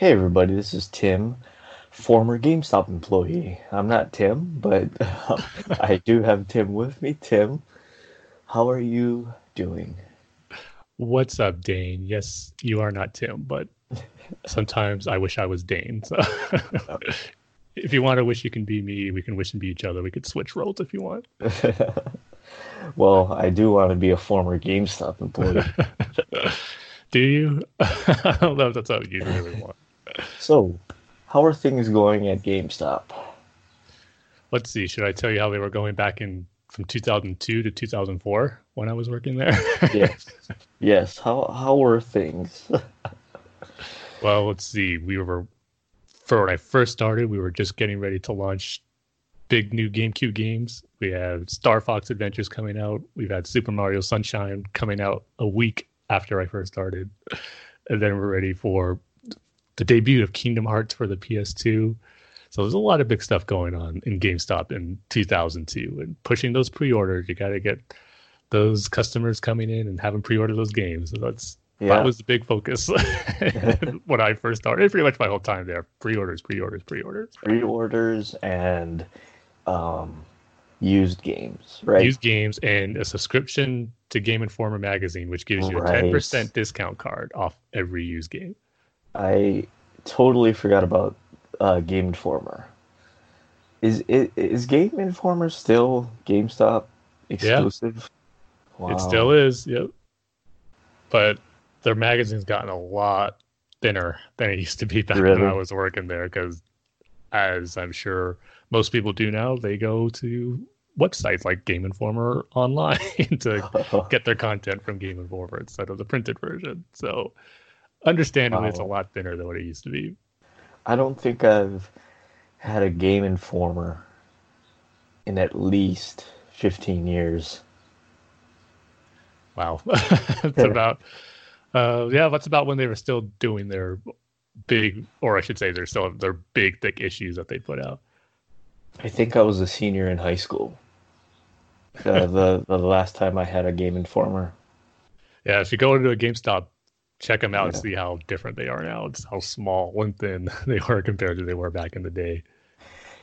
Hey everybody, this is Tim, former GameStop employee. I'm not Tim, but um, I do have Tim with me. Tim, how are you doing? What's up, Dane? Yes, you are not Tim, but sometimes I wish I was Dane. So if you want to wish you can be me, we can wish and be each other. We could switch roles if you want. well, I do want to be a former GameStop employee. do you? I don't know if that's how you really want. So, how are things going at GameStop? Let's see. Should I tell you how they were going back in from 2002 to 2004 when I was working there? yes. Yes. How how were things? well, let's see. We were for when I first started, we were just getting ready to launch big new GameCube games. We have Star Fox Adventures coming out. We've had Super Mario Sunshine coming out a week after I first started. And then we're ready for the debut of Kingdom Hearts for the PS2. So there's a lot of big stuff going on in GameStop in 2002 and pushing those pre-orders. You got to get those customers coming in and having pre-order those games. So that's yeah. that was the big focus when I first started. Pretty much my whole time there. Pre-orders, pre-orders, pre-orders. Pre-orders and um, used games, right? Used games and a subscription to Game Informer magazine, which gives you a ten percent discount card off every used game. I totally forgot about uh, Game Informer. Is it is Game Informer still GameStop exclusive? Yeah. Wow. It still is. Yep. But their magazine's gotten a lot thinner than it used to be back really? when I was working there. Because, as I'm sure most people do now, they go to websites like Game Informer online to get their content from Game Informer instead of the printed version. So Understandably, it's a lot thinner than what it used to be. I don't think I've had a Game Informer in at least 15 years. Wow. that's about, uh, yeah, that's about when they were still doing their big, or I should say, they're still their big, thick issues that they put out. I think I was a senior in high school. Uh, the the last time I had a Game Informer. Yeah, if you go into a GameStop check them out yeah. and see how different they are now. It's how small and thin they were compared to they were back in the day.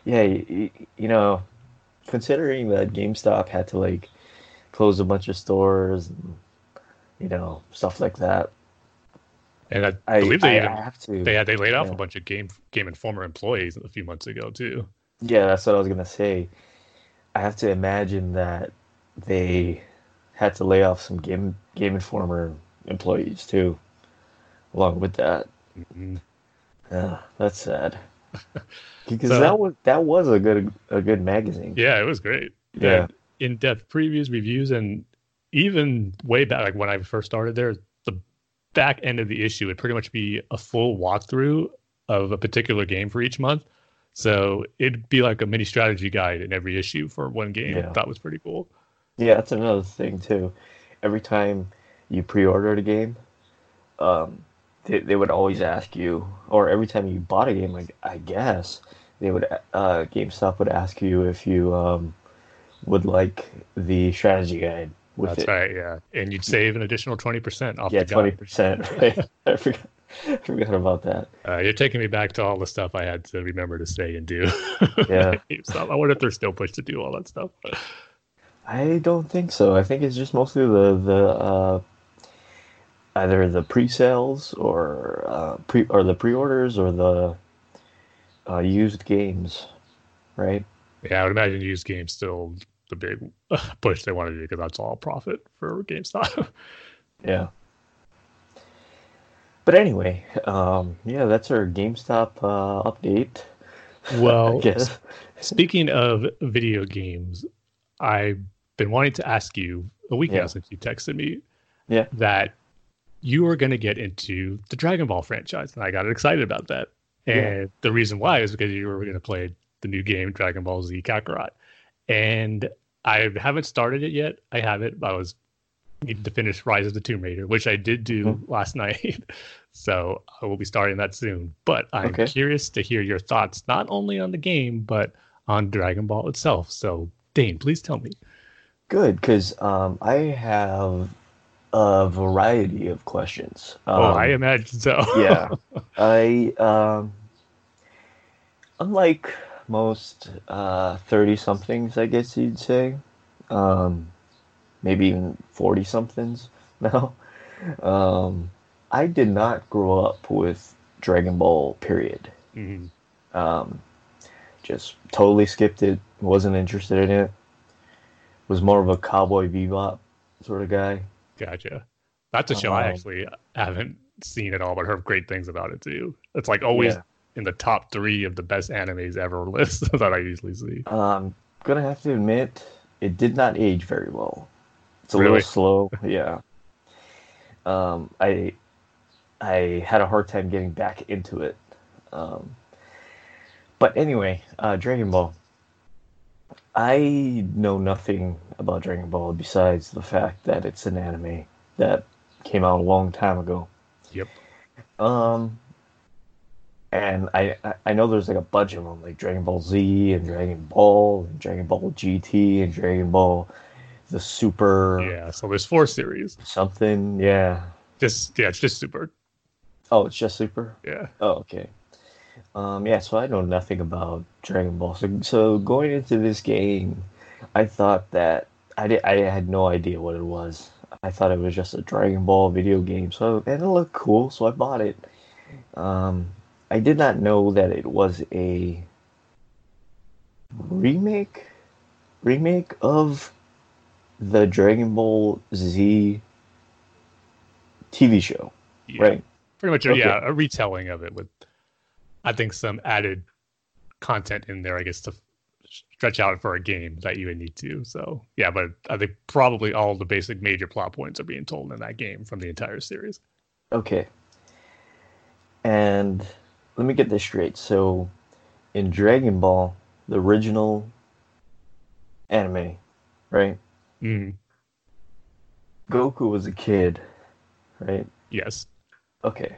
Yeah, you, you know, considering that GameStop had to like close a bunch of stores, and, you know, stuff like that. And I, I believe they I even, have to, they had they laid off yeah. a bunch of Game Game Informer employees a few months ago too. Yeah, that's what I was gonna say. I have to imagine that they had to lay off some Game Game Informer employees too along with that. Mm-hmm. Yeah, that's sad. Because so, that was that was a good a good magazine. Yeah, it was great. Yeah, in depth previews, reviews, and even way back, like when I first started there, the back end of the issue would pretty much be a full walkthrough of a particular game for each month. So it'd be like a mini strategy guide in every issue for one game. Yeah. That was pretty cool. Yeah, that's another thing too. Every time you pre-ordered a game, um, they, they would always ask you, or every time you bought a game, like I guess they would uh, GameStop would ask you if you um, would like the strategy guide with That's it. right, yeah. And you'd save an additional 20% off Yeah, twenty percent. Right. I forgot. I forgot about that. Uh, you're taking me back to all the stuff I had to remember to say and do. Yeah. I wonder if they're still pushed to do all that stuff. I don't think so. I think it's just mostly the the uh, either the pre-sales or uh, pre or the pre-orders or the uh, used games, right? Yeah, I would imagine used games still the big push they want to do because that's all profit for GameStop. Yeah. But anyway, um, yeah, that's our GameStop uh, update. well, I guess. speaking of video games, I've been wanting to ask you a week Yeah. now since you texted me Yeah. that you were going to get into the Dragon Ball franchise, and I got excited about that. And Yeah. the reason why is because you were going to play the new game Dragon Ball Z Kakarot, and I haven't started it yet. I haven't. I was needing to finish Rise of the Tomb Raider, which I did do Mhm. last night. so I will be starting that soon. But I'm Okay. curious to hear your thoughts, not only on the game but on Dragon Ball itself. So Dane, please tell me. Good, because um, I have a variety of questions. Um, oh, I imagine so. yeah, I um, unlike most thirty somethings, I guess you'd say, um, maybe even forty somethings now. Um, I did not grow up with Dragon Ball. Period. Mhm. Um, just totally skipped it. Wasn't interested in it. Was more of a Cowboy Bebop sort of guy. Gotcha. That's a show I Um, actually haven't seen at all, but heard great things about it too. It's like always Yeah. in the top three of the best animes ever list that I usually see. Um, gonna have to admit, it did not age very well. It's a Really? little slow. Yeah. Um, I I had a hard time getting back into it. Um, but anyway, uh, Dragon Ball. I know nothing about Dragon Ball besides the fact that it's an anime that came out a long time ago. Yep. Um, and I I- know there's like a bunch of them, like Dragon Ball Z and Dragon Ball and Dragon Ball GT and Dragon Ball the Super Yeah. So there's four series. something. Yeah. Just yeah, it's just super. Oh, it's just Super. Yeah. Oh, okay. Um, yeah, so I know nothing about Dragon Ball. So, so going into this game, I thought that I did, I had no idea what it was. I thought it was just a Dragon Ball video game. So and it looked cool, so I bought it. Um, I did not know that it was a remake remake of the Dragon Ball Z TV show, yeah. right? Pretty much, Okay. yeah, a retelling of it with, I think, some added content in there, I guess, to stretch out for a game that you would need to. So, yeah, but I think probably all the basic major plot points are being told in that game from the entire series. Okay. And let me get this straight. So, in Dragon Ball, the original anime, right? Mm, Goku was a kid, right? yes. Okay.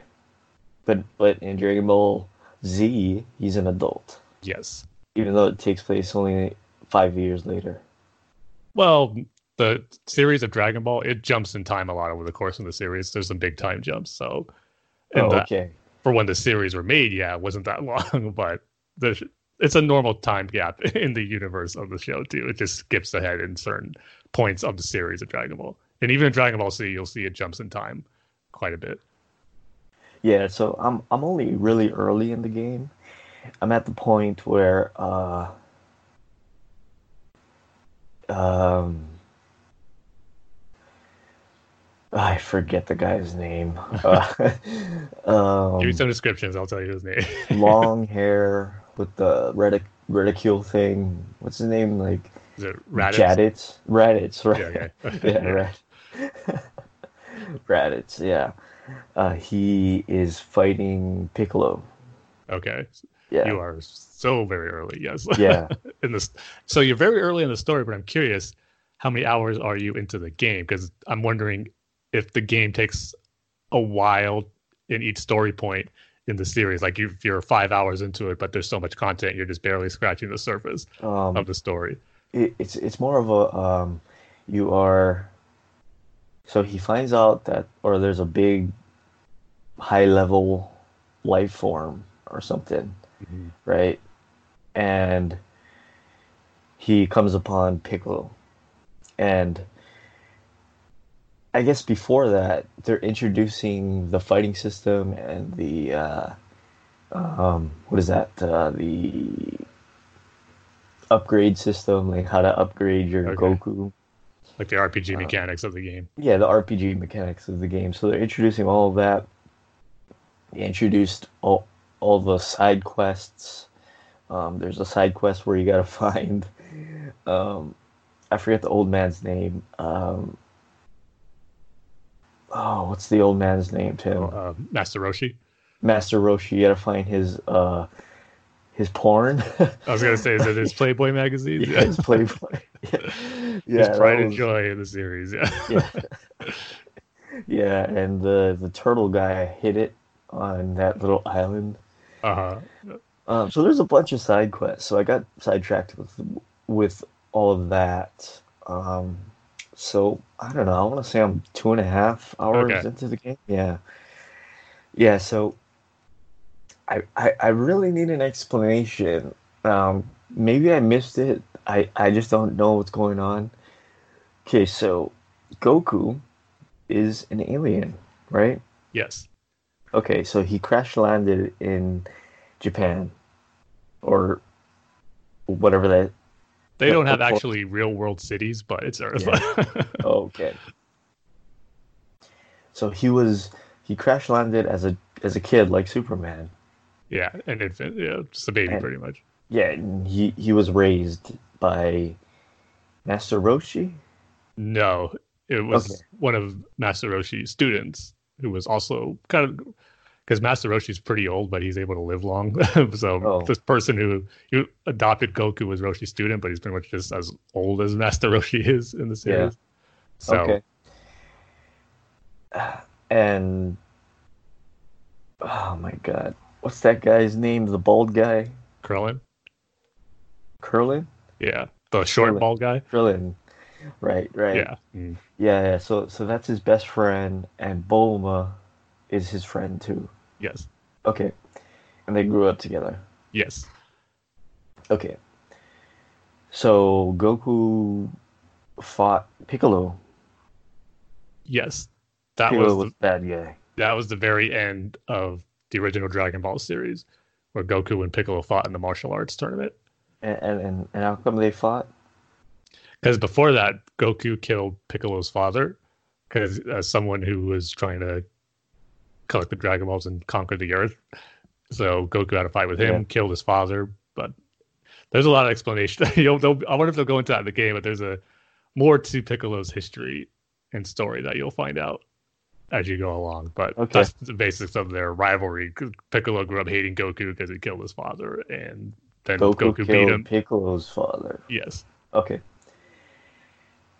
But but in Dragon Ball Z, he's an adult, Yes. even though it takes place only five years later. Well, the series of Dragon Ball it jumps in time a lot over the course of the series. There's some big time jumps. So, and Oh, the- okay. for when the series were made, yeah, it wasn't that long, but the it's a normal time gap in the universe of the show too. It just skips ahead in certain points of the series of Dragon Ball, and even in Dragon Ball Z, you'll see it jumps in time quite a bit. Yeah, so I'm I'm only really early in the game. I'm at the point where uh um I forget the guy's name. Uh, Give me um, some descriptions. I'll tell you his name. long hair with the retic- ridicule thing. What's his name? Like Is it Raditz? Raditz. Raditz, right? Yeah, okay. yeah, Rad- Raditz. Yeah. Uh, he is fighting Piccolo. Okay. Yeah. You are so very early. Yes. Yeah. in this, so you're very early in the story, but I'm curious, how many hours are you into the game? Because I'm wondering if the game takes a while in each story point in the series. Like if you're five hours into it, but there's so much content, you're just barely scratching the surface Um, of the story. it, it's it's more of a um, you are So he finds out that, or there's a big, high level life form or something, Mm-hmm. right? And he comes upon Piccolo. And I guess before that, they're introducing the fighting system and the, uh, um, what is that? Uh, the upgrade system, like how to upgrade your Okay. Goku. Like the RPG mechanics of the game. Yeah, the RPG mechanics of the game. So they're introducing all of that. They introduced all all the side quests. Um, there's a side quest where you gotta find, um, I forget the old man's name. Um, oh, what's the old man's name, Tim? Uh, Master Roshi. Master Roshi. You gotta find his uh, his porn. I was gonna say, is it his Playboy magazine? yeah, his Playboy. yeah, his that pride and joy in the series. Yeah. yeah. yeah, and the the turtle guy hit it on that little island. Uh huh. Um, so there's a bunch of side quests. So I got sidetracked with with all of that. Um, so I don't know. I want to say I'm two and a half hours Okay. into the game. Yeah, yeah. So I, I I really need an explanation. Um, maybe I missed it. I I just don't know what's going on. Okay, so Goku is an alien, right? Yes. Okay, so he crash landed in Japan or whatever that. They Yeah, don't have actually real world cities, but it's Earth. Oh, okay. So he was he crash landed as a as a kid like Superman. yeah, an infant. Yeah, just a baby, And- pretty much. Yeah, he he was raised by Master Roshi. No, it was Okay. one of Master Roshi's students who was also kind of because Master Roshi's pretty old, but he's able to live long. so Oh. this person who who adopted Goku was Roshi's student, but he's pretty much just as old as Master Roshi is in the series. So Okay. And oh my god, what's that guy's name? The bald guy, Krillin, Curlin. yeah, the short Krillin. bald guy, Krillin. Right, right. yeah, Mm. Yeah, yeah. So so that's his best friend, and Bulma is his friend too. yes, Okay. And they grew up together. yes, Okay. So Goku fought Piccolo. yes. That Piccolo was the, bad guy. that was the very end of the original Dragon Ball series, where Goku and Piccolo fought in the martial arts tournament. And, and, and how come they fought? Because before that, Goku killed Piccolo's father, because as someone who was trying to collect the Dragon Balls and conquer the Earth, so Goku had a fight with him, Yeah. killed his father. But there's a lot of explanation. You'll, they'll, I wonder if they'll go into that in the game, but there's a more to Piccolo's history and story that you'll find out as you go along. But Okay. that's the basics of their rivalry. Piccolo grew up hating Goku because he killed his father, and then Goku, Goku, beat him. Piccolo's father. Yes. Okay.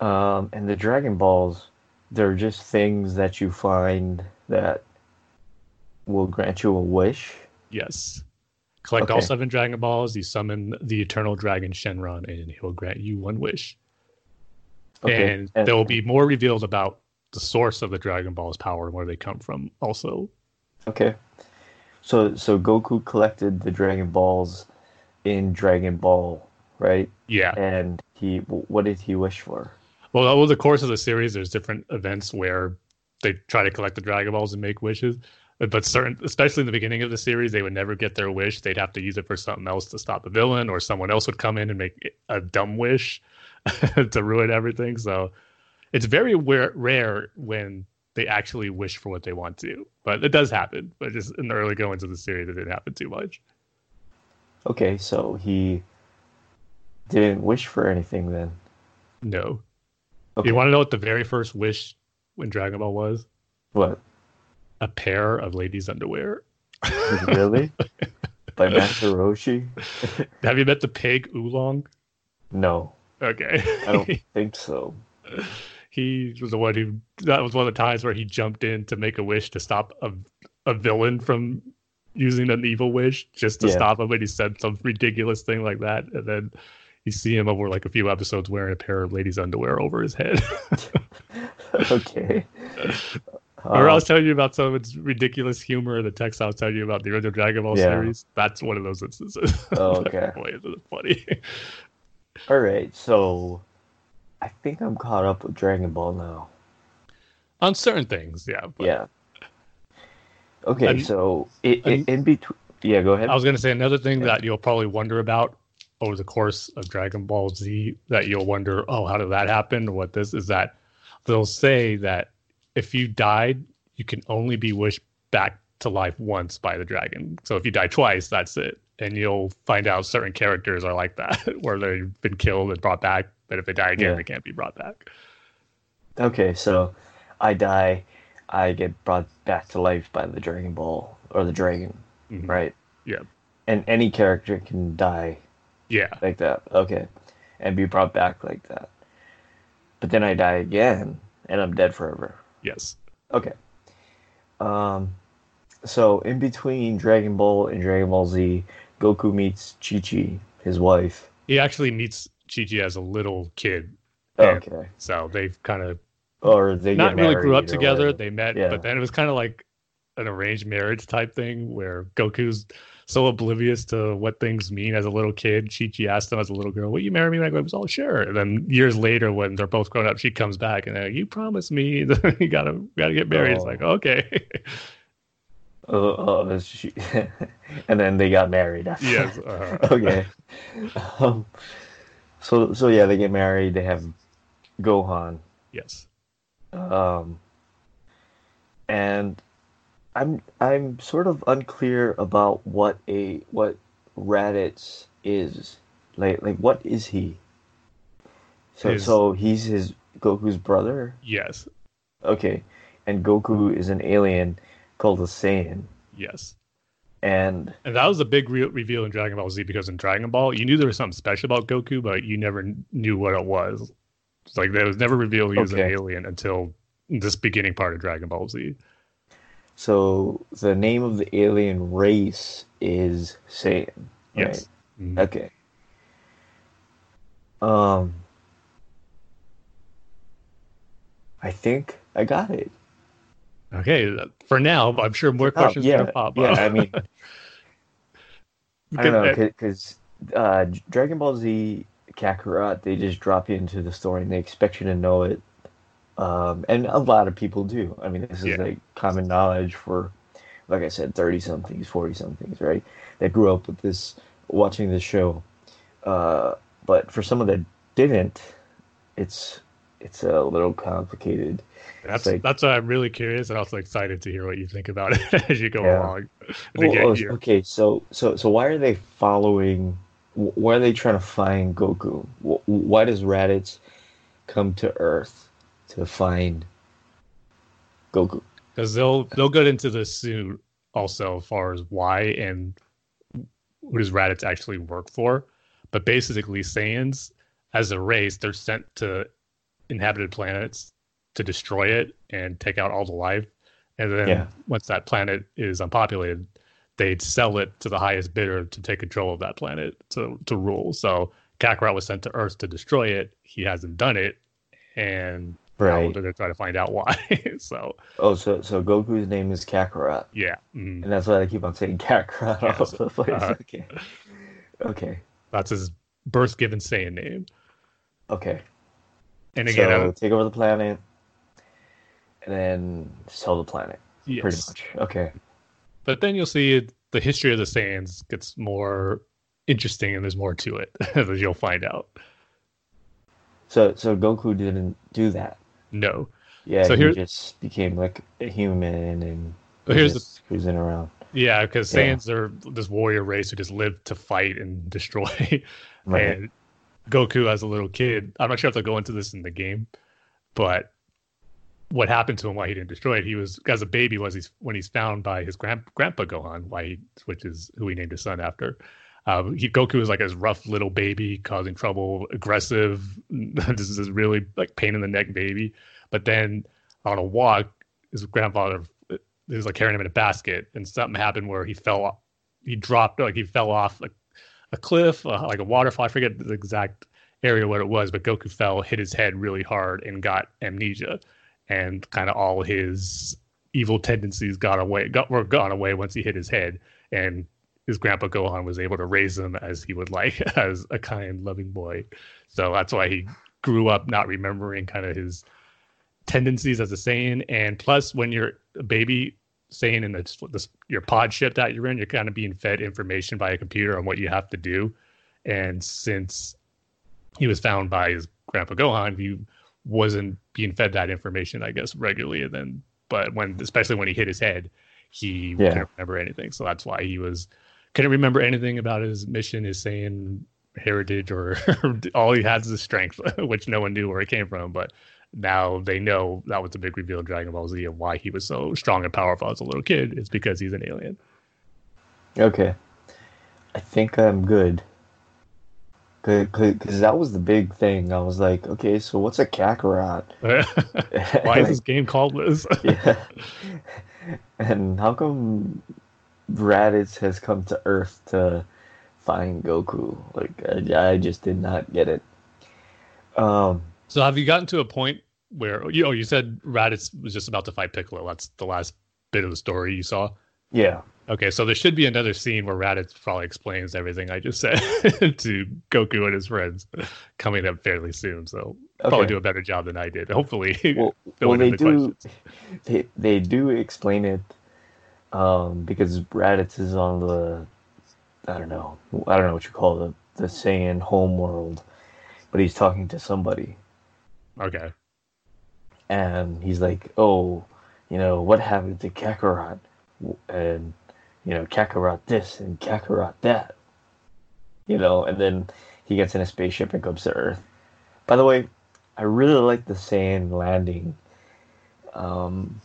Um, and the Dragon Balls, they're just things that you find that will grant you a wish. Yes. Collect all seven Dragon Balls, you summon the eternal dragon Shenron, and he'll grant you one wish. Okay. And, there will be more revealed about the source of the Dragon Ball's power and where they come from also. Okay. So so Goku collected the Dragon Balls in Dragon Ball, right? Yeah. And he what did he wish for? Well, over the course of the series, there's different events where they try to collect the Dragon Balls and make wishes. But certain, especially in the beginning of the series, they would never get their wish. They'd have to use it for something else to stop the villain, or someone else would come in and make a dumb wish to ruin everything. So it's very rare, rare when they actually wish for what they want to. But it does happen. But just in the early goings of the series, it didn't happen too much. Okay, so he didn't wish for anything then. No. Okay. You want to know what the very first wish when Dragon Ball was? What? A pair of ladies' underwear. Really? By Master Roshi? Have you met the pig Oolong? No, Okay. I don't think so. he was the one who that was one of the times where he jumped in to make a wish to stop a a villain from using an evil wish just to Yeah. stop him and he said some ridiculous thing like that and then you see him over like a few episodes wearing a pair of ladies' underwear over his head. okay. Or I was uh, telling you about some of its ridiculous humor in the text I was telling you about the original Dragon Ball Yeah. series. That's one of those instances. Oh, okay. Boy, is it funny. All right, so I think I'm caught up with Dragon Ball now. On certain things, yeah. But yeah. Okay, And- so it, and- in between. Yeah, go ahead. I was going to say another thing that you'll probably wonder about over the course of Dragon Ball Z that you'll wonder, oh, how did that happen? What this is that they'll say that if you died, you can only be wished back to life once by the dragon. So if you die twice, that's it. And you'll find out certain characters are like that, where they've been killed and brought back, but if they die again, Yeah. they can't be brought back. Okay, so I die, I get brought back to life by the Dragon Ball or the dragon, Mhm. right? Yeah. And any character can die Yeah. like that. Okay. And be brought back like that. But then I die again and I'm dead forever. Yes. Okay. Um so in between Dragon Ball and Dragon Ball Z, Goku meets Chi-Chi, his wife. He actually meets Chi Chi as a little kid. Okay. So they've kind of Or they not really grew up together. whatever. They met, Yeah. but then it was kind of like an arranged marriage type thing where Goku's so oblivious to what things mean as a little kid. Chi Chi asked him as a little girl, "Will you marry me?" And I was all sure. And then years later, when they're both grown up, she comes back and uh, you promised me that you gotta gotta get married. It's Oh. like okay, Oh, oh, she... and then they got married yes, uh, okay. Um, so so yeah, they get married. They have Gohan. yes, Um, and I'm I'm sort of unclear about what a what Raditz is. Like like what is he? So His- so he's his Goku's brother. yes, Okay, and Goku is an alien called a Saiyan, yes. and And that was a big re- reveal in Dragon Ball Z because in Dragon Ball, you knew there was something special about Goku, but you never knew what it was. It's like it was never revealed he was an alien until this beginning part of Dragon Ball Z. so the name of the alien race is Saiyan. right? Yes. Mhm. Okay. Um, I think I got it. Okay. For now, I'm sure more Oh, questions are yeah, gonna pop yeah. I mean, I don't know Because- because uh, Dragon Ball Z Kakarot they just drop you into the story and they expect you to know it, um, and a lot of people do. I mean, this is Yeah. like common knowledge for, like I said, thirty somethings, forty somethings, right? That grew up with this, watching this show. Uh, but for someone that didn't, it's it's a little complicated. That's like- that's why I'm really curious and also excited to hear what you think about it as you go Yeah. along. Well, oh, okay, so so so why are they following? Why are they trying to find Goku? Why does Raditz come to Earth to find Goku? because they'll they'll get into this soon also as far as why and who does Raditz actually work for. But basically, Saiyans as a race, they're sent to inhabited planets to destroy it and take out all the life. And then Yeah. once that planet is unpopulated, they'd sell it to the highest bidder to take control of that planet to to rule. So Kakarot was sent to Earth to destroy it. He hasn't done it, and Right. they're gonna try to find out why. so Oh, so so Goku's name is Kakarot, yeah. mm. and that's why I keep on saying Kakarot all Yes. over the place. Uh, okay, okay, That's his birth given Saiyan name. okay. And again, so uh, take over the planet, and then sell the planet. Pretty yes. much. Okay. But then you'll see it, the history of the Saiyans gets more interesting and there's more to it, as you'll find out. So so Goku didn't do that. No. Yeah, So he here- just became like a human and was here's the cruising around. yeah, because Yeah. Saiyans are this warrior race who just live to fight and destroy. Right. And Goku, as a little kid, I'm not sure if they'll go into this in the game, but what happened to him why he didn't destroy it? He was as a baby was he's when he's found by his grand, grandpa Gohan, why he, which is who he named his son after. Um, he Goku is like this rough little baby, causing trouble, aggressive. this is really like pain in the neck baby. But then on a walk, his grandfather he was like carrying him in a basket, and something happened where he fell. off- He dropped like he fell off like a cliff, uh, like a waterfall. I forget the exact area what it was, but Goku fell, hit his head really hard, and got amnesia, and kind of all his evil tendencies got away, got were gone away once he hit his head, and his grandpa Gohan was able to raise him as he would like, as a kind, loving boy. So that's why he grew up not remembering kind of his tendencies as a Saiyan. And plus, when you're a baby Saiyan in the, the, your pod ship that you're in, you're kind of being fed information by a computer on what you have to do. And since he was found by his grandpa Gohan, he wasn't being fed that information, I guess, regularly. And then, but when, especially when he hit his head, he yeah. couldn't remember anything. So that's why he was couldn't remember anything about his mission, his Saiyan heritage, or all he has is strength, which no one knew where it came from. But now they know that was a big reveal in Dragon Ball Z and why he was so strong and powerful as a little kid is because he's an alien. Okay, I think I'm good. Because that was the big thing. I was like, okay, so what's a Kakarot? why is this game called this? yeah. And how come Raditz has come to Earth to find Goku? Like, I, I just did not get it. Um, so have you gotten to a point where you know you said Raditz was just about to fight Piccolo? That's the last bit of the story you saw. Yeah. Okay, so there should be another scene where Raditz probably explains everything I just said to Goku and his friends coming up fairly soon. So okay. probably do a better job than I did. Hopefully, well, well they the do. They, they do explain it um, because Raditz is on the I don't know I don't know what you call the the Saiyan home world, but he's talking to somebody Okay. And he's like, "Oh, you know what happened to Kakarot?" And you know, Kakarot this and Kakarot that. You know, and then he gets in a spaceship and comes to Earth. By the way, I really like the Saiyan landing. Um,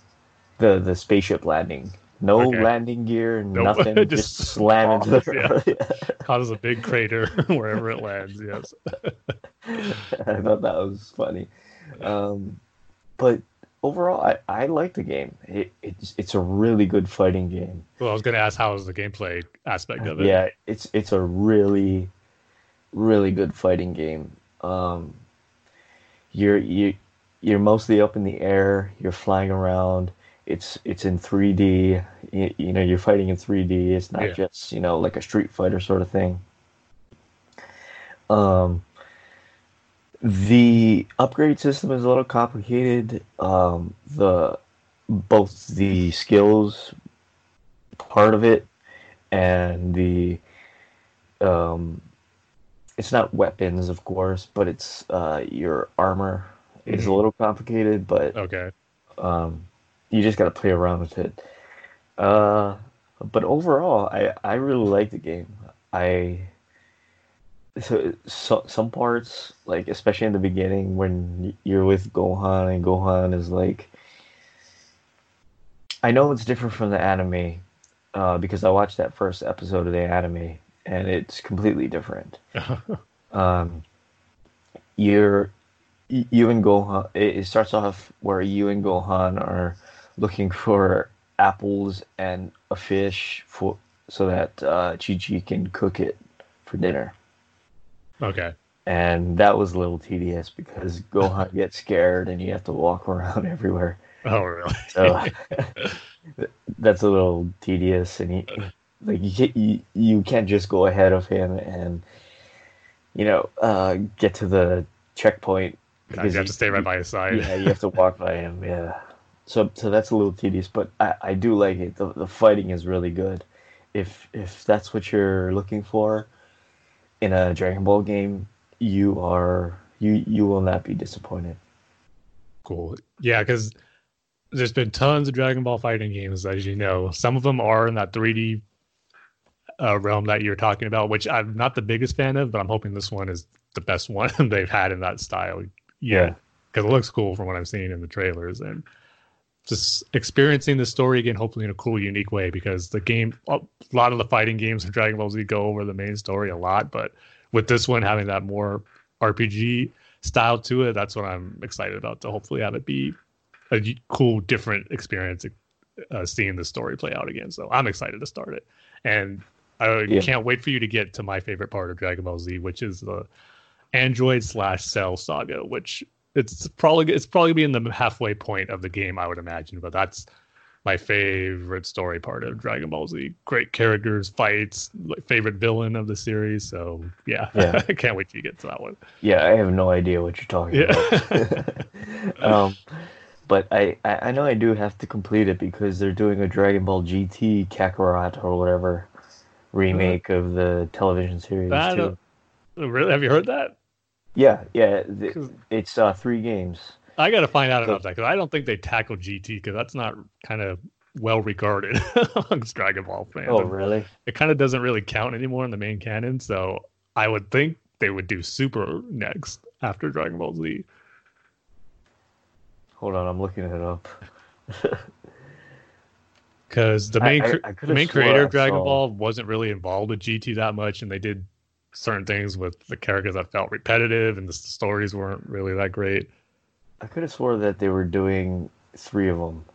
the the spaceship landing. No okay. landing gear, nope. nothing. just, just slam into the yeah. Causes a big crater wherever it lands. Yes. I thought that was funny. Um, but overall, I, I like the game. It, it's it's a really good fighting game. Well, I was going to ask how was the gameplay aspect of it. Yeah, it's it's a really really good fighting game. Um, you're you you're mostly up in the air. You're flying around. It's it's in 3D. You, you know, you're fighting in 3D. It's not yeah. just you know like a Street Fighter sort of thing. Um, the upgrade system is a little complicated. Um, the both the skills part of it and the um, it's not weapons, of course, but it's uh, your armor mm-hmm. is a little complicated. But okay, um, you just got to play around with it. Uh, but overall, I I really like the game. I so, so some parts like especially in the beginning when you're with Gohan and Gohan is like I know it's different from the anime uh, because I watched that first episode of the anime and it's completely different. um, you're you and Gohan. It starts off where you and Gohan are looking for apples and a fish for so that uh, Chi Chi can cook it for dinner. Okay. And that was a little tedious because Gohan gets scared and you have to walk around everywhere. Oh, really? so that's a little tedious, and he, like you can't, you, you can't just go ahead of him and you know uh, get to the checkpoint because you have to stay right by his side. Yeah, you have to walk by him. Yeah, so so that's a little tedious, but I, I do like it. The the fighting is really good. If if that's what you're looking for, in a Dragon Ball game, you are you you will not be disappointed. Cool. Yeah, because there's been tons of Dragon Ball fighting games, as you know. Some of them are in that 3D uh, realm that you're talking about, which I'm not the biggest fan of, but I'm hoping this one is the best one they've had in that style. Yeah, because it looks cool from what I'm seeing in the trailers and just experiencing the story again, hopefully in a cool, unique way. Because the game, a lot of the fighting games of Dragon Ball Z go over the main story a lot, but with this one having that more RPG style to it, that's what I'm excited about. To hopefully have it be a cool, different experience, uh, seeing the story play out again. So I'm excited to start it. And I Yeah. can't wait for you to get to my favorite part of Dragon Ball Z, which is the Android slash Cell saga, which it's probably it's probably be in the halfway point of the game, I would imagine. But that's my favorite story part of Dragon Ball Z. Great characters, fights, like favorite villain of the series. So yeah, Yeah. I can't wait to get to that one. Yeah, I have no idea what you're talking Yeah. about. um, but I, I know I do have to complete it because they're doing a Dragon Ball GT Kakarot or whatever remake of the television series too. really, have you heard that? Yeah, yeah. th- It's uh, three games. I got to find out So- about that because I don't think they tackled GT because that's not kind of well regarded amongst Dragon Ball fans. Oh, really? It kind of doesn't really count anymore in the main canon, so I would think they would do Super next after Dragon Ball Z. Hold on, I'm looking it up. Because the main I- I the main creator of Dragon Ball wasn't really involved with GT that much, and they did certain things with the characters that felt repetitive, and the stories weren't really that great. I could have swore that they were doing three of them.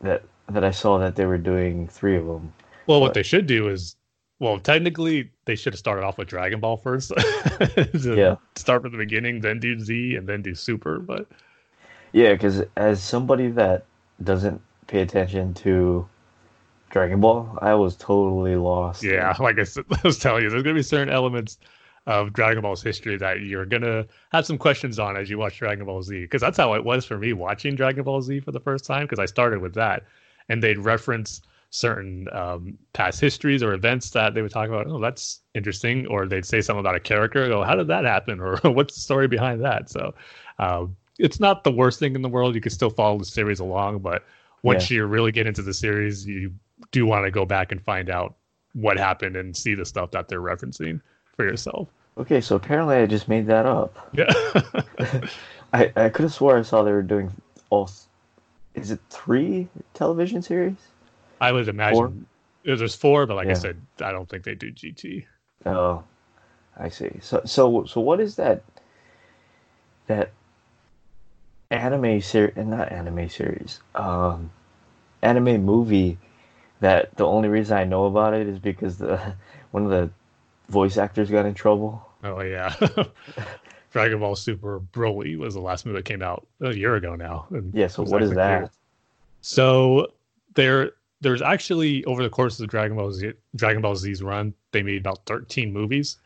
That that I saw that they were doing three of them. Well, what they should do is, well, technically they should have started off with Dragon Ball first. Yeah. Start from the beginning, then do Z, and then do Super. But Yeah, because as somebody that doesn't pay attention to Dragon Ball, I was totally lost. yeah, like I was telling you, there's gonna be certain elements of Dragon Ball's history that you're gonna have some questions on as you watch Dragon Ball Z. Because that's how it was for me watching Dragon Ball Z for the first time. Because I started with that, and they'd reference certain um, past histories or events that they would talk about. Oh, that's interesting. Or they'd say something about a character. Go, how did that happen? Or what's the story behind that? So, um, it's not the worst thing in the world. You can still follow the series along, but once you really get into the series, you do want to go back and find out what happened and see the stuff that they're referencing for yourself. Okay, so apparently I just made that up. Yeah. I, I could have swore I saw they were doing all. Is it three television series? I would imagine Four? there's four, but like I said, I don't think they do GT. Oh, I see. So so so what is that? That anime series, and not anime series, um, anime movie. That the only reason I know about it is because the one of the voice actors got in trouble. Oh yeah. Dragon Ball Super Broly was the last movie that came out a year ago now. and Yeah. So what is that? So there there's actually over the course of the Dragon Ball Z Dragon Ball Z's run, they made about 13 movies.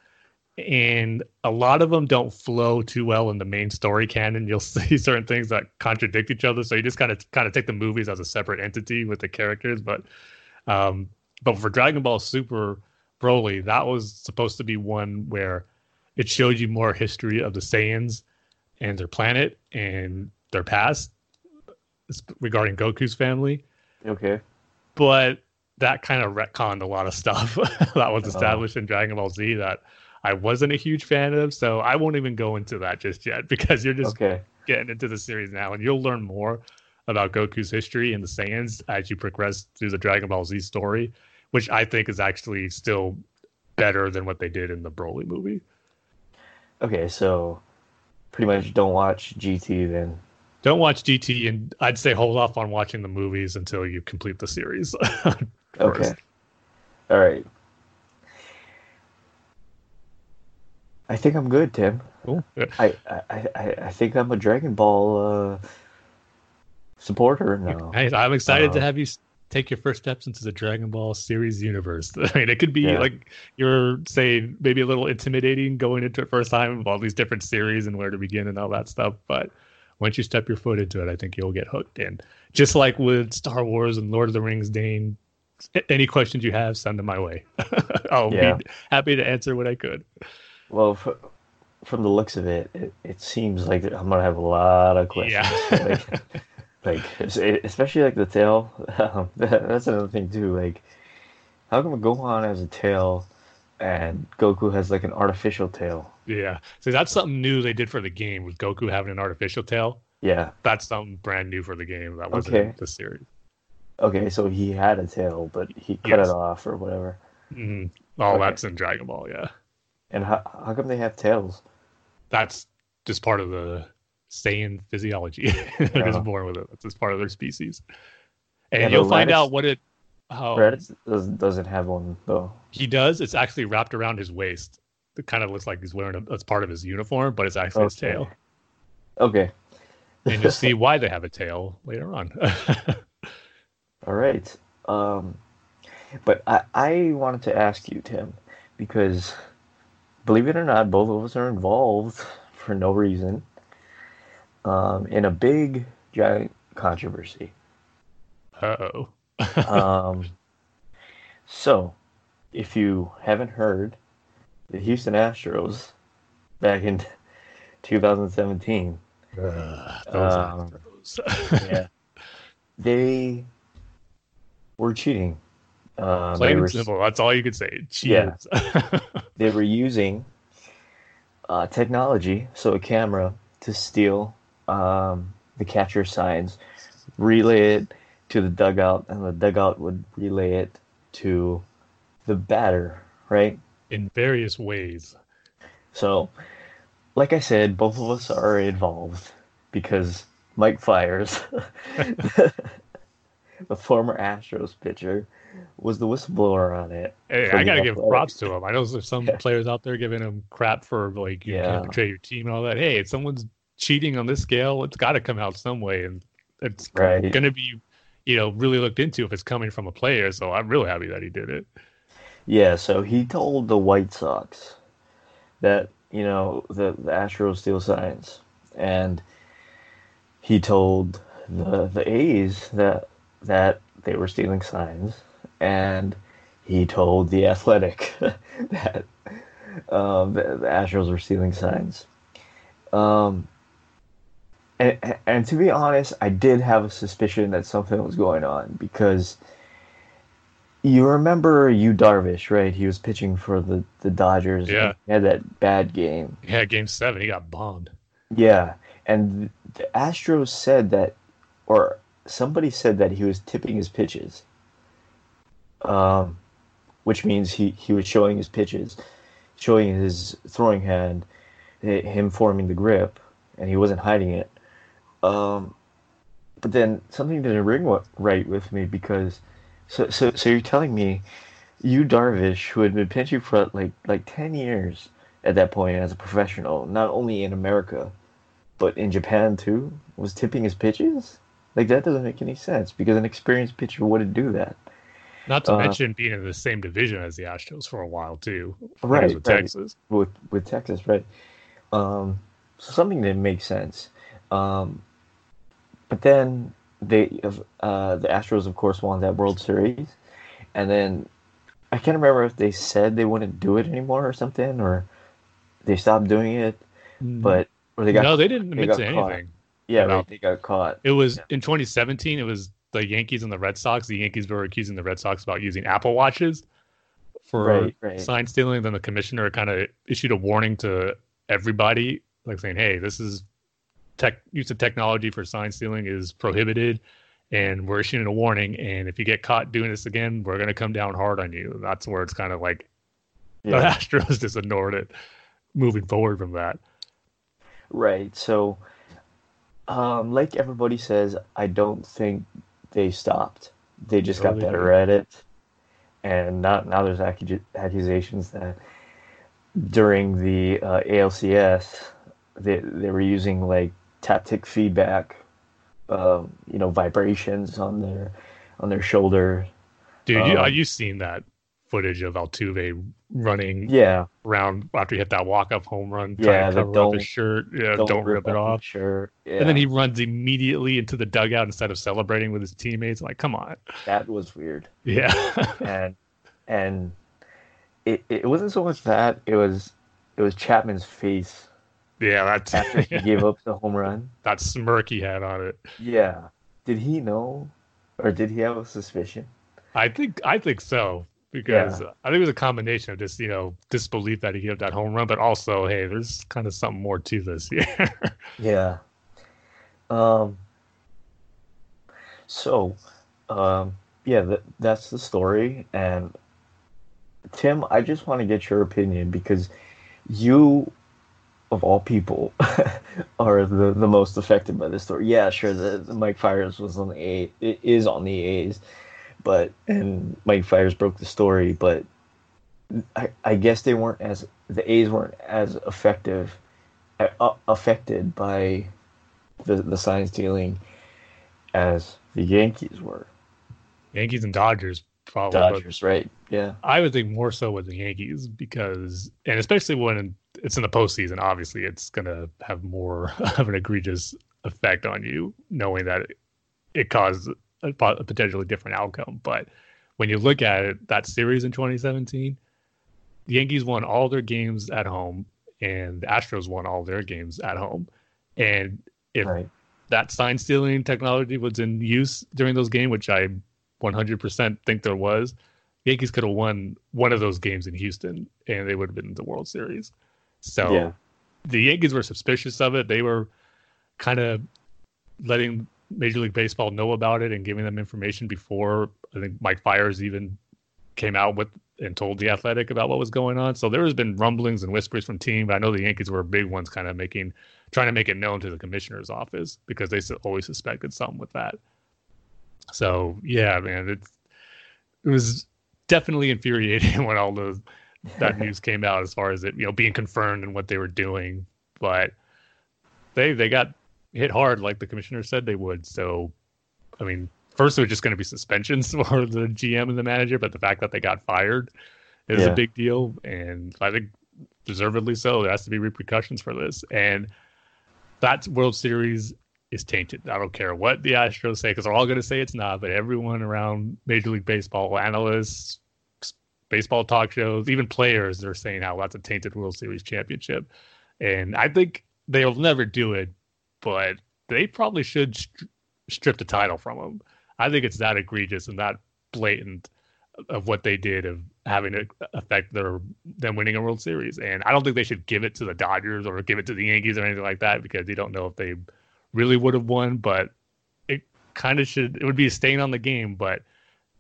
And a lot of them don't flow too well in the main story canon. You'll see certain things that contradict each other. So you just kind of kind of take the movies as a separate entity with the characters. But um, but for Dragon Ball Super Broly, that was supposed to be one where it showed you more history of the Saiyans and their planet and their past regarding Goku's family. Okay. But that kind of retconned a lot of stuff that was Oh. established in Dragon Ball Z that I wasn't a huge fan of. So I won't even go into that just yet because you're just Okay. getting into the series now, and you'll learn more about Goku's history and the Saiyans as you progress through the Dragon Ball Z story, which I think is actually still better than what they did in the Broly movie. Okay. So pretty much don't watch GT then. Don't watch GT, and I'd say hold off on watching the movies until you complete the series. Okay. All right. I think I'm good, Tim. Cool. Yeah. I, I, I, I think I'm a Dragon Ball uh, supporter now. Hey, I'm excited to Uh, have you take your first steps into the Dragon Ball series universe. I mean, it could be Yeah. like you're saying maybe a little intimidating going into it first time of all these different series and where to begin and all that stuff. But once you step your foot into it, I think you'll get hooked. And just like with Star Wars and Lord of the Rings, Dane, any questions you have, send them my way. I'll Yeah. be happy to answer what I could. Well, fr from the looks of it, it, it seems like I'm gonna have a lot of questions. Yeah. like, like especially like the tail. Um, that's another thing too. Like, how come Gohan has a tail and Goku has like an artificial tail? Yeah. So that's something new they did for the game with Goku having an artificial tail. Yeah. That's something brand new for the game that wasn't Okay. in the series. Okay, so he had a tail, but he cut Yes. it off or whatever. hmm All Okay. that's in Dragon Ball, yeah. And how, how come they have tails? That's just part of the Saiyan physiology. They're just born with it. That's just part of their species. And Yeah, you'll find out what it how Raditz doesn't doesn't have one though. he does. It's actually wrapped around his waist. It kind of looks like he's wearing a, that's part of his uniform, but it's actually his tail. Okay. And you'll see why they have a tail later on. All right. Um, but I, I wanted to ask you, Tim, because believe it or not, both of us are involved for no reason um, in a big, giant controversy. Uh-oh. Um, so, if you haven't heard, the Houston Astros back in 2017, Ugh, those Um, yeah, they were cheating. Uh, Plain and simple. That's all you could say. Yeah. They were using uh, technology, so a camera, to steal um, the catcher signs, relay it to the dugout, and the dugout would relay it to the batter, right? In various ways. So, like I said, both of us are involved because Mike Fiers, the former Astros pitcher, was the whistleblower on it. Hey, I gotta give props to him. I know there's some Yeah. players out there giving him crap for like you Yeah. can't betray your team and all that. Hey, if someone's cheating on this scale, it's got to come out some way, and it's Right. gonna be, you know, really looked into if it's coming from a player. So I'm really happy that he did it. Yeah, so he told the White Sox that, you know, the, the Astros steal signs. And he told the the A's that that they were stealing signs. And he told the Athletic that um, the, the Astros were stealing signs. Um, and, and to be honest, I did have a suspicion that something was going on because you remember Yu Darvish, right? He was pitching for the, the Dodgers. Yeah. He had that bad game. Yeah, game seven, he got bombed. Yeah. And the Astros said that, or somebody said that he was tipping his pitches. Um, which means he, he was showing his pitches, showing his throwing hand, him forming the grip, and he wasn't hiding it. Um, but then something didn't ring right with me because, so so so you're telling me, Yu Darvish, who had been pitching for like like ten years at that point as a professional, not only in America, but in Japan too, was tipping his pitches. Like that doesn't make any sense because an experienced pitcher wouldn't do that. Not to Uh, mention being in the same division as the Astros for a while too. when he was Right, with right. Texas. with with Texas, right? Um, so something didn't make sense. Um, but then they, uh, the Astros, of course, won that World Series, and then I can't remember if they said they wouldn't do it anymore or something, or they stopped doing it, but or they got no, they didn't they admit got to caught. anything. yeah, about- right, they got caught. It was Yeah. in 2017. It was the Yankees and the Red Sox. The Yankees were accusing the Red Sox about using Apple watches for Right, right. sign stealing. Then the commissioner kind of issued a warning to everybody, like saying, "Hey, this is tech use of technology for sign stealing is prohibited." And we're issuing a warning, and if you get caught doing this again, we're going to come down hard on you. That's where it's kind of like the Yeah. Astros just ignored it, moving forward from that. Right. So, um, like everybody says, I don't think they stopped. They just No, got they better at it, and now now there's accu- accusations that during the uh, ALCS they they were using like taptic feedback, um, you know, vibrations on their on their shoulder. Dude, you, Um, are you seen that footage of Altuve running Yeah, round after he hit that walk up home run, Yeah, trying to cover up don't- his shirt. Yeah, don't, rip it off. shirt. Yeah, And then he runs immediately into the dugout instead of celebrating with his teammates. Like, come on. that was weird. Yeah. and and it, it wasn't so much that it was it was Chapman's face yeah, that's after he gave up the home run. that smirk he had on it. Yeah, did he know, or did he have a suspicion? I think I think so. Because I think it was a combination of just, you know, disbelief that he gave up that home run, but also, hey, there's kind of something more to this here. Yeah. Um. So, um, yeah, that that's the story. And Tim, I just want to get your opinion because you, of all people, are the, the most affected by this story. Yeah, sure, the, the Mike Fiers was on the A, it is on the A's, but and Mike Fiers broke the story, but I, I guess they weren't as the A's weren't as effective uh, affected by the the sign stealing as the Yankees were. Yankees and Dodgers probably. Dodgers, right? Yeah. I would think more so with the Yankees because, and especially when it's in the postseason, obviously it's going to have more of an egregious effect on you, knowing that it, it caused a, a potentially different outcome. But when you look at it, that series in 2017, the Yankees won all their games at home, and the Astros won all their games at home. And if right. that sign stealing technology was in use during those games, which I 100% think there was, Yankees could have won one of those games in Houston, and they would have been in the World Series. So yeah. the Yankees were suspicious of it. They were kind of letting Major League Baseball know about it and giving them information before I think Mike Fiers even came out with and told the Athletic about what was going on. So there has been rumblings and whispers from team, but I know the Yankees were big ones, kind of making trying to make it known to the commissioner's office because they always suspected something with that. So yeah, man, it's it was definitely infuriating when all those that news came out as far as it you know being confirmed and what they were doing, but they they got hit hard like the commissioner said they would. So I mean, first it was just going to be suspensions for the GM and the manager, but the fact that they got fired is yeah. a big deal, and I think deservedly so. There has to be repercussions for this, and that World Series is tainted. I don't care what the Astros say because they're all going to say it's not. But everyone around Major League Baseball, analysts, baseball talk shows, even players, they're saying how that's a tainted World Series championship. And I think they'll never do it, but they probably should st- strip the title from them. I think it's that egregious and that blatant of what they did of having it affect their them winning a World Series. And I don't think they should give it to the Dodgers or give it to the Yankees or anything like that because you don't know if they really would have won, but it kind of should. It would be a stain on the game, but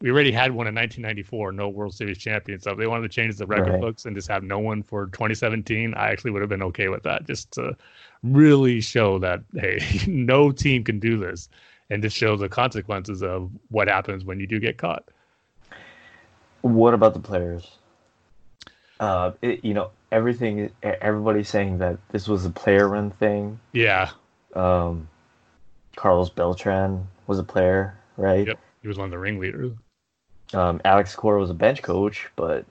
we already had one in 1994, no World Series champion. So if they wanted to change the record right. books and just have no one for 2017, I actually would have been okay with that, just to really show that hey, no team can do this, and just show the consequences of what happens when you do get caught. What about the players? Uh, it, you know, everything. Everybody's saying that this was a player-run thing. Yeah. Um, Carlos Beltran was a player, right? Yep, he was one of the ringleaders. Um, Alex Cora was a bench coach, but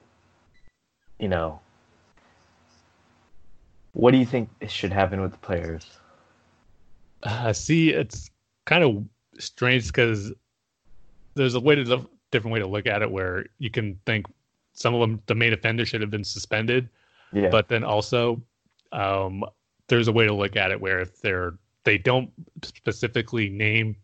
you know, what do you think should happen with the players? Uh, see, it's kind of strange because there's a way to different way to look at it where you can think some of them the main offender should have been suspended, yeah. but then also um, there's a way to look at it where if they're they don't specifically name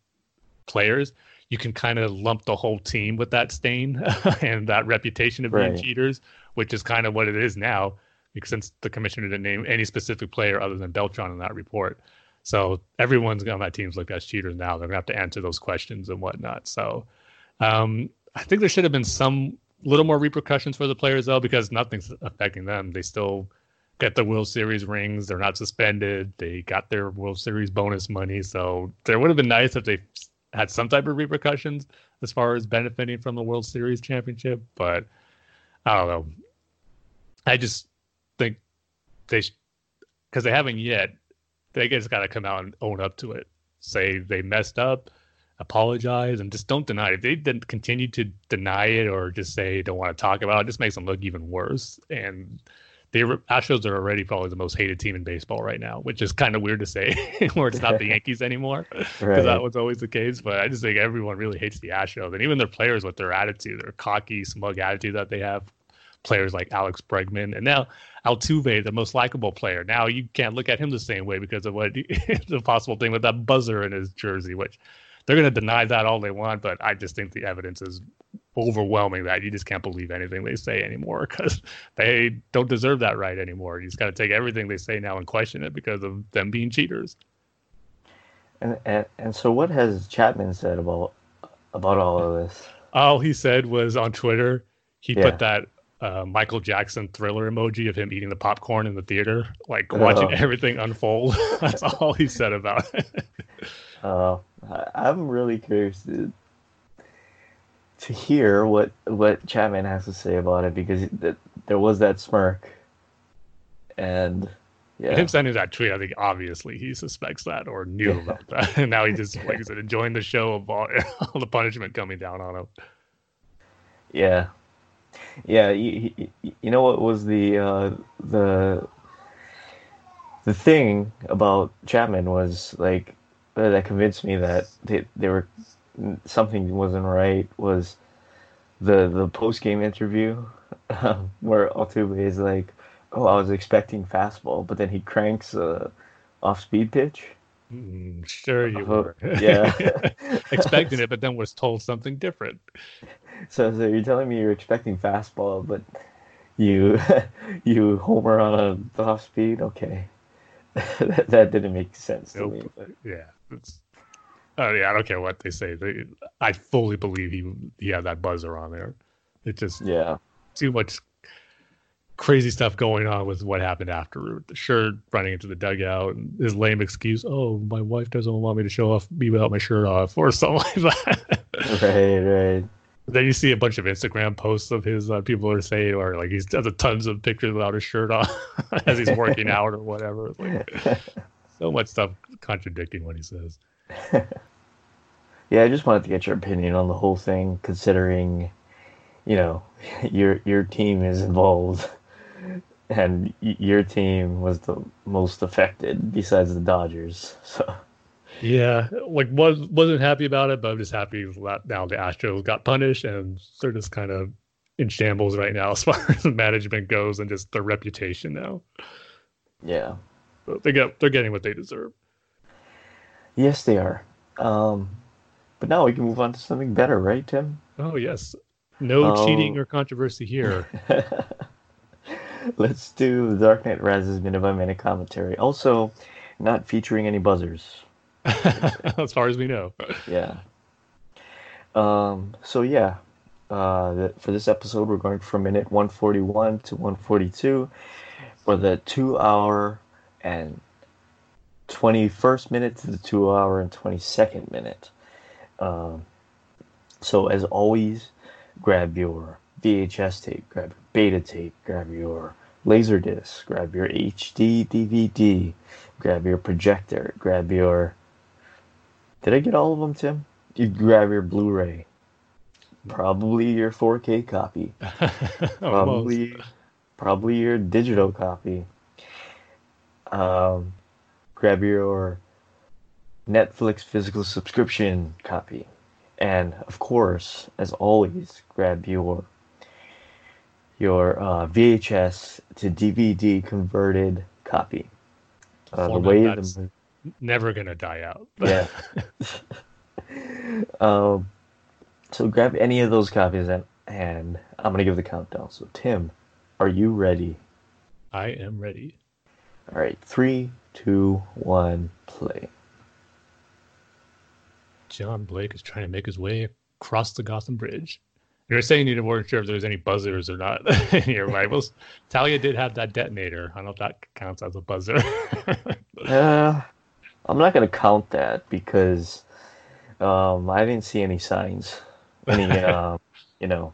players, you can kind of lump the whole team with that stain and that reputation of being right. cheaters, which is kind of what it is now, because since the commissioner didn't name any specific player other than Beltran in that report. So everyone's on that team's looked as cheaters now. They're gonna have to answer those questions and whatnot. So um, I think there should have been some little more repercussions for the players though, because nothing's affecting them. They still get the World Series rings. They're not suspended. They got their World Series bonus money. So there would have been nice if they had some type of repercussions as far as benefiting from the World Series championship. But I don't know. I just think they, because they haven't yet, they just got to come out and own up to it. Say they messed up, apologize, and just don't deny it. If they didn't continue to deny it or just say don't want to talk about it, it just makes them look even worse. And the Astros are already probably the most hated team in baseball right now, which is kind of weird to say, where it's not the Yankees anymore, because right. that was always the case. But I just think everyone really hates the Astros, and even their players with their attitude, their cocky, smug attitude that they have. Players like Alex Bregman, and now Altuve, the most likable player. Now you can't look at him the same way because of what the possible thing with that buzzer in his jersey, which they're going to deny that all they want, but I just think the evidence is overwhelming that you just can't believe anything they say anymore because they don't deserve that right anymore. You just got to take everything they say now and question it because of them being cheaters. And, and and so, what has Chapman said about about all of this? All he said was on Twitter. He yeah. put that uh, Michael Jackson thriller emoji of him eating the popcorn in the theater, like watching oh. everything unfold. That's all he said about it. Oh, I'm really curious to to hear what what Chapman has to say about it because it, there was that smirk, and yeah, him sending that tweet, I think obviously he suspects that or knew yeah. about that, and now he just like I said, enjoying the show of all, all the punishment coming down on him. Yeah, yeah. You, you know what was the uh, the the thing about Chapman was like that convinced me that they, they were something wasn't right was the the post game interview um, where Altuve is like, "Oh, I was expecting fastball," but then he cranks a off speed pitch. Mm, sure, you uh, were. Yeah, expecting it, but then was told something different. So, so you're telling me you're expecting fastball, but you you homer on a off speed? Okay, that, that didn't make sense nope. to me. But. Yeah, it's Oh yeah, I don't care what they say. They, I fully believe he he had that buzzer on there. It just yeah, too much crazy stuff going on with what happened after the shirt running into the dugout and his lame excuse. Oh, my wife doesn't want me to show off me without my shirt off or something like that. Right, right. Then you see a bunch of Instagram posts of his uh, people are saying, or like he's has a tons of pictures without his shirt on as he's working out or whatever. Like, so much stuff contradicting what he says. yeah, I just wanted to get your opinion on the whole thing, considering, you know, your your team is involved, and your team was the most affected besides the Dodgers. So. Yeah, like was wasn't happy about it, but I'm just happy that now the Astros got punished and they're just kind of in shambles right now as far as management goes and just their reputation now. Yeah, they get they're getting what they deserve. Yes, they are. Um, but now we can move on to something better, right, Tim? Oh yes. No um, cheating or controversy here. Let's do the Dark Knight Rises minute by minute commentary. Also, not featuring any buzzers. as far as we know. yeah. Um, so yeah, uh, the, for this episode, we're going from minute 141 to 142 for the two hour and 21st minute to the 2 hour and 22nd minute. Um, so, as always, grab your VHS tape, grab your beta tape, grab your laser disc, grab your HD DVD, grab your projector, grab your. Did I get all of them, Tim? You grab your Blu ray. Probably your 4K copy. probably, probably your digital copy. Um, grab your Netflix physical subscription copy. And of course, as always, grab your your uh, VHS to DVD converted copy. Uh, the way that's the, never gonna die out. yeah. um, so grab any of those copies and, and I'm gonna give the countdown. So Tim, are you ready? I am ready. All right, three, two, one, play. John Blake is trying to make his way across the Gotham Bridge. You were saying you weren't sure if there was any buzzers or not in your rivals. Talia did have that detonator. I don't know if that counts as a buzzer. uh, I'm not going to count that because um, I didn't see any signs, any uh, you know,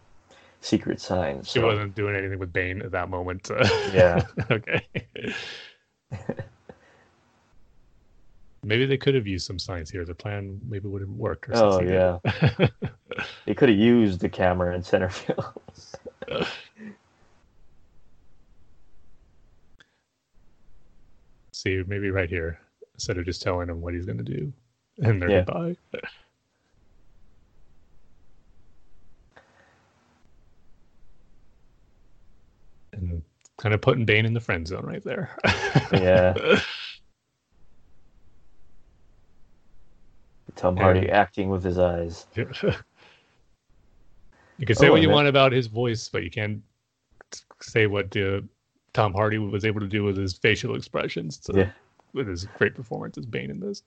secret signs. She so. wasn't doing anything with Bane at that moment. Uh, yeah. okay. Maybe they could have used some science here. The plan maybe would have worked. oh yeah, they could have used the camera in center field. See, maybe right here, instead of just telling him what he's going to do, and they're yeah. goodbye. and kind of putting Bane in the friend zone right there. yeah. Tom Hardy acting with his eyes. you can say oh, what you want about his voice, but you can't say what uh, Tom Hardy was able to do with his facial expressions. So, yeah. With his great performance as Bane in this.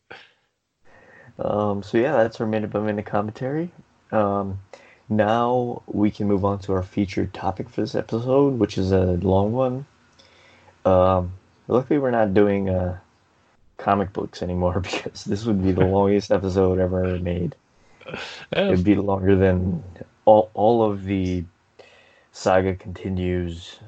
Um, so yeah, that's our minute by minute commentary. Um, now we can move on to our featured topic for this episode, which is a long one. Um, luckily, we're not doing uh, comic books anymore because this would be the longest episode ever made. It'd be longer than all all of the saga continues.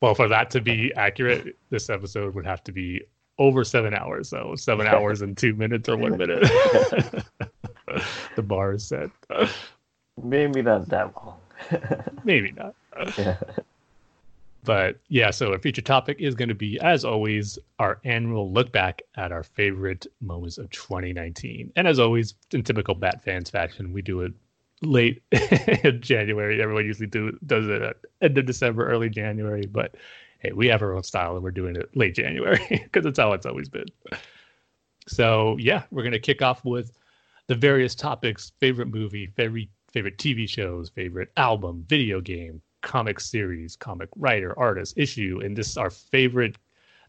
Well, for that to be accurate, this episode would have to be over seven hours. So seven hours and two minutes or one minute. the bar is set. Maybe not that long. Maybe not. yeah. But yeah, so our feature topic is going to be, as always, our annual look back at our favorite moments of 2019. And as always, in typical Bat fans fashion, we do it late January. Everyone usually do does it at end of December, early January. But hey, we have our own style, and we're doing it late January because it's how it's always been. So yeah, we're gonna kick off with the various topics: favorite movie, favorite favorite TV shows, favorite album, video game, comic series, comic writer, artist, issue, and this is our favorite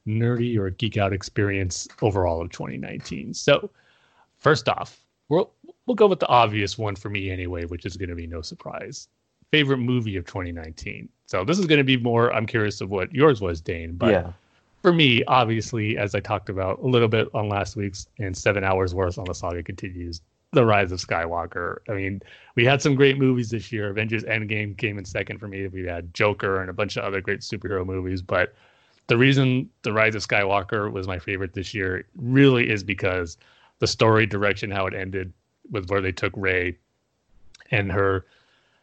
nerdy or geek out experience overall of 2019. So, first off, we'll we'll go with the obvious one for me anyway, which is going to be no surprise. Favorite movie of 2019. So this is going to be more. I'm curious of what yours was, Dane. But yeah. for me, obviously, as I talked about a little bit on last week's and seven hours worth on the saga continues, the Rise of Skywalker. I mean, we had some great movies this year. Avengers Endgame came in second for me. We had Joker and a bunch of other great superhero movies. But the reason The Rise of Skywalker was my favorite this year really is because the story direction, how it ended with where they took Rey and her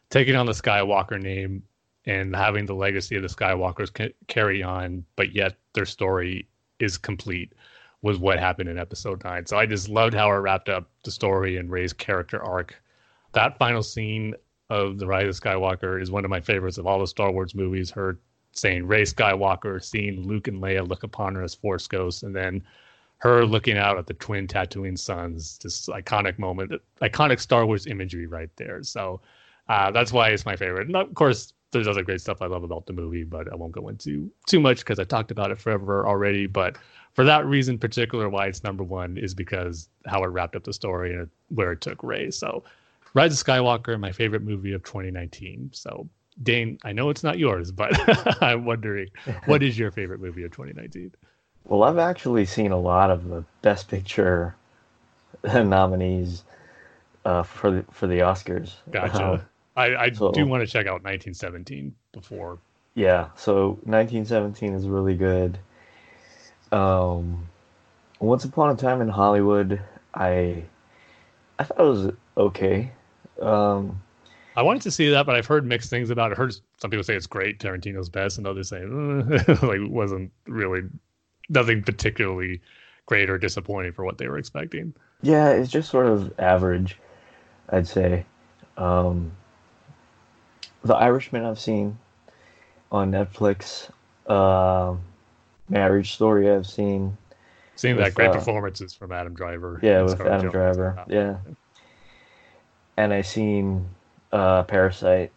taking on the Skywalker name and having the legacy of the Skywalkers ca- carry on, but yet their story is complete was what happened in episode nine. So I just loved how it wrapped up the story and Ray's character arc. That final scene of the Rise of Skywalker is one of my favorites of all the Star Wars movies. Her saying Ray Skywalker, seeing Luke and Leia look upon her as Force ghosts, and then her looking out at the twin Tatooine suns. This iconic moment, iconic Star Wars imagery right there. So uh, that's why it's my favorite. And of course, there's other great stuff I love about the movie, but I won't go into too much because I talked about it forever already. But for that reason, particular, why it's number one is because how it wrapped up the story and where it took Ray. So, Rise of Skywalker, my favorite movie of 2019. So, Dane, I know it's not yours, but I'm wondering, what is your favorite movie of 2019? Well, I've actually seen a lot of the Best Picture nominees uh, for the for the Oscars. Gotcha. Uh, I, I so- do want to check out 1917 before. yeah, so 1917 is really good. Um, Once Upon a Time in Hollywood, I I thought it was okay. Um, I wanted to see that, but I've heard mixed things about it. Heard some people say it's great, Tarantino's best, and others say "Uh," like wasn't really nothing particularly great or disappointing for what they were expecting. yeah, it's just sort of average, I'd say. Um, the Irishman I've seen on Netflix. Um Marriage Story I've seen. Seeing that great uh, performances from Adam Driver. Yeah, and with Adam Johansson. Driver. Yeah. And I seen uh, Parasite.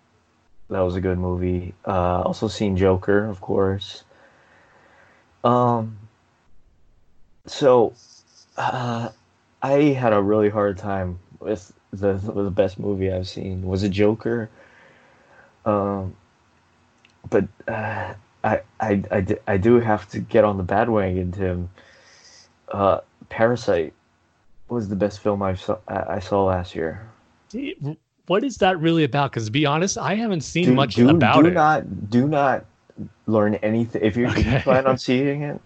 That was a good movie. Uh, also seen Joker, of course. Um. So, uh, I had a really hard time with the the best movie I've seen. Was it Joker? Um. But uh, I, I, I, d- I do have to get on the bandwagon, Tim. Uh, Parasite was the best film I saw I saw last year. What is that really about? Because to be honest, I haven't seen Do, much do, about do it. not do not learn anything if you, if you plan on seeing it.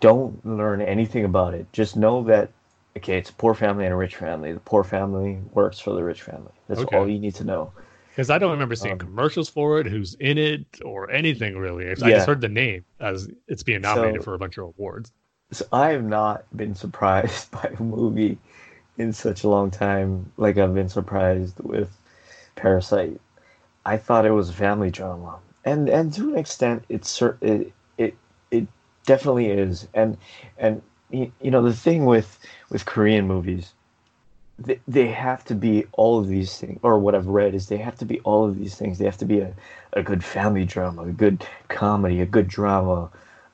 Don't learn anything about it. Just know that okay, it's a poor family and a rich family. The poor family works for the rich family. That's Okay. all you need to know. Because I don't remember seeing Um, commercials for it, who's in it, or anything really. I Yeah. just heard the name as it's being nominated So- for a bunch of awards. So I have not been surprised by a movie in such a long time like I've been surprised with Parasite. I thought it was a family drama, and and to an extent, it's it it it definitely is. And and you know the thing with with Korean movies, they, they have to be all of these things, or what I've read is they have to be all of these things. They have to be a, a good family drama, a good comedy, a good drama,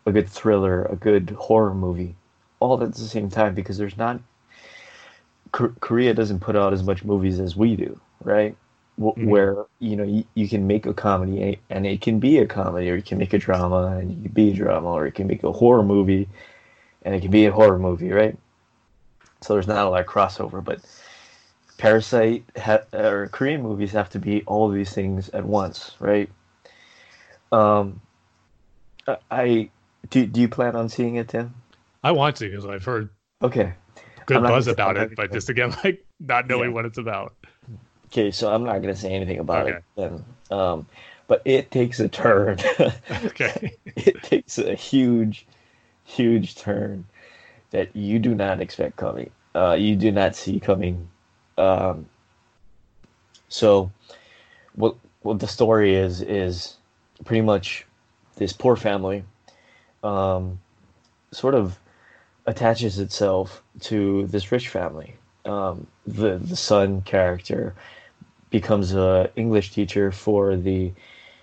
a good thriller, a good horror movie, all at the same time because there's not. K- Korea doesn't put out as much movies as we do, right? W- Mhm. Where you know you, you can make a comedy and- and it can be a comedy, or you can make a drama and you can be a drama, or you can make a horror movie and it can be a horror movie, right? So there's not a lot of crossover, but Parasite ha- or Korean movies have to be all of these things at once, right? Um, I do. Do you plan on seeing it, Tim? I want to because I've heard Okay. good buzz about it, but just again, like not knowing Yeah. what it's about. Okay, so I'm not gonna say anything about Okay. it then. Um, but it takes a turn. Okay. it takes a huge, huge turn that you do not expect coming. Uh, you do not see coming. Um, so, what what the story is is pretty much this poor family, um, sort of attaches itself to this rich family. Um, the the son character becomes a English teacher for the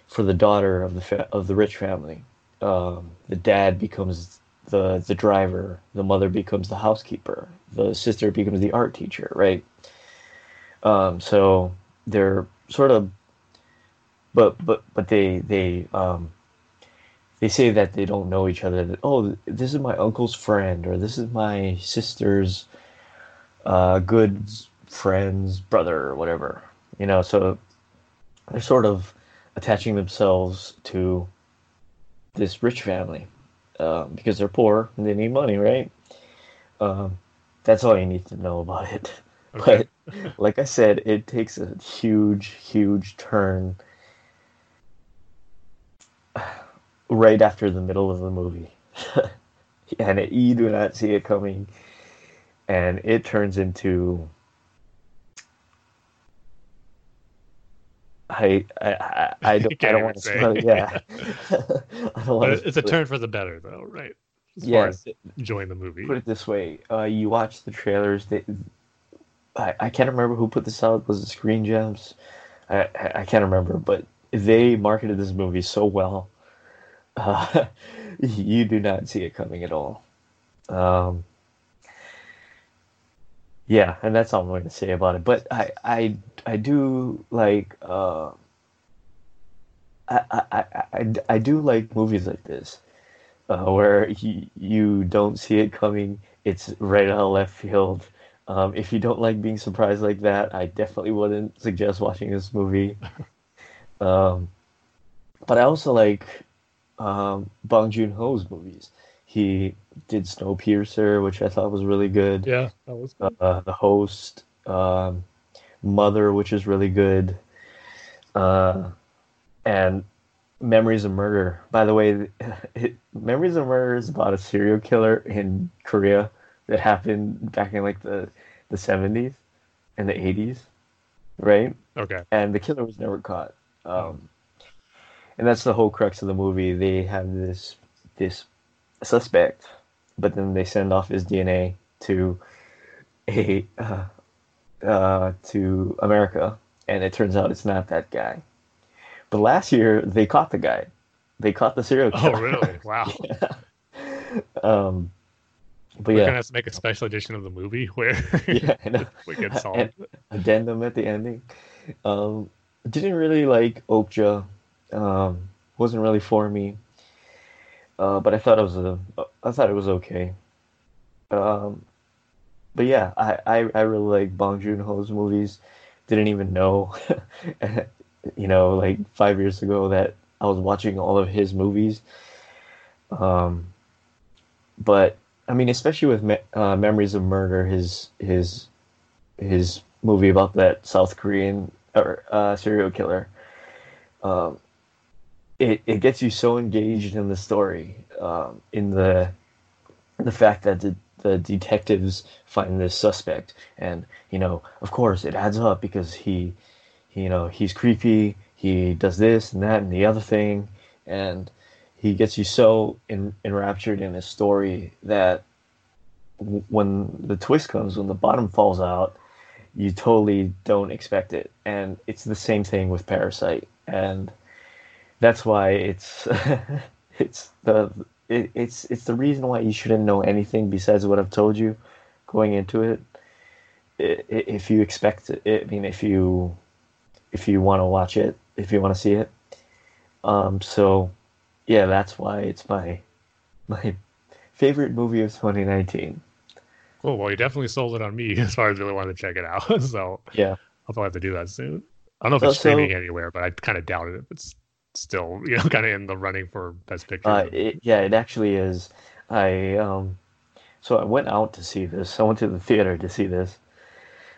for the daughter of the fa- of the rich family. Um, the dad becomes the the driver. The mother becomes the housekeeper. The sister becomes the art teacher. Right. Um, so they're sort of, but but but they they um, they say that they don't know each other. That oh, this is my uncle's friend, or this is my sister's uh, good friend's brother, or whatever. You know, so they're sort of attaching themselves to this rich family um, because they're poor and they need money, right? Um, that's all you need to know about it. Okay. But like I said, it takes a huge, huge turn right after the middle of the movie, and it, you do not see it coming, and it turns into. I I I, don't, I don't want to say. spoil. Yeah, I don't want it's a turn for the better, though, right? As Yes, enjoying the movie. put it this way: uh, you watch the trailers. They, I, I can't remember who put this out. Was it Screen Gems? I, I I can't remember, but they marketed this movie so well. Uh, you do not see it coming at all. Um, yeah, and that's all I'm going to say about it. But I I I do like. Uh, I, I, I, I, do like movies like this uh, where you, you don't see it coming. It's right out of left field. Um, if you don't like being surprised like that, I definitely wouldn't suggest watching this movie. um, but I also like um, Bong Joon Ho's movies. He did Snowpiercer, which I thought was really good. Yeah, that was good. Uh, the Host, um, Mother, which is really good, uh, and Memories of Murder. By the way, it, Memories of Murder is about a serial killer in Korea that happened back in like the the seventies and the eighties, right? Okay. and the killer was never caught. Um, and that's the whole crux of the movie. They have this this suspect, but then they send off his DNA to a uh, uh, to America, and it turns out it's not that guy. But last year they caught the guy. They caught the serial Oh, really? Wow. um, but We're yeah, gonna have to make a special edition of the movie where yeah, we get solved. Addendum at the ending. Um, didn't really like Okja. Um, wasn't really for me. Uh, but I thought it was a, I thought it was okay. Um, but yeah, I, I, I really like Bong Joon Ho's movies. Didn't even know, you know, like five years ago that I was watching all of his movies. Um, but I mean, especially with Me- uh, Memories of Murder, his his his movie about that South Korean or uh, serial killer. Um, it it gets you so engaged in the story, um, in the the fact that the the detectives find this suspect, and you know, of course, it adds up because he, he you know, he's creepy. He does this and that and the other thing, and he gets you so en- enraptured in his story that w- when the twist comes, when the bottom falls out, you totally don't expect it. And it's the same thing with Parasite, and that's why it's it's the it, it's it's the reason why you shouldn't know anything besides what I've told you going into it. If you expect it, I mean, if you if you want to watch it, if you want to see it, um, so yeah, that's why it's my my favorite movie of 2019. Cool. Well, you definitely sold it on me as far as really wanted to check it out. so Yeah. I'll probably have to do that soon. I don't know if So- it's streaming so- anywhere, but I kind of doubt it if it's still, you know, kind of in the running for Best Picture. Uh, it, yeah, it actually is. I um, so I went out to see this. I went to the theater to see this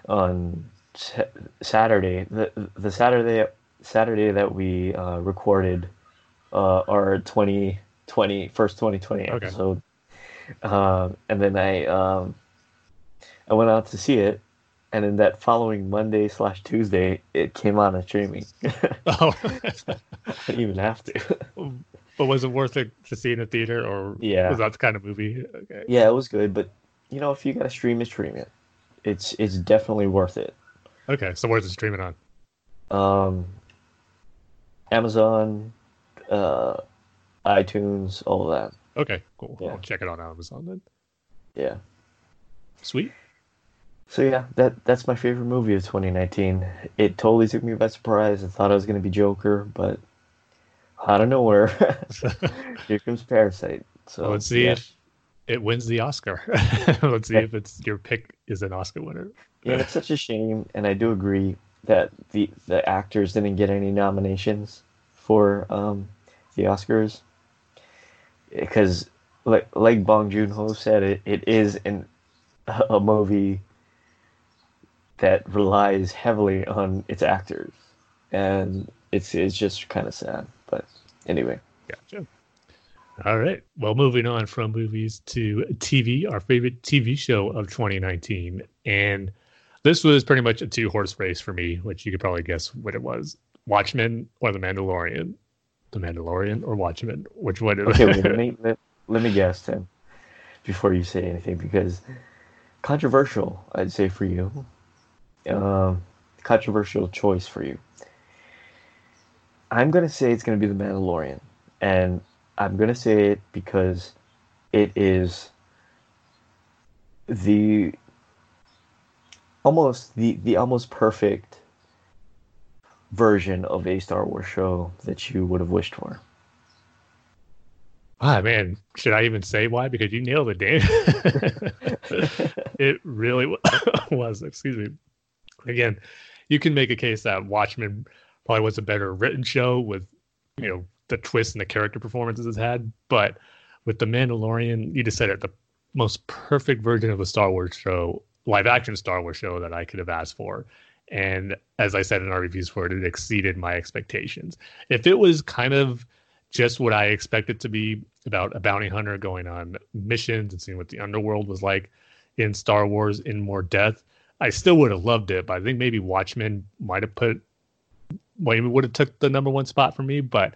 on sa- Saturday. The the Saturday Saturday that we uh, recorded uh, our 2020 first 2020 Okay. episode. Um, and then I um, I went out to see it, and then that following Monday slash Tuesday, it came on a streaming. oh. I didn't even have to. but was it worth it to see in a theater or Yeah. was that the kind of movie? Okay. Yeah, it was good, but you know, if you gotta stream it, stream it. It's it's definitely worth it. Okay. So where's it streaming on? Um, Amazon, uh, iTunes, all of that. Okay, cool. Yeah. I'll check it on Amazon then. Yeah. Sweet. So yeah, that that's my favorite movie of 2019. It totally took me by surprise. I thought I was gonna be Joker, but out of nowhere, here comes Parasite. So Well, let's see yeah. if it wins the Oscar. let's see Yeah. if it's your pick is an Oscar winner. Yeah, it's such a shame, and I do agree that the the actors didn't get any nominations for um, the Oscars because, like like Bong Joon Ho said, it, it is an a movie that relies heavily on its actors, and it's it's just kind of sad. But anyway, Gotcha. All right. Well, moving on from movies to TV, our favorite TV show of 2019. And this was pretty much a two horse race for me, which you could probably guess what it was Watchmen or The Mandalorian. The Mandalorian or Watchmen? Which one? okay, wait, let me let, let me guess then before you say anything because controversial, I'd say for you. Um, controversial choice for you. I'm gonna say it's gonna be the Mandalorian, and I'm gonna say it because it is the almost the the almost perfect version of a Star Wars show that you would have wished for. Ah, man, should I even say why? Because you nailed it, Dan. it really was. Excuse me. Again, you can make a case that Watchmen probably was a better written show with, you know, the twists and the character performances it's had. But with The Mandalorian, you just said it, the most perfect version of a Star Wars show, live action Star Wars show that I could have asked for. And as I said in our reviews for it, it exceeded my expectations. If it was kind of just what I expected to be about a bounty hunter going on missions and seeing what the underworld was like in Star Wars in more depth. I still would have loved it, but I think maybe Watchmen might have put well, would have took the number one spot for me. But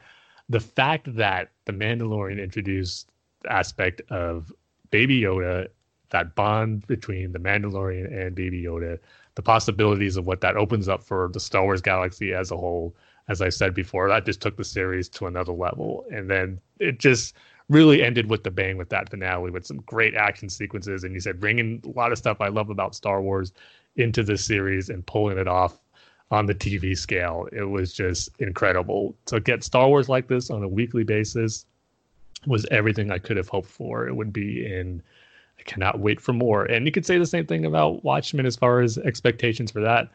the fact that the Mandalorian introduced aspect of Baby Yoda, that bond between the Mandalorian and Baby Yoda, the possibilities of what that opens up for the Star Wars galaxy as a whole, as I said before, that just took the series to another level. And then it just really ended with the bang with that finale with some great action sequences. And you said bringing a lot of stuff I love about Star Wars into this series and pulling it off on the TV scale. It was just incredible. To get Star Wars like this on a weekly basis was everything I could have hoped for. It would be in. I cannot wait for more. And you could say the same thing about Watchmen as far as expectations for that.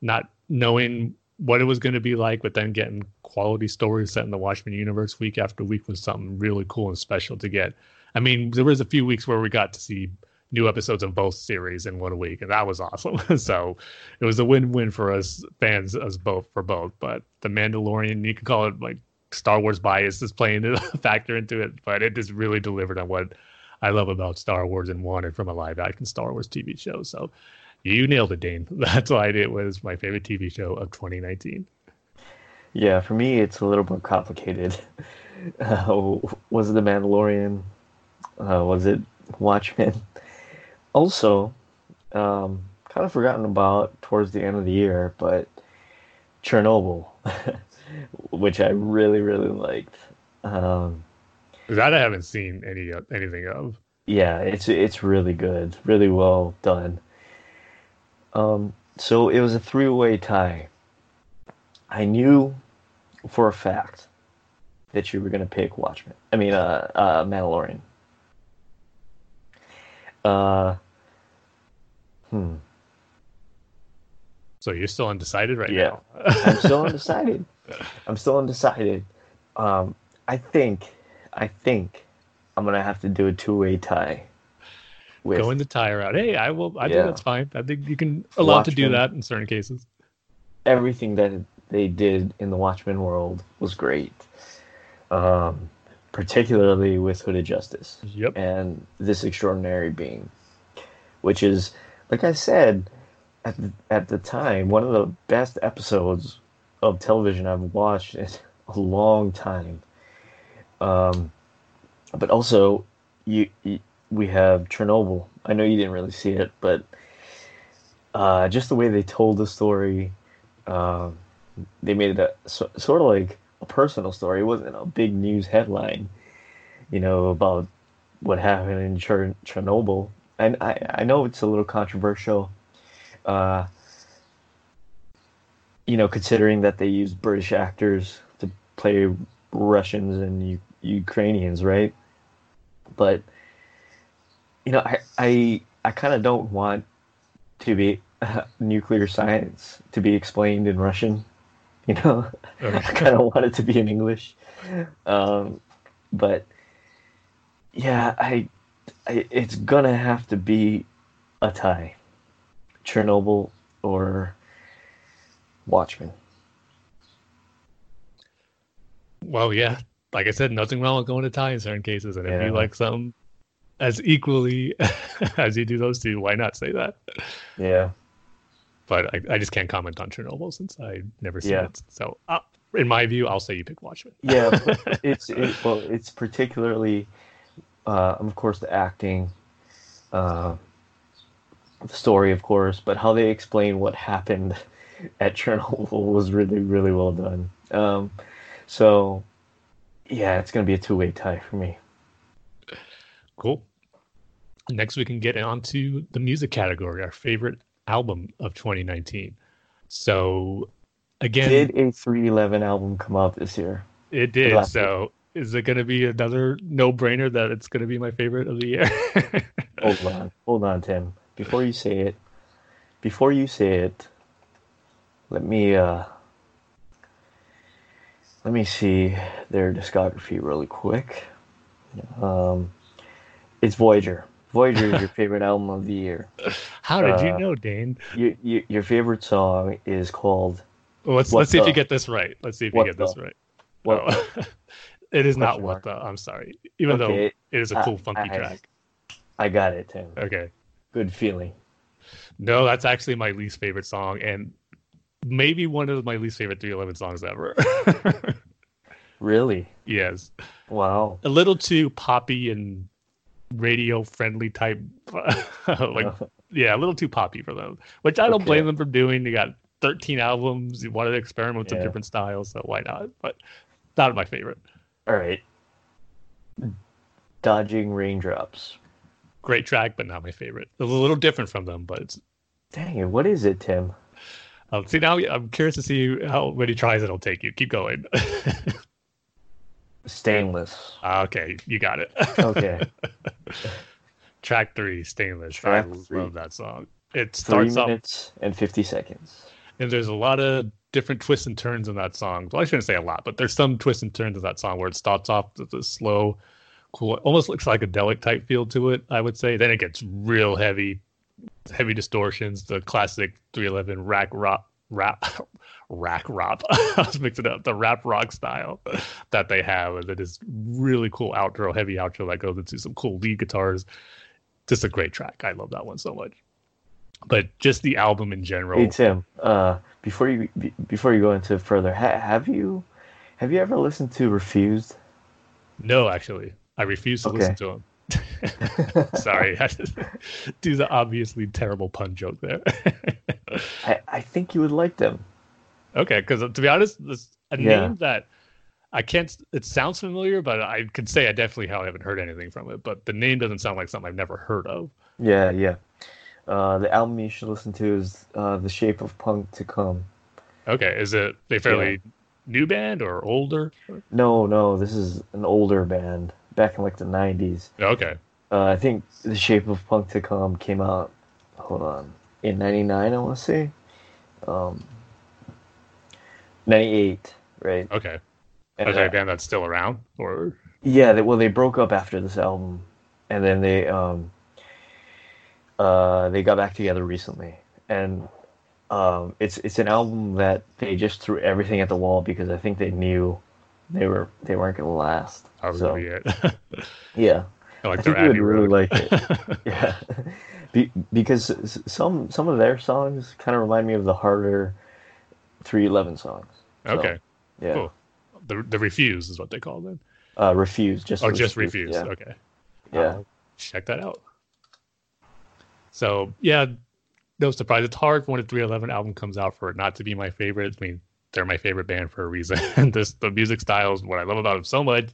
Not knowing what it was going to be like, but then getting quality stories set in the Watchmen universe week after week was something really cool and special to get. I mean, there was a few weeks where we got to see new episodes of both series in one week, and that was awesome. so it was a win-win for us fans, as both for both. But the Mandalorian, you could call it like Star Wars bias is playing a factor into it, but it just really delivered on what I love about Star Wars and wanted from a live-action Star Wars TV show. So you nailed it, Dane. That's why it was my favorite TV show of 2019. Yeah, for me, it's a little more complicated. Uh, was it The Mandalorian? Uh, was it Watchmen? Also, um, kind of forgotten about towards the end of the year, but Chernobyl, which I really, really liked. Um, That I haven't seen any anything of. yeah, it's it's really good, really well done. Um, so it was a three-way tie. I knew for a fact that you were going to pick Watchmen. I mean, uh, uh, Mandalorian. Uh, Hmm. So you're still undecided right Yeah. now. I'm still undecided. I'm still undecided. Um, I think, I think, I'm gonna have to do a two-way tie. With Going the tire out. Hey, I will. I Yeah. think that's fine. I think you can allow to do that in certain cases. everything that they did in the Watchmen world was great. Um, particularly with Hooded Justice. Yep. and this extraordinary being, which is, like I said, at the, at the time, one of the best episodes of television I've watched in a long time. Um, but also, you, you we have Chernobyl. I know you didn't really see it, but uh, just the way they told the story, uh, they made it a, so, sort of like a personal story. It wasn't a big news headline, you know, about what happened in Cher- Chernobyl. And I, I know it's a little controversial, uh, you know, considering that they used British actors to play Russians and U- Ukrainians, right? But you know, I I, I kind of don't want to be nuclear science to be explained in Russian. You know, I kind of want it to be in English. Um, but yeah, I, I it's gonna have to be a tie. Chernobyl or Watchmen. Well, yeah. Like I said, nothing wrong with going to tie in certain cases. And if you like something as equally as you do those two, why not say that? Yeah. But I, I just can't comment on Chernobyl since I never seen Yeah. it. So, uh, in my view, I'll say you pick Watchmen. Yeah, it's it, well, it's particularly, uh, of course, the acting, uh, the story, of course, but how they explain what happened at Chernobyl was really, really well done. Um, so, yeah, it's gonna be a two-way tie for me. Cool. Next, we can get on to the music category, our favorite album of 2019. So, again, Did a 311 album come out this year? it did. So, is it going to be another no brainer that it's going to be my favorite of the year? Hold on, hold on, Tim. Before you say it, before you say it, let me uh, let me see their discography really quick. Um, it's Voyager. Voyager is your favorite album of the year. How did you Uh, know, Dane? You, you, your favorite song is called Well, let's what let's see if you get this right. Let's see if you get this right. What Oh. it is not what the. I'm sorry. Even though it is a cool, funky I- track. I got it, Tim. Okay. Good feeling. No, that's actually my least favorite song, and maybe one of my least favorite 311 songs ever. Really? yes, Wow. a little too poppy and radio friendly type. like, yeah, a little too poppy for them, which I don't Okay. blame them for doing. They got 13 albums. You wanted to experiment with Yeah. different styles, so why not? But not my favorite. All right. Dodging raindrops. Great track, but not my favorite. It's a little different from them, but it's. Dang it! What is it, Tim? Um, see now, I'm curious to see how many tries it'll take you. Keep going. Stainless. Ah, okay, you got it. Okay. Track three, Stainless. Track I three. love that song. It Three starts off, minutes and fifty seconds. and there's a lot of different twists and turns in that song. Well, I shouldn't say a lot, but there's some twists and turns in that song where it starts off with a slow, cool, almost looks like a delic type feel to it. I would say. Then it gets real heavy, heavy distortions. The classic 311 rack rock rap rack rock. I was mixing up the rap rock style that they have, and it is really cool outro, heavy outro that goes into some cool lead guitars. Just a great track. I love that one so much. But just the album in general. Hey Tim, uh, before you be, before you go into further, ha- have you have you ever listened to Refused? No, actually, I refuse to Okay. listen to him. Sorry, I just do the obviously terrible pun joke there. I, I think you would like them. okay, because to be honest, this a Yeah. name that I can't. It sounds familiar, but I can say I definitely haven't heard anything from it. But the name doesn't sound like something I've never heard of. Yeah, yeah. Uh, the album you should listen to is uh, "The Shape of Punk to Come." Okay, is it a fairly new band or older? No, no, this is an older band back in like the '90s. Okay, Uh, I think "The Shape of Punk to Come" came out. Hold on, in '99. I want to say, um, '98, right? Okay. And, Is that uh, a band that's still around, or Yeah, they, well, they broke up after this album, and then they um, uh, they got back together recently, and um, it's it's an album that they just threw everything at the wall because I think they knew they were they weren't gonna last. was So, it? yeah, I like I think you would really like it. yeah, Be, because some some of their songs kind of remind me of the harder 311 songs. So, okay, Yeah. cool. The the refuse is what they call them. Uh, refuse. Just Oh, just refuse. Yeah. Okay. Yeah. I'll check that out. So yeah, no surprise. It's hard when a 311 album comes out for it not to be my favorite. I mean, they're my favorite band for a reason. This the music style is what I love about them so much.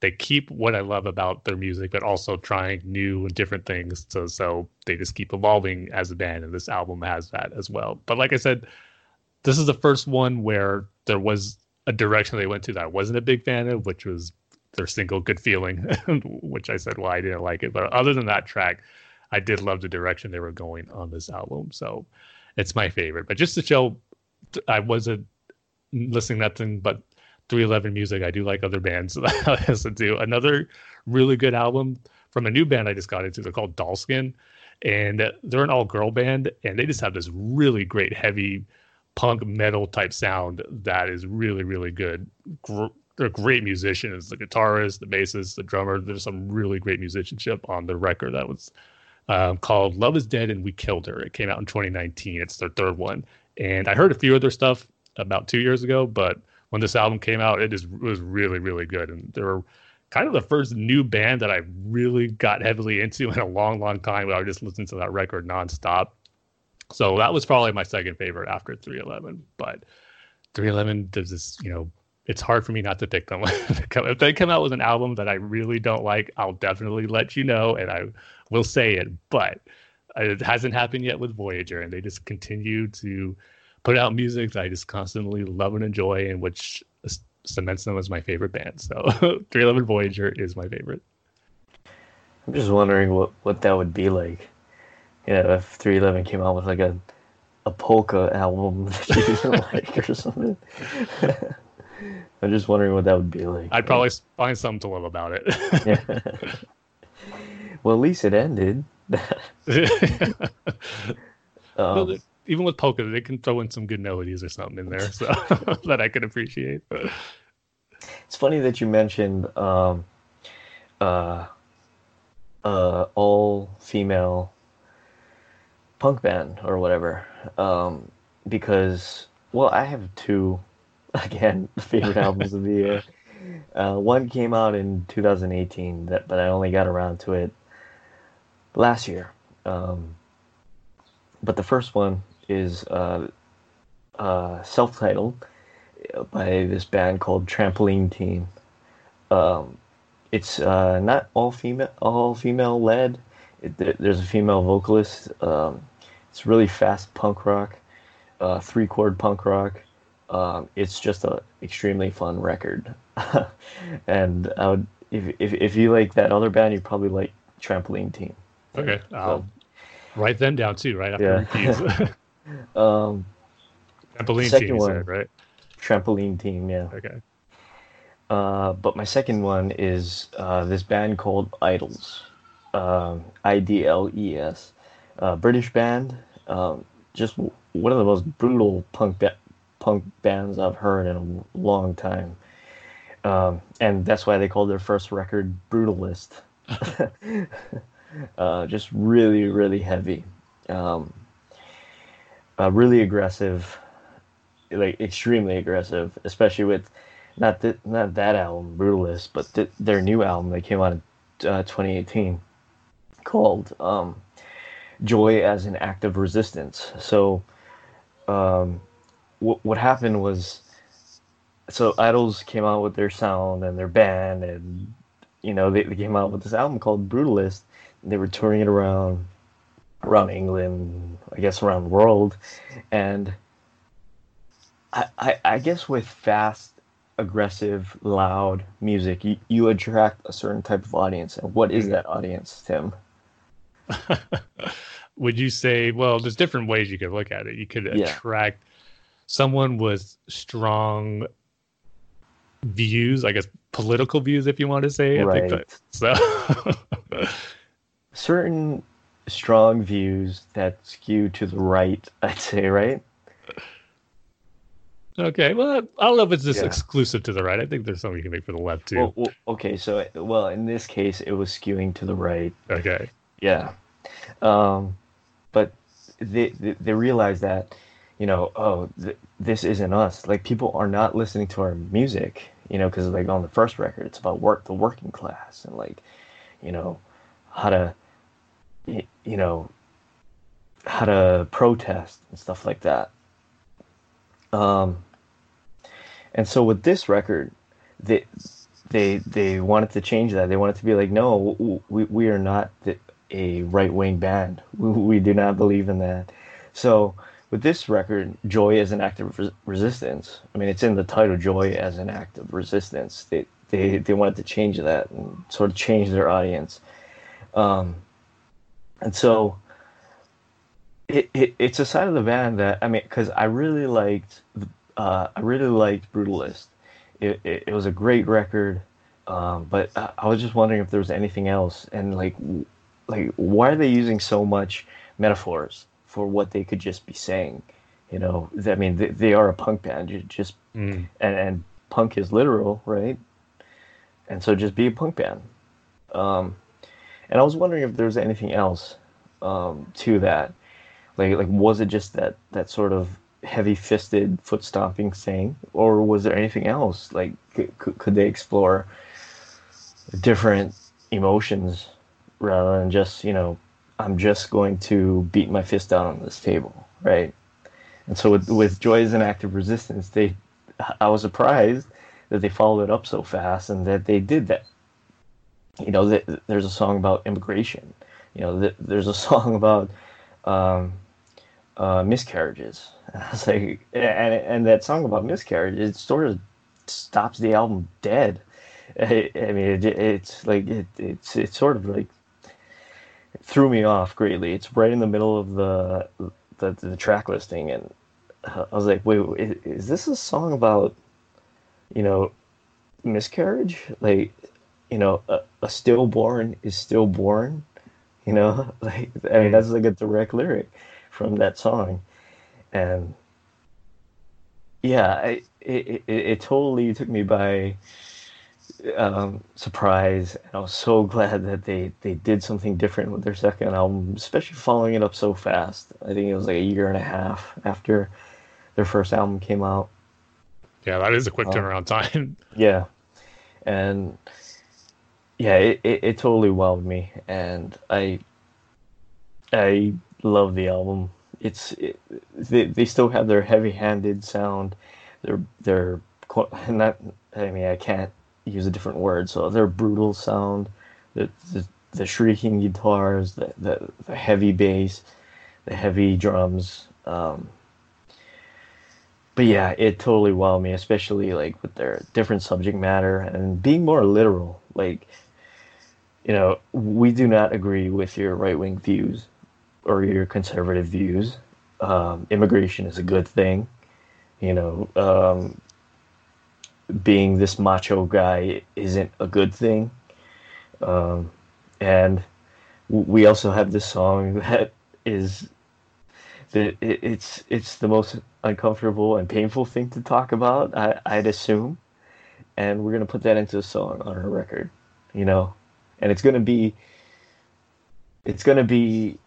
They keep what I love about their music, but also trying new and different things. So so they just keep evolving as a band, and this album has that as well. But like I said, this is the first one where there was a direction they went to that I wasn't a big fan of, which was their single "Good Feeling," which I said "Well, I didn't like it. But other than that track, I did love the direction they were going on this album. So it's my favorite. But just to show, I wasn't listening nothing but 311 music. I do like other bands that I listen to. Another really good album from a new band I just got into. They're called Dollskin, and they're an all girl band, and they just have this really great heavy punk metal type sound that is really really good. Gr- they're great musicians. The guitarist, the bassist, the drummer. There's some really great musicianship on the record that was um, called "Love Is Dead and We Killed Her." It came out in 2019. It's their third one, and I heard a few of their stuff about two years ago, but when this album came out, it was really really good, and they were kind of the first new band that I really got heavily into in a long long time. Where I would just listen to that record nonstop. So that was probably my second favorite after 311. But 311 does this, you know, it's hard for me not to pick them. if they come out with an album that I really don't like, I'll definitely let you know and I will say it. But it hasn't happened yet with Voyager, and they just continue to put out music that I just constantly love and enjoy, and which cements them as my favorite band. So 311 Voyager is my favorite. I'm just wondering what, what that would be like. You know, if 311 came out with like a a polka album that you didn't like or something. I'm just wondering what that would be like. I'd probably find something to love about it. Yeah. well, at least it ended. Well, Um, they- even with polka, they can throw in some good melodies or something in there, so that I could appreciate. It's funny that you mentioned um, uh, uh, all female punk band or whatever, um, because well, I have two again favorite albums of the year. Uh, one came out in 2018, that but I only got around to it last year. Um, but the first one is uh, uh, self-titled by this band called Trampoline Team. Um, it's uh, not all female, all female led. It, there's a female vocalist. Um, it's really fast punk rock, uh, three chord punk rock. Um, it's just an extremely fun record, and I would if, if if you like that other band, you probably like Trampoline Team. Okay, I'll write them down too, right after Yeah. Um, Trampoline Second one. said, right? Trampoline Team, yeah. Okay. Uh, but my second one is uh, this band called IDLES, um, I D L E S, uh, British band. Um, just w- one of the most brutal punk ba- punk bands I've heard in a long time, um, and that's why they called their first record Brutalist. uh, just really, really heavy, um, uh, really aggressive, like extremely aggressive, especially with not th- not that album, Brutalist, but th- their new album that came out in uh, 2018 called um, Joy as an Act of Resistance. So, um, what what happened was, so IDLES came out with their sound and their band, and you know they, they came out with this album called Brutalist. And they were touring it around around England, I guess around the world, and I, I, I guess with fast, aggressive, loud music, you, you attract a certain type of audience. And what is that audience, Tim? would you say? Well, there's different ways you could look at it. You could Yeah. attract someone with strong views, I guess political views, if you want to say. I think Right. so. certain strong views that skew to the right, I'd say, right? okay, well, I don't know if it's just Yeah. exclusive to the right. I think there's something you can make for the left too. Well, well, okay, so well, in this case, it was skewing to the right. okay. Yeah, um, but they, they they realize that, you know, oh, th- this isn't us. Like people are not listening to our music, you know, because like on the first record, it's about work, the working class, and like, you know, how to, you know, how to protest and stuff like that. Um, and so with this record, they they they wanted to change that. They wanted to be like, no, we we are not the, a right wing band. We, we do not believe in that. So with this record, Joy as an act of res- resistance. I mean, it's in the title, Joy as an act of resistance. They they they wanted to change that and sort of change their audience. Um, and so it, it it's a side of the band that I mean, because I really liked uh, I really liked Brutalist. It, it, it was a great record, um, but I, I was just wondering if there was anything else, and like like why are they using so much metaphors for what they could just be saying? You know, I mean, they, they are a punk band. You just Mm. and, and punk is literal, right? And so just be a punk band. Um, and I was wondering if there was anything else um, to that. Like, like was it just that that sort of heavy-fisted foot stomping thing, or was there anything else? Like, could, could, could they explore different emotions rather than just you know, I'm just going to beat my fist down on this table, right? And so with with Joy as an act of resistance, they I was surprised that they followed it up so fast and that they did that. You know, th- there's a song about immigration. You know, th- there's a song about um, uh, miscarriages. I was like, and and that song about miscarriages it sort of stops the album dead. I, mean, it, it's like it, it's it's sort of like it threw me off greatly. It's right in the middle of the the, the track listing, and I was like, wait, is, is this a song about you know miscarriage? Like, you know, a, a stillborn is stillborn. You know, like I mean, that's like a direct lyric from that song, and yeah, I, it, it it totally took me by um, surprise, and I was so glad that they they did something different with their second album, especially following it up so fast. I think it was like a year and a half after their first album came out. Yeah, that is a quick Oh. turnaround time. Yeah, and yeah, it, it, it totally wowed me, and I I love the album. It's it, they they still have their heavy-handed sound. They're they're not. I mean, I can't use a different word. So their brutal sound, the the, the shrieking guitars, the, the the heavy bass, the heavy drums. Um, but yeah, it totally wowed me, especially like with their different subject matter and being more literal. Like, you know, we do not agree with your right wing views or your conservative views. Um, immigration is a good thing. You know, um, being this macho guy isn't a good thing. Um, and we also have this song that is that it's it's the most uncomfortable and painful thing to talk about. I, I'd assume, and we're gonna put that into a song on our record, you know, and it's gonna be it's gonna be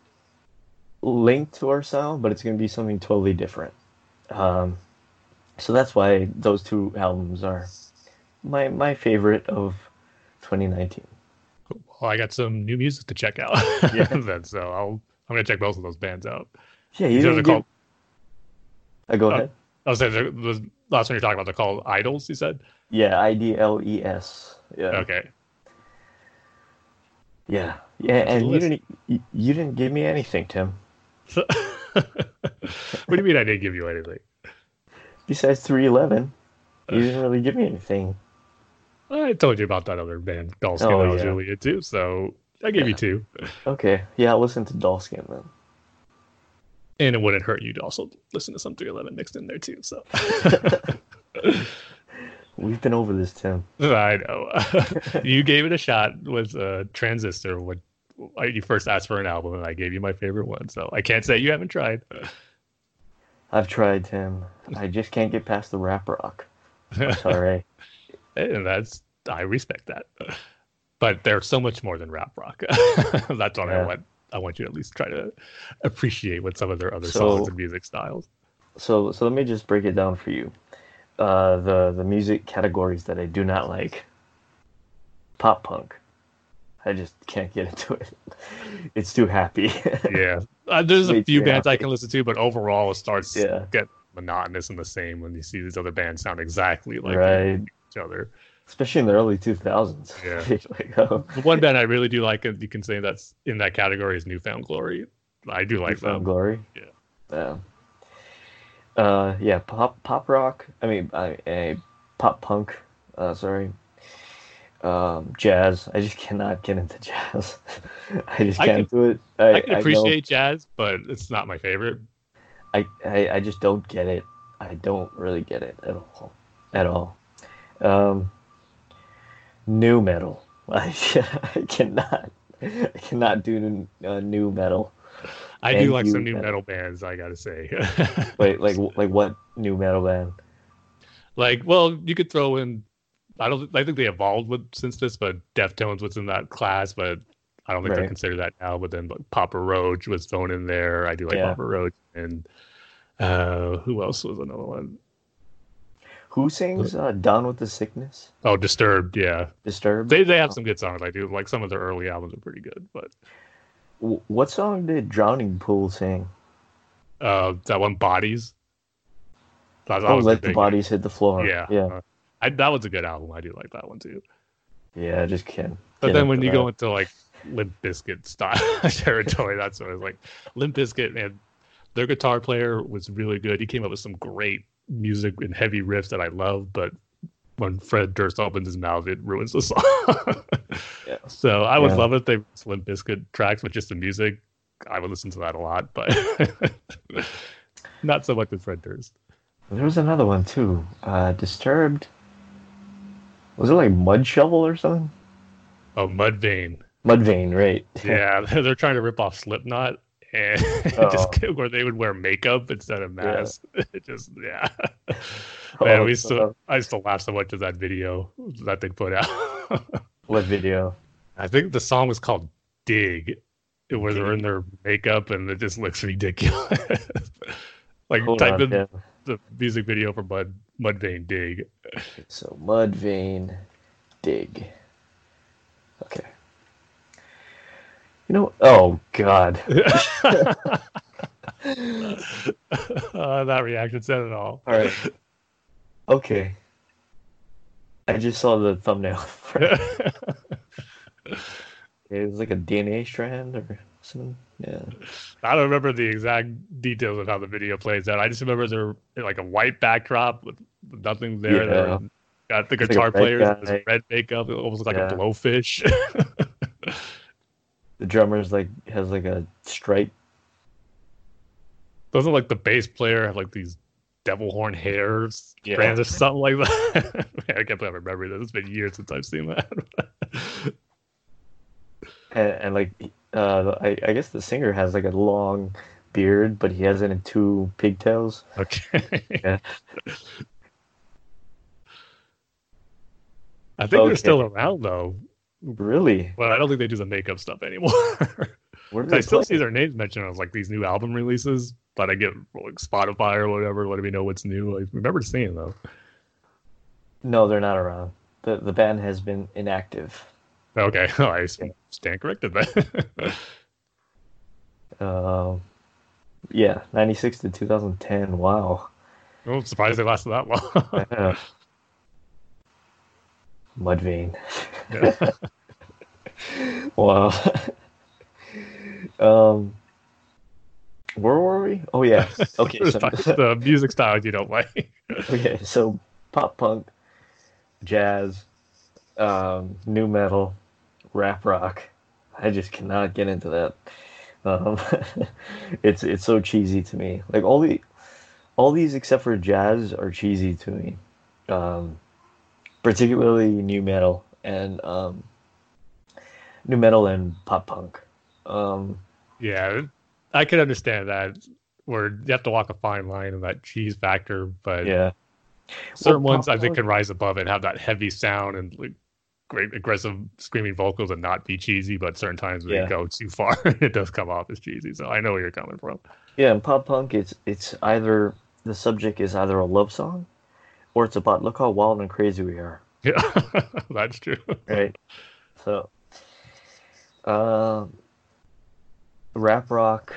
linked to our sound, but it's gonna be something totally different. Um, so that's why those two albums are my my favorite of 2019. Well, I got some new music to check out. Yeah. then, so I'll I'm gonna check both of those bands out. Yeah, you These are didn't the give... called. Uh, go Uh, ahead. I was saying the, the last one you're talking about. They're called IDLES. You said. Yeah, I D L E S. Yeah. Okay. Yeah, yeah, and you didn't you, didn't give me anything, Tim. what do you mean I didn't give you anything? Besides 311, you didn't really give me anything. I told you about that other band, Dollskin, Oh, I was yeah. really into. So I gave you two. Okay, yeah, I'll listen to Dollskin then. and it wouldn't hurt you to also listen to some 311 mixed in there too. So We've been over this, Tim. I know you gave it a shot with uh, Transistor when you first asked for an album, and I gave you my favorite one. So I can't say you haven't tried. I've tried, Tim. I just can't get past the rap rock. Sorry. and that's I respect that. But they're so much more than rap rock. that's what yeah. I want. I want you to at least try to appreciate what some of their other so, songs and music styles. So, so let me just break it down for you. Uh, the the music categories that I do not like. Pop punk. I just can't get into it. It's too happy. yeah, uh, there's a few bands happy. I can listen to, but overall it starts yeah. get monotonous and the same when you see these other bands sound exactly like right. each other. Especially in the early 2000s. Yeah. like, oh. The one band I really do like, you can say that's in that category, is New Found Glory. I do like New Found Glory. Yeah. Yeah. Uh, yeah, pop pop rock. I mean, I, I pop punk. Uh, sorry. Um, jazz. I just cannot get into jazz. I just can't I can, do it. I, I can appreciate I jazz, but it's not my favorite. I, I I just don't get it. I don't really get it at all. At all. Um, nu metal. I, I cannot. I cannot do uh, nu metal. I do like some new metal. metal bands. I gotta say. Wait, like like what new metal band? Like, well, you could throw in. I don't. I think they evolved with since this, but Deftones was in that class, but I don't think right. they're considered that now. But then like, Papa Roach was thrown in there. I do like yeah. Papa Roach, and uh, who else was another one? Who sings uh, "Down with the Sickness"? Oh, Disturbed. Yeah, Disturbed. They they have some good songs. I do like some of their early albums are pretty good, but what song did Drowning Pool sing? Uh, that one, Bodies. That, that oh, let the, the bodies hit the floor. Yeah, yeah. Uh, I, that was a good album. I do like that one too. Yeah, I just can't. But then when you that. go into like Limp Bizkit style territory, that's what I was like. Limp Bizkit, man, their guitar player was really good. He came up with some great music and heavy riffs that I love, but when Fred Durst opens his mouth, it ruins the song. yeah. So I would yeah. love it if they Limp Bizkit tracks with just the music. I would listen to that a lot, but not so much with Fred Durst. There was another one too. Uh, Disturbed. Was it like Mud Shovel or something? Oh, Mudvayne. Mudvayne, right? yeah, they're trying to rip off Slipknot, and oh. just where they would wear makeup instead of masks. Yeah. just yeah. Man, oh, we still I used to laugh so much at that video that they put out. what video? I think the song was called Dig, where they're in their makeup and it just looks ridiculous. like Hold type on, in yeah. the music video for Mud Mudvayne Dig. So Mudvayne Dig. Okay. You know, oh God. uh, that reaction said it all. All right. Okay. I just saw the thumbnail. it was like a DNA strand or something. Yeah. I don't remember the exact details of how the video plays out. I just remember there like a white backdrop with nothing there. Yeah. There got the it's guitar like player with red makeup. It almost looked like yeah. a blowfish. The drummer's like has like a stripe. Doesn't like the bass player have like these devil horn hairs yeah. brands or something like that. I can't believe I remember this. It's been years since I've seen that. and, and, like, uh, I, I guess the singer has like a long beard, but he has it in two pigtails. Okay. Yeah. I think okay. they're still around though. Really? Well, I don't think they do the makeup stuff anymore. I still see their names mentioned on like these new album releases, but I get like Spotify or whatever letting me know what's new. I remember seeing though. No, they're not around. the The band has been inactive. Okay, oh, I stand corrected then. uh, yeah, ninety six to two thousand ten. Wow. I'm surprised they lasted that long. Mudvayne. Wow. um, where were we? Oh yeah. Okay. so, the music styles you don't like. okay, so pop punk, jazz, um, nu metal, rap rock. I just cannot get into that. Um, it's it's so cheesy to me. Like all the all these except for jazz are cheesy to me. Um, particularly new metal and um, nu metal and pop punk. Um, yeah, I can understand that. Where you have to walk a fine line in that cheese factor, but yeah, certain well, ones I think can rise above it, have that heavy sound and like great aggressive screaming vocals and not be cheesy. But certain times when yeah. you go too far, it does come off as cheesy. So I know where you're coming from. Yeah, and pop punk, it's it's either the subject is either a love song, or it's about look how wild and crazy we are. Yeah, that's true. Right. So, uh, rap rock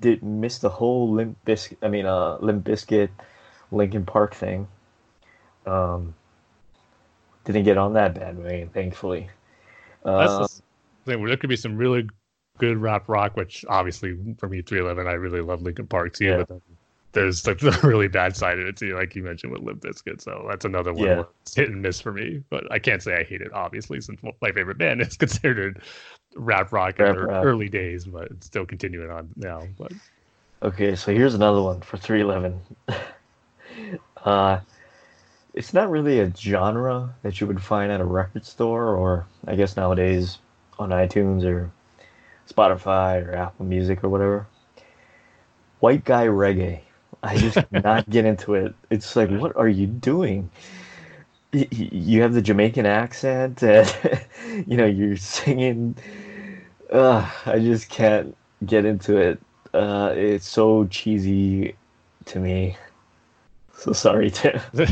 did miss the whole Limp Bizkit. I mean, uh, Limp Bizkit, Linkin Park thing. Um, didn't get on that bandwagon, thankfully. That's the um, thing. There could be some really good rap rock, which obviously for me, 311, I really love Linkin Park too. Yeah. But there's like the really bad side of it too, like you mentioned with Limp Bizkit. So that's another one yeah. it's hit and miss for me. But I can't say I hate it, obviously, since my favorite band is considered rap rock rap in the early days, but it's still continuing on now. But okay, so here's another one for 311. uh, it's not really a genre that you would find at a record store, or I guess nowadays on iTunes or Spotify or Apple Music or whatever. White guy reggae. I just not get into it. It's like, what are you doing? You have the Jamaican accent, and you know you're singing. Uh, I just can't get into it. Uh, it's so cheesy to me. So sorry, Tim.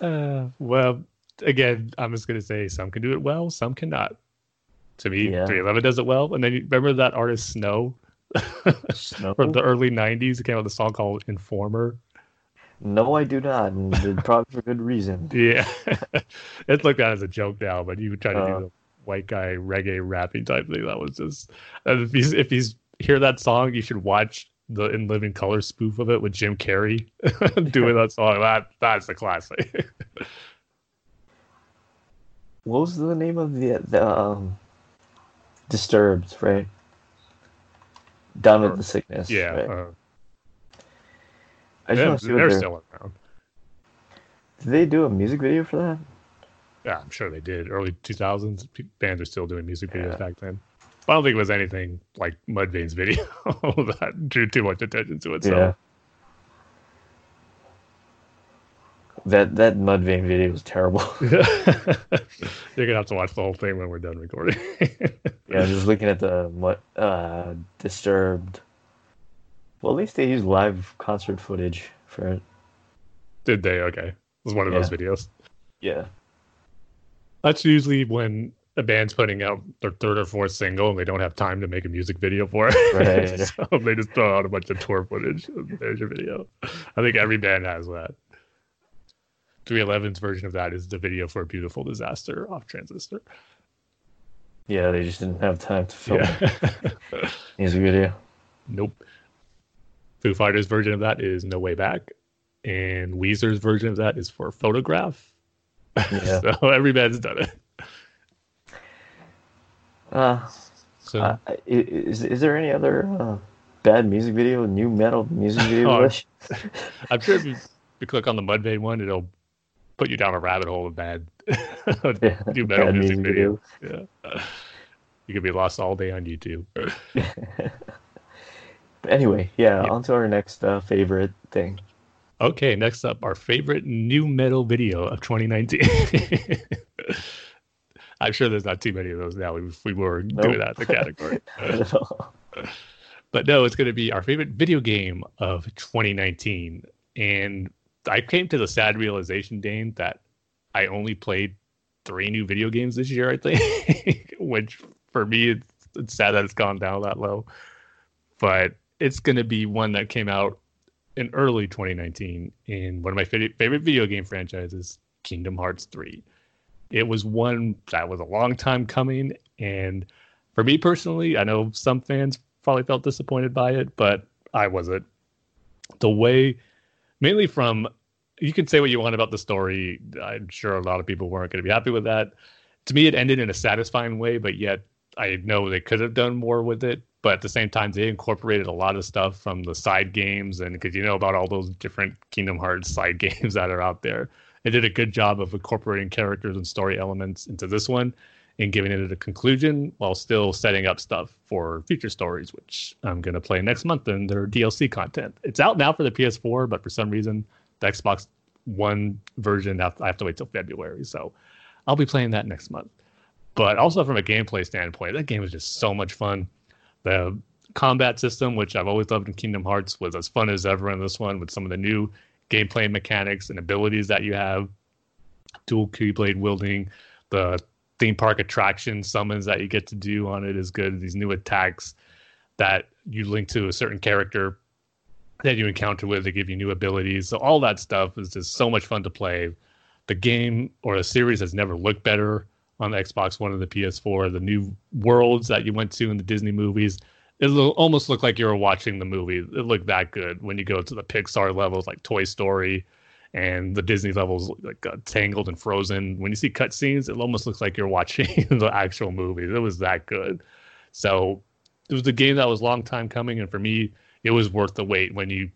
uh, well, again, I'm just gonna say some can do it well, some cannot. To me, yeah. 311 does it well. And then remember that artist Snow from the early '90s. It came out with a song called "Informer." No, I do not, and probably for good reason. Yeah, it's like that as a joke now, but you try to uh, do the white guy reggae rapping type thing. That was just if he's if he's hear that song, you should watch the In Living Color spoof of it with Jim Carrey doing that song. That that's a classic. what was the name of the the um, Disturbed, right? Down with the sickness. Yeah. Right? Uh, I just see they're, they're still around. Did they do a music video for that? Yeah, I'm sure they did. Early 2000s, bands are still doing music videos yeah. back then. I don't think it was anything like Mudvayne's video that drew too much attention to itself. Yeah. That that Mudvayne video was terrible. You're gonna have to watch the whole thing when we're done recording. yeah, I'm just looking at the uh, Disturbed. Well, at least they used live concert footage for it. Did they? Okay, it was one of yeah. those videos. Yeah. That's usually when a band's putting out their third or fourth single and they don't have time to make a music video for it. Right. so they just throw out a bunch of tour footage. There's your video. I think every band has that. 311's version of that is the video for a beautiful disaster off transistor. Yeah, they just didn't have time to film yeah. music video. Nope. Foo Fighters version of that is No Way Back, and Weezer's version of that is for Photograph. Yeah. so every band's done it. Uh, so uh, is is there any other uh, bad music video, new metal music video? oh, I'm sure if you, if you click on the Mudvayne one, it'll put you down a rabbit hole of bad yeah, nu metal music, music video. Yeah, you could be lost all day on YouTube. anyway, yeah, yeah, on to our next uh, favorite thing. Okay, next up, our favorite new metal video of 2019. I'm sure there's not too many of those now. If we were nope. doing that in the category. but no, it's going to be our favorite video game of 2019. And I came to the sad realization, Dane, that I only played three new video games this year, I think, which for me, it's, it's sad that it's gone down that low. But it's going to be one that came out in early 2019 in one of my favorite video game franchises, Kingdom Hearts 3. It was one that was a long time coming. And for me personally, I know some fans probably felt disappointed by it, but I wasn't. The way mainly from you can say what you want about the story. I'm sure a lot of people weren't going to be happy with that. To me, it ended in a satisfying way, but yet I know they could have done more with it, but at the same time, they incorporated a lot of stuff from the side games, and because you know about all those different Kingdom Hearts side games that are out there, they did a good job of incorporating characters and story elements into this one and giving it a conclusion while still setting up stuff for future stories, which I'm going to play next month in their DLC content. It's out now for the PS4, but for some reason, the Xbox One version, I have to wait till February. So I'll be playing that next month. But also from a gameplay standpoint, that game was just so much fun. The combat system, which I've always loved in Kingdom Hearts, was as fun as ever in this one with some of the new gameplay mechanics and abilities that you have. Dual keyblade wielding, the theme park attraction summons that you get to do on it is good. These new attacks that you link to a certain character that you encounter with, they give you new abilities. So all that stuff is just so much fun to play. The game or the series has never looked better on the Xbox One and the PS4. The new worlds that you went to in the Disney movies, it almost looked like you were watching the movie. It looked that good when you go to the Pixar levels like Toy Story and the Disney levels like uh, Tangled and Frozen. When you see cutscenes, it almost looks like you're watching the actual movie. It was that good. So it was a game that was long time coming, and for me, it was worth the wait when you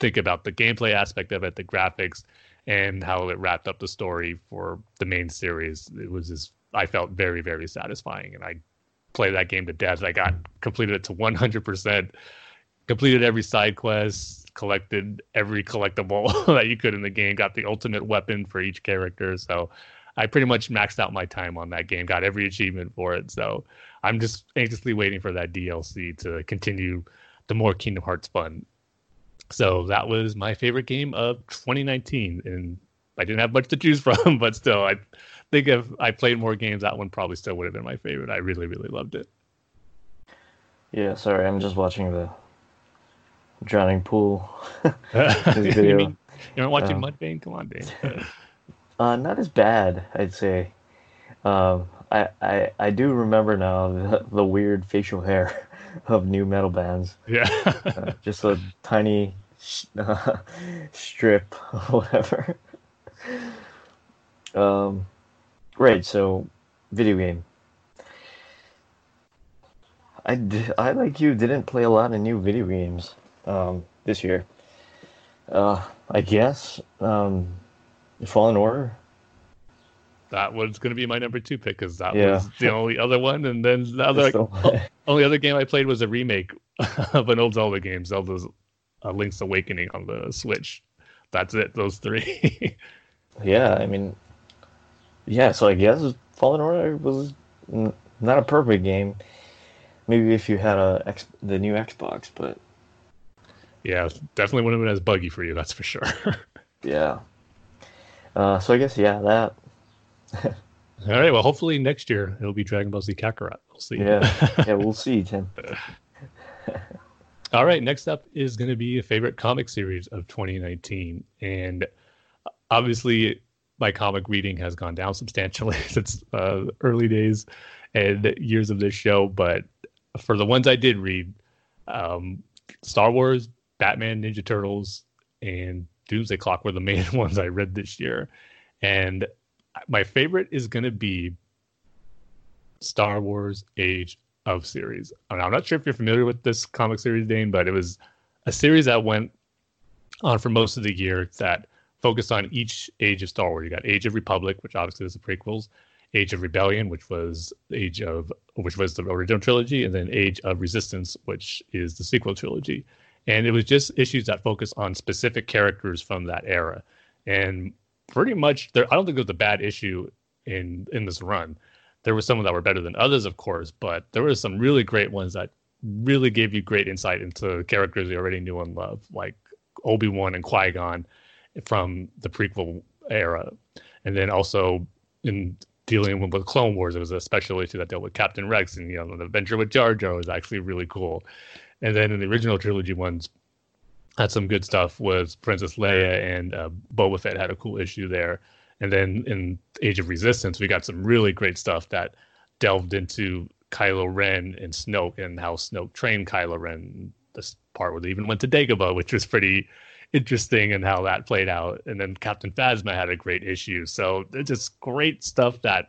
think about the gameplay aspect of it, the graphics, and how it wrapped up the story for the main series. It was just I felt very very satisfying, and I played that game to death. I got completed it to 100 percent, completed every side quest, collected every collectible that you could in the game, got the ultimate weapon for each character. So I pretty much maxed out my time on that game, got every achievement for it. So I'm just anxiously waiting for that DLC to continue the more Kingdom Hearts fun. So that was my favorite game of 2019, and I didn't have much to choose from, but still, I think if I played more games, that one probably still would have been my favorite. I really, really loved it. Yeah, sorry, I'm just watching the drowning pool. video. you, mean, you aren't watching um, Mudvayne? Come on, Dane. uh, not as bad, I'd say. Um, I, I I do remember now the, the weird facial hair of new metal bands. Yeah, uh, just a tiny uh, strip, whatever. Um, right. So, video game. I, I like you didn't play a lot of new video games um, this year. Uh, I guess um, Fallen Order. That was going to be my number two pick because that yeah. was the only other one, and then the other only other game I played was a remake of an old Zelda game, Zelda's uh, Link's Awakening on the Switch. That's it. Those three. yeah, I mean, yeah. So I guess Fallen Order was not a perfect game. Maybe if you had a X, the new Xbox, but yeah, definitely wouldn't have been as buggy for you, that's for sure. yeah. Uh, so I guess yeah, that. All right. Well, hopefully next year it'll be Dragon Ball Z Kakarot. We'll see. Yeah. Yeah, we'll see, Tim. All right. Next up is going to be a favorite comic series of 2019, and obviously my comic reading has gone down substantially since uh, early days and years of this show. But for the ones I did read, um, Star Wars, Batman, Ninja Turtles, and Doomsday Clock were the main ones I read this year. And my favorite is going to be Star Wars Age of series. I'm not sure if you're familiar with this comic series, Dane, but it was a series that went on for most of the year that focused on each age of Star Wars. You got Age of Republic, which obviously was the prequels, Age of Rebellion, which was Age of which was the original trilogy, and then Age of Resistance, which is the sequel trilogy and it was just issues that focus on specific characters from that era. And pretty much there i don't think there was a bad issue in in this run. There were some that were better than others of course but there were some really great ones that really gave you great insight into characters you already knew and loved like obi-wan and qui-gon from the prequel era. And then also in dealing with, with clone wars it was a special issue that dealt with captain rex and you know the adventure with jar jar was actually really cool and then in the original trilogy ones, had some good stuff. Was Princess Leia and uh, Boba Fett had a cool issue there. And then in Age of Resistance, we got some really great stuff that delved into Kylo Ren and Snoke and how Snoke trained Kylo Ren. This part where they even went to Dagobah, which was pretty interesting and how that played out. And then Captain Phasma had a great issue. So it's just great stuff that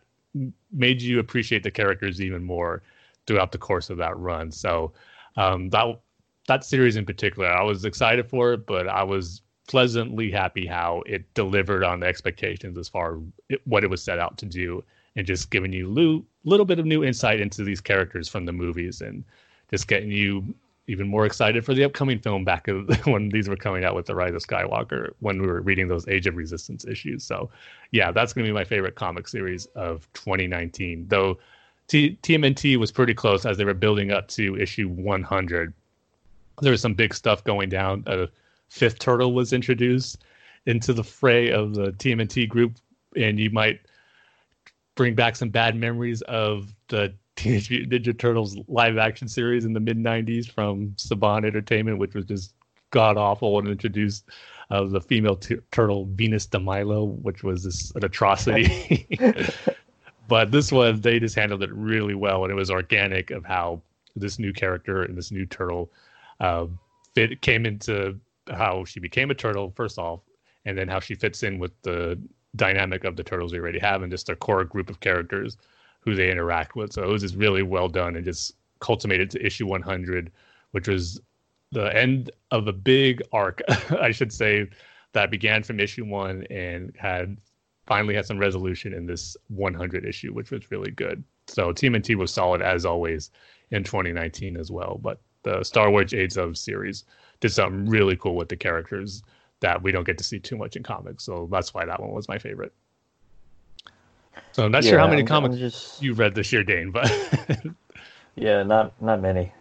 made you appreciate the characters even more throughout the course of that run. So um, that that series in particular, I was excited for it, but I was pleasantly happy how it delivered on the expectations as far as it, what it was set out to do, and just giving you a little bit of new insight into these characters from the movies, and just getting you even more excited for the upcoming film back when these were coming out with the Rise of Skywalker when we were reading those Age of Resistance issues. So, yeah, that's going to be my favorite comic series of 2019. Though T- TMNT was pretty close as they were building up to issue 100. There was some big stuff going down. A fifth turtle was introduced into the fray of the TMNT group, and you might bring back some bad memories of the Teenage Mutant Ninja Turtles live action series in the mid 90s from Saban Entertainment, which was just god awful and introduced uh, the female t- turtle Venus de Milo, which was this, an atrocity. but this one, they just handled it really well, and it was organic of how this new character and this new turtle uh, fit came into how she became a turtle first off, and then how she fits in with the dynamic of the turtles we already have, and just their core group of characters who they interact with. So it was just really well done and just culminated to issue 100, which was the end of a big arc, I should say, that began from issue one and had finally had some resolution in this 100 issue, which was really good. So TMNT was solid as always in 2019 as well. But the Star Wars Age of series did something really cool with the characters that we don't get to see too much in comics. So that's why that one was my favorite. So I'm not yeah, sure how many I'm, comics I'm just... you read this year, Dane, but yeah, not not many.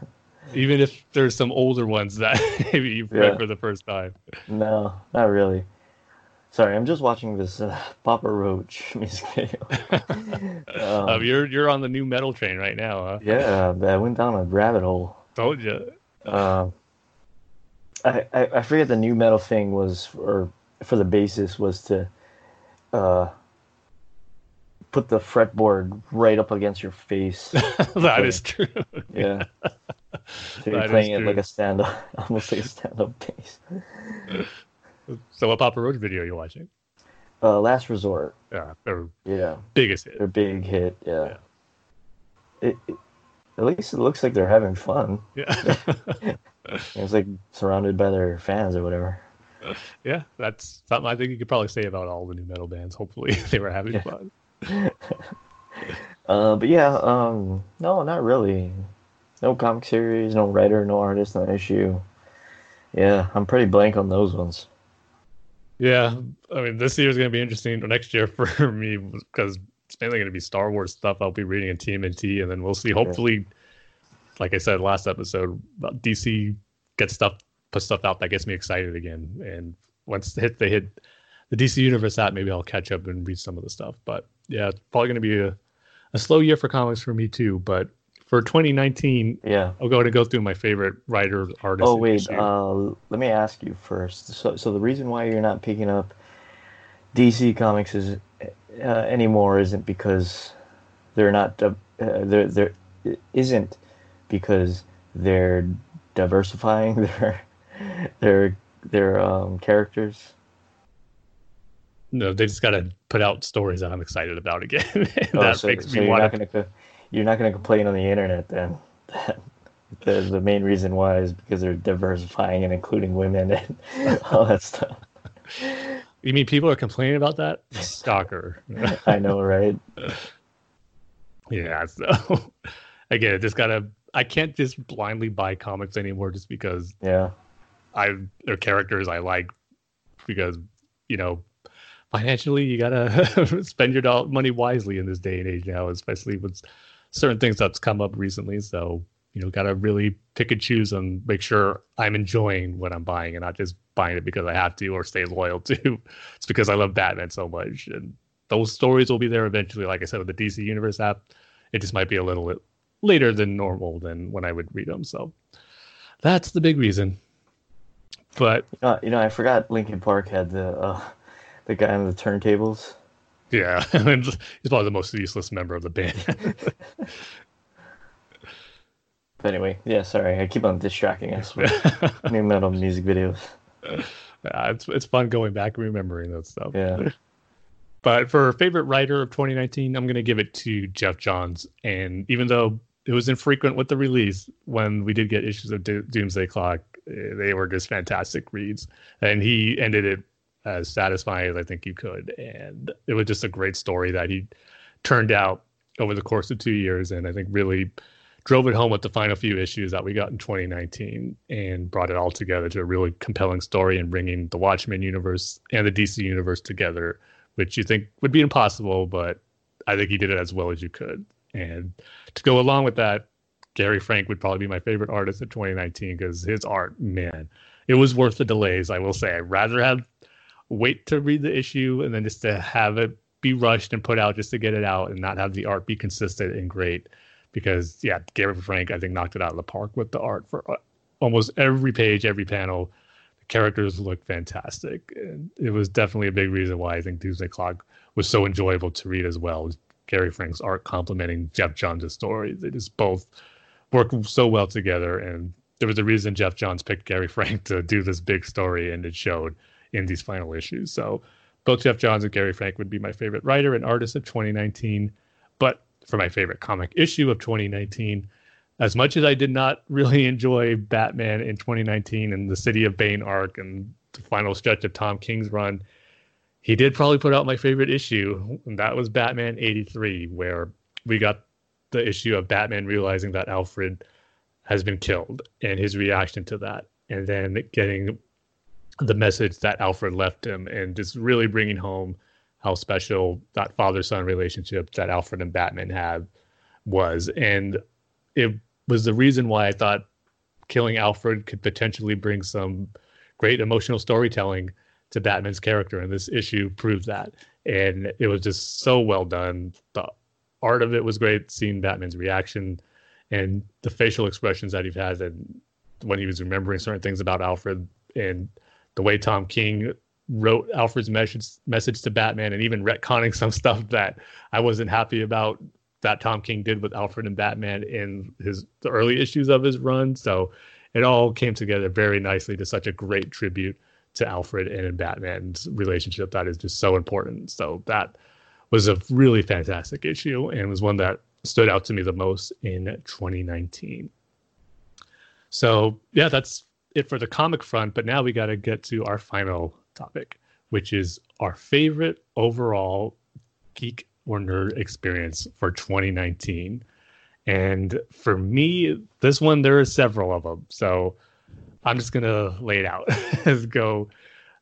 Even if there's some older ones that maybe you've yeah. read for the first time. No, not really. Sorry, I'm just watching this uh, Papa Roach music video. um, um, you're you're on the nu metal train right now, huh? Yeah, I went down a rabbit hole. Told you. Um, I, I I forget the nu metal thing was, or for the basis was to, uh, put the fretboard right up against your face. that is true. Yeah. So you're playing it like a stand up, almost like a stand up bass. So, what Papa Roach video are you watching? Uh, Last Resort. Yeah, their yeah biggest hit. Their big hit. Yeah. yeah. It, it, at least it looks like they're having fun. Yeah. it's like surrounded by their fans or whatever. Yeah, that's something I think you could probably say about all the nu metal bands. Hopefully, they were having yeah. fun. uh, but yeah, um, no, not really. No comic series, no writer, no artist, no issue. Yeah, I'm pretty blank on those ones. Yeah, I mean, this year is going to be interesting. Next year for me because it's mainly going to be Star Wars stuff. I'll be reading in TMNT, and then we'll see. Hopefully, like I said last episode, uh, DC gets stuff, put stuff out that gets me excited again. And once they hit, they hit the DC Universe app, maybe I'll catch up and read some of the stuff. But yeah, it's probably going to be a, a slow year for comics for me too. But for 2019, yeah, I'll go and go through my favorite writer artists. Oh wait, uh, let me ask you first. So, so the reason why you're not picking up DC comics is uh, anymore isn't because they're not uh, they're they're isn't because they're diversifying their their their um, characters no, they just got to put out stories that I'm excited about again. oh, that so, makes so me want gonna you're not going to complain on the internet then. the the main reason why is because they're diversifying and including women and all that stuff. You mean people are complaining about that? Stalker. I know, right? yeah. So again, I just gotta. I can't just blindly buy comics anymore just because. Yeah. I they're characters I like because you know financially you gotta spend your money wisely in this day and age now especially with certain things that's come up recently. So you know gotta really pick and choose and make sure i'm enjoying what i'm buying and not just buying it because i have to or stay loyal to. It's because i love batman so much and those stories will be there eventually. Like i said with the dc universe app it just might be a little later than normal than when i would read them so that's the big reason. But you know, you know i forgot linkin park had the uh the guy on the turntables. Yeah, he's probably the most useless member of the band. but anyway, yeah, sorry, I keep on distracting us with nu metal music videos. Yeah, it's it's fun going back and remembering that stuff. Yeah. But for favorite writer of 2019, I'm going to give it to Geoff Johns. And even though it was infrequent with the release when we did get issues of Do- Doomsday Clock. eh, They were just fantastic reads, and he ended it as satisfying as I think you could. And it was just a great story that he turned out over the course of two years, and I think really drove it home with the final few issues that we got in 2019 and brought it all together to a really compelling story and bringing the Watchmen universe and the DC universe together, which you think would be impossible, but I think he did it as well as you could. And to go along with that, Gary Frank would probably be my favorite artist of 2019 because his art, man, it was worth the delays. I will say, I'd rather have wait to read the issue and then just to have it be rushed and put out just to get it out and not have the art be consistent and great. Because yeah, Gary Frank I think knocked it out of the park with the art for uh, almost every page, every panel. The characters look fantastic, and it was definitely a big reason why I think Doomsday Clock was so enjoyable to read as well. Gary Frank's art complementing Geoff Johns' story. They just both work so well together, and there was a reason Geoff Johns picked Gary Frank to do this big story, and it showed in these final issues. So both Geoff Johns and Gary Frank would be my favorite writer and artist of 2019. But for my favorite comic issue of 2019, as much as I did not really enjoy Batman in 2019 and the City of Bane arc and the final stretch of Tom King's run, he did probably put out my favorite issue, and that was Batman 83, where we got the issue of Batman realizing that Alfred has been killed and his reaction to that, and then getting the message that Alfred left him, and just really bringing home how special that father son relationship that Alfred and Batman have was. And it was the reason why I thought killing Alfred could potentially bring some great emotional storytelling to Batman's character. And this issue proved that. And it was just so well done. The art of it was great, seeing Batman's reaction and the facial expressions that he had and when he was remembering certain things about Alfred and the way Tom King wrote Alfred's message message to Batman and even retconning some stuff that I wasn't happy about that Tom King did with Alfred and Batman in his the early issues of his run. So it all came together very nicely to such a great tribute to Alfred and Batman's relationship that is just so important. So that was a really fantastic issue and was one that stood out to me the most in 2019. So yeah, that's it for the comic front. But now we got to get to our final topic, which is our favorite overall geek or nerd experience for 2019. And for me, this one there are several of them. So I'm just gonna lay it out. Let's go.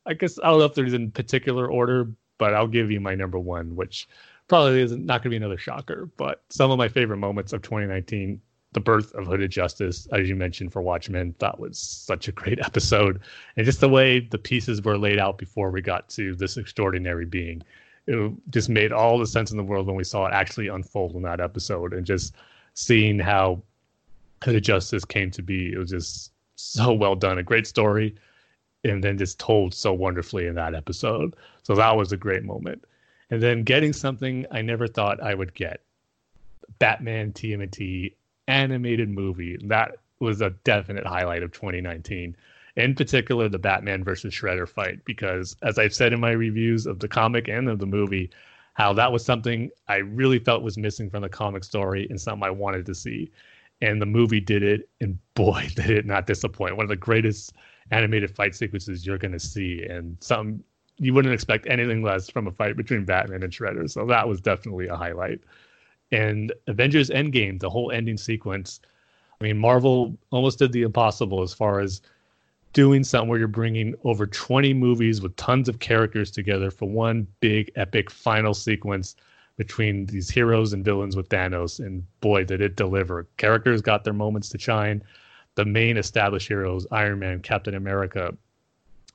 I guess I don't know if there's in particular order, but I'll give you my number one, which probably is not going to be another shocker. But some of my favorite moments of 2019 the birth of Hooded Justice, as you mentioned for Watchmen, that was such a great episode. And just the way the pieces were laid out before we got to this extraordinary being, it just made all the sense in the world when we saw it actually unfold in that episode. And just seeing how Hooded Justice came to be, it was just so well done. A great story. And then just told so wonderfully in that episode. So that was a great moment. And then getting something I never thought I would get Batman TMNT animated movie. That was a definite highlight of 2019. In particular, the Batman versus Shredder fight, because as I've said in my reviews of the comic and of the movie, how that was something I really felt was missing from the comic story and something I wanted to see. And the movie did it, and boy, did it not disappoint. One of the greatest animated fight sequences you're going to see, and something you wouldn't expect anything less from a fight between Batman and Shredder. So that was definitely a highlight and Avengers Endgame, the whole ending sequence. I mean, Marvel almost did the impossible as far as doing something where you're bringing over 20 movies with tons of characters together for one big epic final sequence between these heroes and villains with Thanos. And boy, did it deliver. Characters got their moments to shine. The main established heroes, Iron Man, Captain America,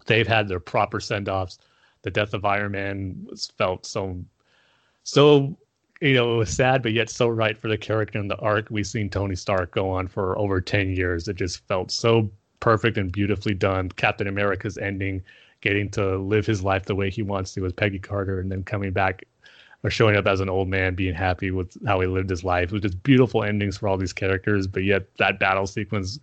they've had their proper send offs. The death of Iron Man was felt so so you know, it was sad, but yet so right for the character and the arc. We've seen Tony Stark go on for over 10 years. It just felt so perfect and beautifully done. Captain America's ending, getting to live his life the way he wants to with Peggy Carter, and then coming back or showing up as an old man, being happy with how he lived his life. It was just beautiful endings for all these characters, but yet that battle sequence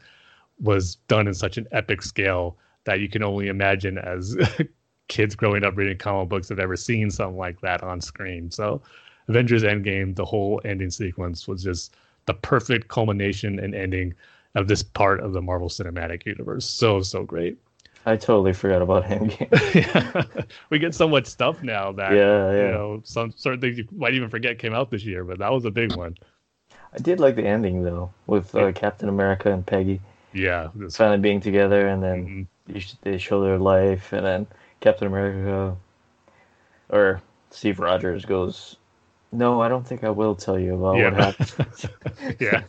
was done in such an epic scale that you can only imagine as kids growing up reading comic books have ever seen something like that on screen. So, Avengers Endgame, the whole ending sequence was just the perfect culmination and ending of this part of the Marvel Cinematic Universe. So so great. I totally forgot about Endgame. yeah. we get so much stuff now that Yeah, yeah. you know some certain things you might even forget came out this year, but that was a big one. I did like the ending though, with uh, Captain America and Peggy Yeah, this- finally being together, and then mhm. they show their life, and then Captain America or Steve Rogers goes, "No, I don't think I will tell you about Yeah. what happened." yeah.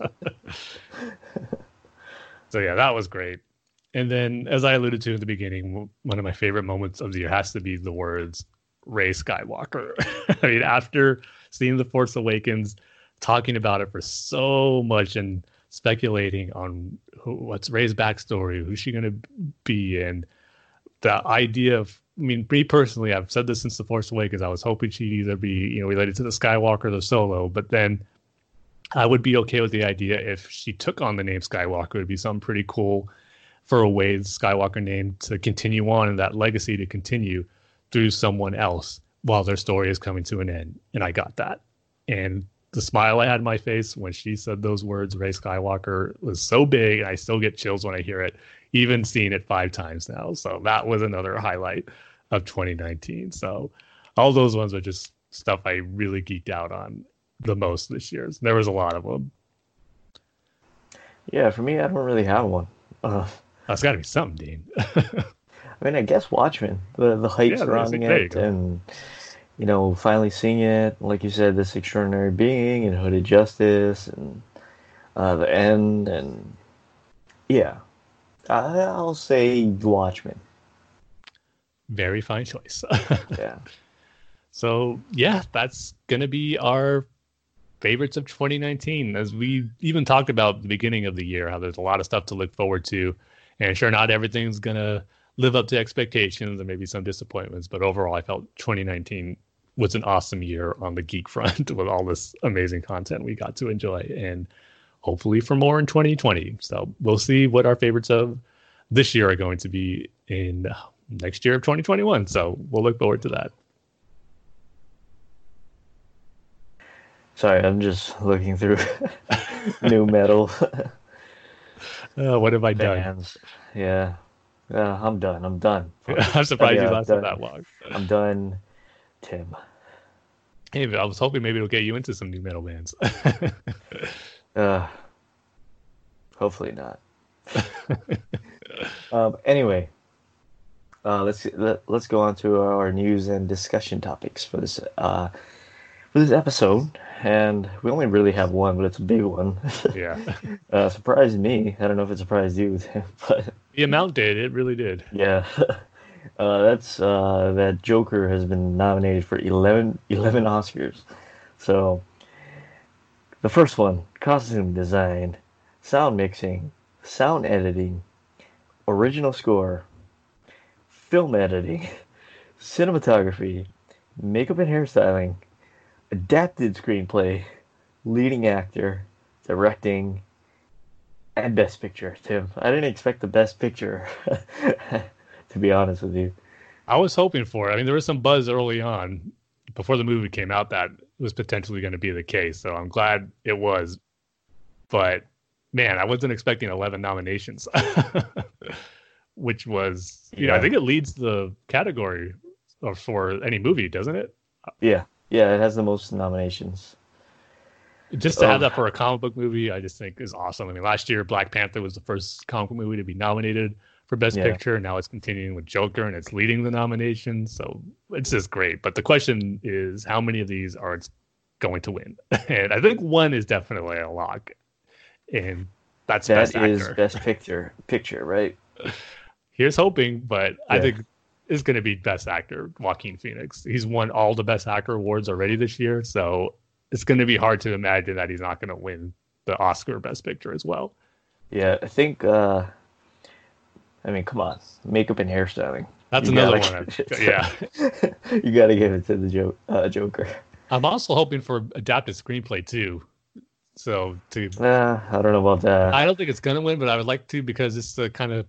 so yeah, that was great. And then, as I alluded to in the beginning, one of my favorite moments of the year has to be the words "Rey Skywalker." I mean, after seeing the Force Awakens, talking about it for so much and speculating on who, what's Rey's backstory, who's she going to be, and the idea of I mean, me personally, I've said this since the Force Awakens. I was hoping she'd either be, you know, related to the Skywalker or the Solo, but then I would be okay with the idea if she took on the name Skywalker. It would be something pretty cool for a way the Skywalker name to continue on and that legacy to continue through someone else while their story is coming to an end. And I got that. And the smile I had on my face when she said those words, Rey Skywalker, was so big. I still get chills when I hear it, even seeing it five times now. So that was another highlight of 2019. So all those ones are just stuff I really geeked out on the most this year. There was a lot of them. yeah, for me, I don't really have one. Uh, That's got to be something, Dane. I mean, I guess Watchmen, the the hype Yeah, surrounding you it, go. and you know, finally seeing it, like you said, this extraordinary being and Hooded Justice, and uh, the end, and yeah, I, I'll say Watchmen. Very fine choice. Yeah, so yeah, that's gonna be our favorites of 2019. As we even talked about the beginning of the year, how there's a lot of stuff to look forward to, and sure, not everything's gonna live up to expectations and maybe some disappointments, but overall, I felt 2019 was an awesome year on the geek front with all this amazing content we got to enjoy, and hopefully for more in 2020. So we'll see what our favorites of this year are going to be in next year of 2021. So we'll look forward to that. sorry, I'm just looking through nu metal Uh, what have I done? bands. Yeah, yeah, I'm done. I'm done. I'm surprised Yeah, you lasted done. that long. I'm done. Tim. Hey, I was hoping maybe it'll get you into some nu metal bands. Uh, hopefully not. um, anyway, uh, let's let, let's go on to our news and discussion topics for this uh, for this episode. And we only really have one, but it's a big one. yeah, uh, surprised me. I don't know if it surprised you, but the amount did. It really did. yeah. Uh, that's uh, that Joker has been nominated for 11, 11 Oscars. So the first one: costume design, sound mixing, sound editing, original score, film editing, cinematography, makeup and hairstyling, adapted screenplay, leading actor, directing, and best picture. Tim, I didn't expect the best picture. to be honest with you. I was hoping for it. I mean, there was some buzz early on before the movie came out that was potentially going to be the case. So I'm glad it was. But man, I wasn't expecting 11 nominations, which was, you know, I think it leads the category or for any movie, doesn't it? Yeah, yeah, it has the most nominations. Just to have Oh. that for a comic book movie, I just think is awesome. I mean, last year Black Panther was the first comic book movie to be nominated for Best Yeah. Picture. Now it's continuing with Joker and it's leading the nomination. So it's just great. But the question is, how many of these are it's going to win? And I think one is definitely a lock, and that's That Best is best picture, picture, right? Here's hoping, but I think it's going to be Best Actor, Joaquin Phoenix. He's won all the Best Actor awards already this year, so it's going to be hard to imagine that he's not going to win the Oscar Best Picture as well. Yeah, I think. uh I mean, come on, makeup and hairstyling. That's You another gotta one. I- yeah, you got to give it to the jo- uh, Joker. I'm also hoping for adapted screenplay too. So to, Uh, I don't know about that. I don't think it's going to win, but I would like to because it's the kind of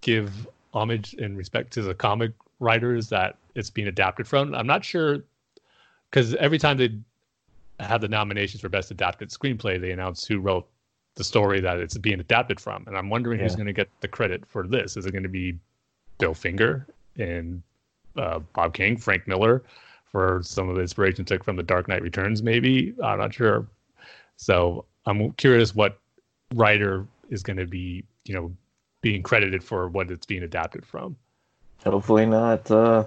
give homage and respect to the comic writers that it's being adapted from. I'm not sure because every time they have the nominations for best adapted screenplay, they announce who wrote the story that it's being adapted from, and I'm wondering who's going to get the credit for this. Is it going to be Bill Finger and uh, Bob Kane, Frank Miller, for some of the inspiration took from The Dark Knight Returns? Maybe I'm not sure. So I'm curious what writer is going to be, you know, being credited for what it's being adapted from. Hopefully not uh,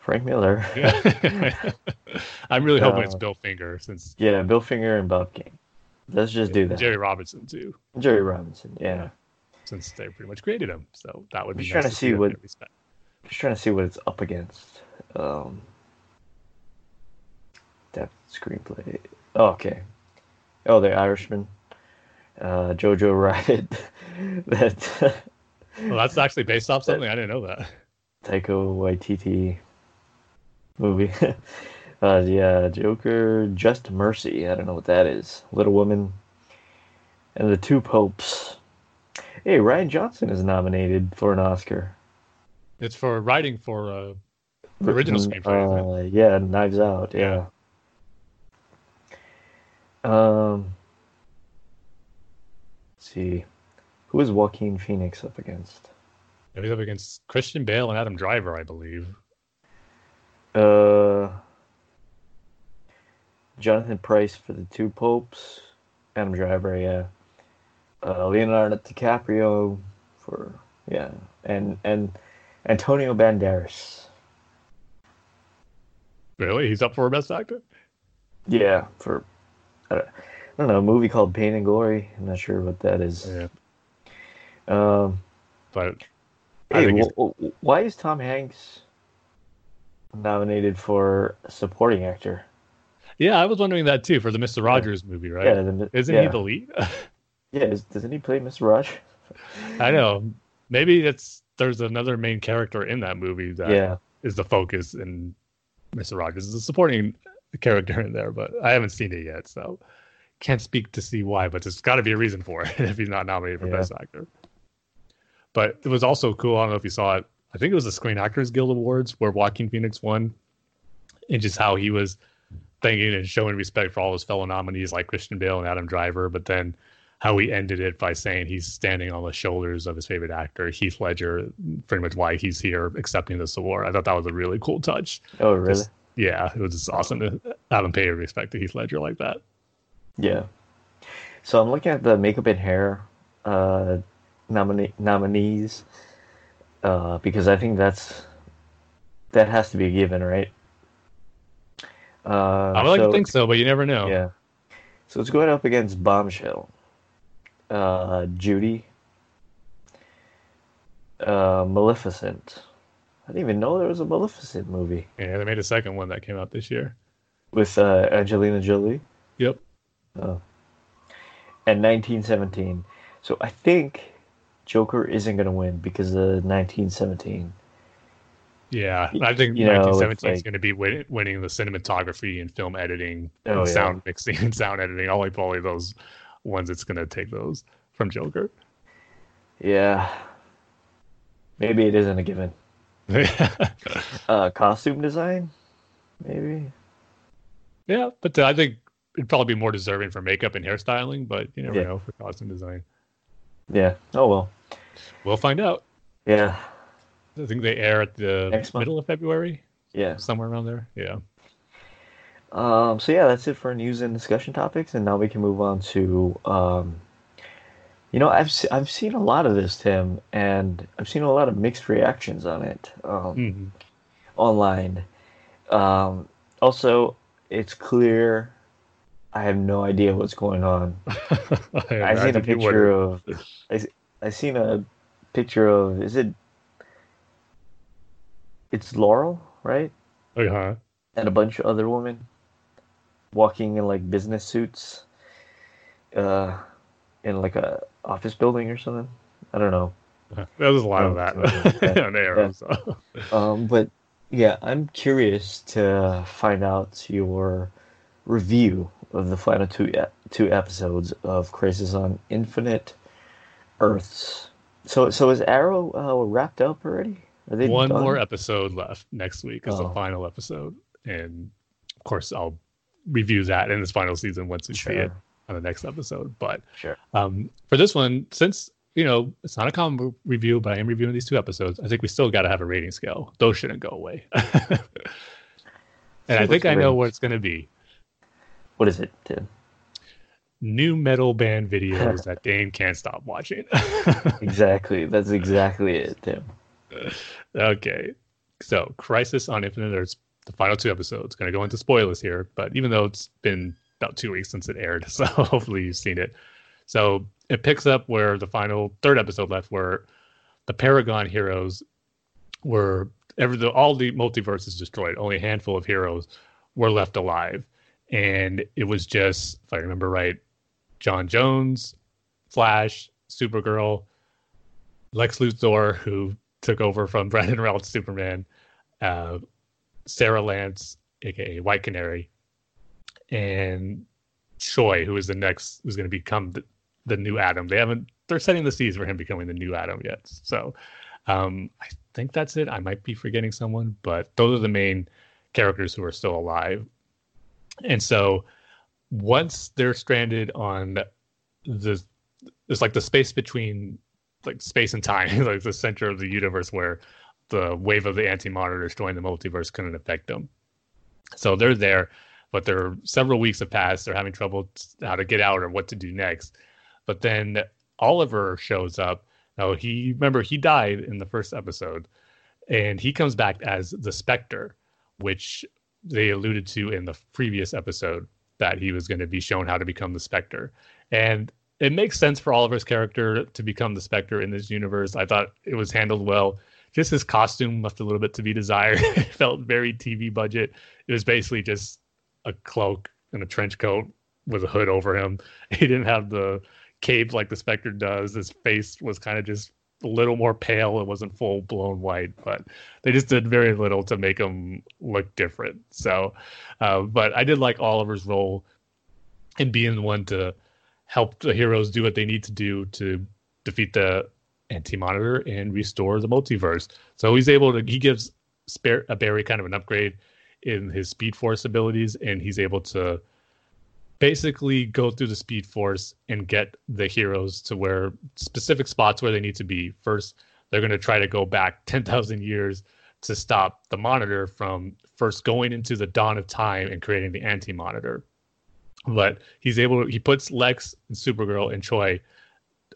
Frank Miller. I'm really hoping it's Uh, Bill Finger since yeah, Bill Finger and Bob Kane. Let's just do that. Jerry Robinson too, Jerry Robinson. Yeah. since they pretty much created him. So that would be Just nice trying to see what-. Just trying to see what it's up against. Um, that screenplay. Oh, okay. Oh, the Irishman. Uh, Jojo Rabbit. that Well, that's actually based off something I didn't know that. Taika Waititi movie. uh, yeah, Joker, Just Mercy. I don't know what that is. Little Woman, and the Two Popes. Hey, Rian Johnson is nominated for an Oscar. It's for writing for uh, The original screenplay, Uh, yeah, Knives Out. Yeah. Um. Let's see, who is Joaquin Phoenix up against? He's up against Christian Bale and Adam Driver, I believe. Uh. Jonathan Pryce for the Two Popes. Adam Driver, yeah. Uh, Leonardo DiCaprio for yeah, and and Antonio Banderas. Really, he's up for best actor. Yeah, for I don't, I don't know a movie called Pain and Glory. I'm not sure what that is. Yeah, Um, but hey, think he's- wh- wh- why is Tom Hanks nominated for supporting actor? yeah, I was wondering that too for the Mister Rogers movie, right? Yeah, the, Isn't yeah. he the lead? Yeah, is, doesn't he play Mr. Raj? I know. Maybe it's there's another main character in that movie that is Yeah, the focus, and Mister Rogers is a supporting character in there, but I haven't seen it yet, so can't speak to see why. But there's got to be a reason for it if he's not nominated for Yeah. best actor. But it was also cool. I don't know if you saw it. I think it was the Screen Actors Guild Awards where Joaquin Phoenix won, and just how he was thanking and showing respect for all his fellow nominees like Christian Bale and Adam Driver, but then how he ended it by saying he's standing on the shoulders of his favorite actor, Heath Ledger, pretty much why he's here accepting this award. I thought that was a really cool touch. Oh, really? Just- Yeah, it was just awesome to have him pay respect to Heath Ledger like that. Yeah. So I'm looking at the makeup and hair uh, nomina- nominees uh, because I think that's that has to be a given, right? Uh, I would like to think so, but you never know. Yeah. So it's going up against Bombshell, uh, Judy, uh, Maleficent. I didn't even know there was a Maleficent movie Yeah, they made a second one that came out this year. with uh, Angelina Jolie. Yep. Oh. And 1917. So I think Joker isn't going to win because of 1917. Yeah, I think you know, it's 1917 is like- going to be win- winning the cinematography and film editing, Oh, and yeah. sound mixing and sound editing. All like all of those ones, it's going to take those from Joker. Yeah. Maybe it isn't a given. Uh, costume design? Maybe. yeah, but uh, I think it'd probably be more deserving for makeup and hairstyling, but you never Yeah. know for costume design. Yeah. Oh, well. We'll find out. Yeah. I think they air at the Next month. middle of February, Yeah. somewhere around there. Yeah. Um, so yeah, that's it for news and discussion topics, and now we can move on to um, you know, I've se- I've seen a lot of this, Tim, and I've seen a lot of mixed reactions on it um, Mhm. online. Um, also, it's clear I have no idea what's going on. I I seen a picture of I, I seen a picture of is it it's Laurel, right? Uh-huh. and a bunch of other women walking in like business suits uh in like a office building or something i don't know There was a lot of Oh, that yeah. on air. Yeah. So. um but yeah i'm curious to find out your review of the final two two episodes of crisis on infinite earths so so is arrow uh, wrapped up already One done? more episode left next week is the Oh. final episode, and of course I'll review that in this final season once we Sure. see it on the next episode. But Sure. um, for this one, since you know it's not a book review, but I am reviewing these two episodes, I think we still got to have a rating scale. Those shouldn't go away. and I think I know what it's going to be. What is it, Tim? Nu metal band videos that Dane can't stop watching. Exactly. That's exactly it, Tim. okay. So, Crisis on Infinite Earths, the final two episodes. Going to go into spoilers here, but even though it's been about two weeks since it aired, so hopefully you've seen it. So, it picks up where the final third episode left, where the Paragon heroes were ever the, all the multiverse is destroyed. Only a handful of heroes were left alive, and it was just, if I remember right, J'onn J'onzz, Flash, Supergirl, Lex Luthor, who took over from Brandon Routh's Superman, uh, Sara Lance, aka White Canary, and Choi, who is the next, who's going to become the, the new Atom. They haven't, they're setting the seeds for him becoming the new Atom yet. So um, I think that's it. I might be forgetting someone, but those are the main characters who are still alive. And so once they're stranded on the, it's like the space between like space and time, like the center of the universe where the wave of the anti-monitor destroying the multiverse couldn't affect them. So they're there, but there are several weeks have passed. They're having trouble how to get out or what to do next. But then Oliver shows up. Now he remember he died in the first episode, and he comes back as the Spectre, which they alluded to in the previous episode that he was going to be shown how to become the Spectre. And it makes sense for Oliver's character to become the Spectre in this universe. I thought it was handled well. Just his costume left a little bit to be desired. it felt very TV budget. It was basically just a cloak and a trench coat with a hood over him. He didn't have the cape like the Spectre does. His face was kind of just a little more pale. It wasn't full blown white, but they just did very little to make him look different. So, uh, but I did like Oliver's role in being the one to help the heroes do what they need to do to defeat the anti-monitor and restore the multiverse. So he's able to he gives Spare, a Barry kind of an upgrade in his Speed Force abilities, and he's able to basically go through the Speed Force and get the heroes to where specific spots where they need to be. First, they're going to try to go back ten thousand years to stop the Monitor from first going into the dawn of time and creating the anti-monitor but he's able to, he puts Lex and Supergirl and Choi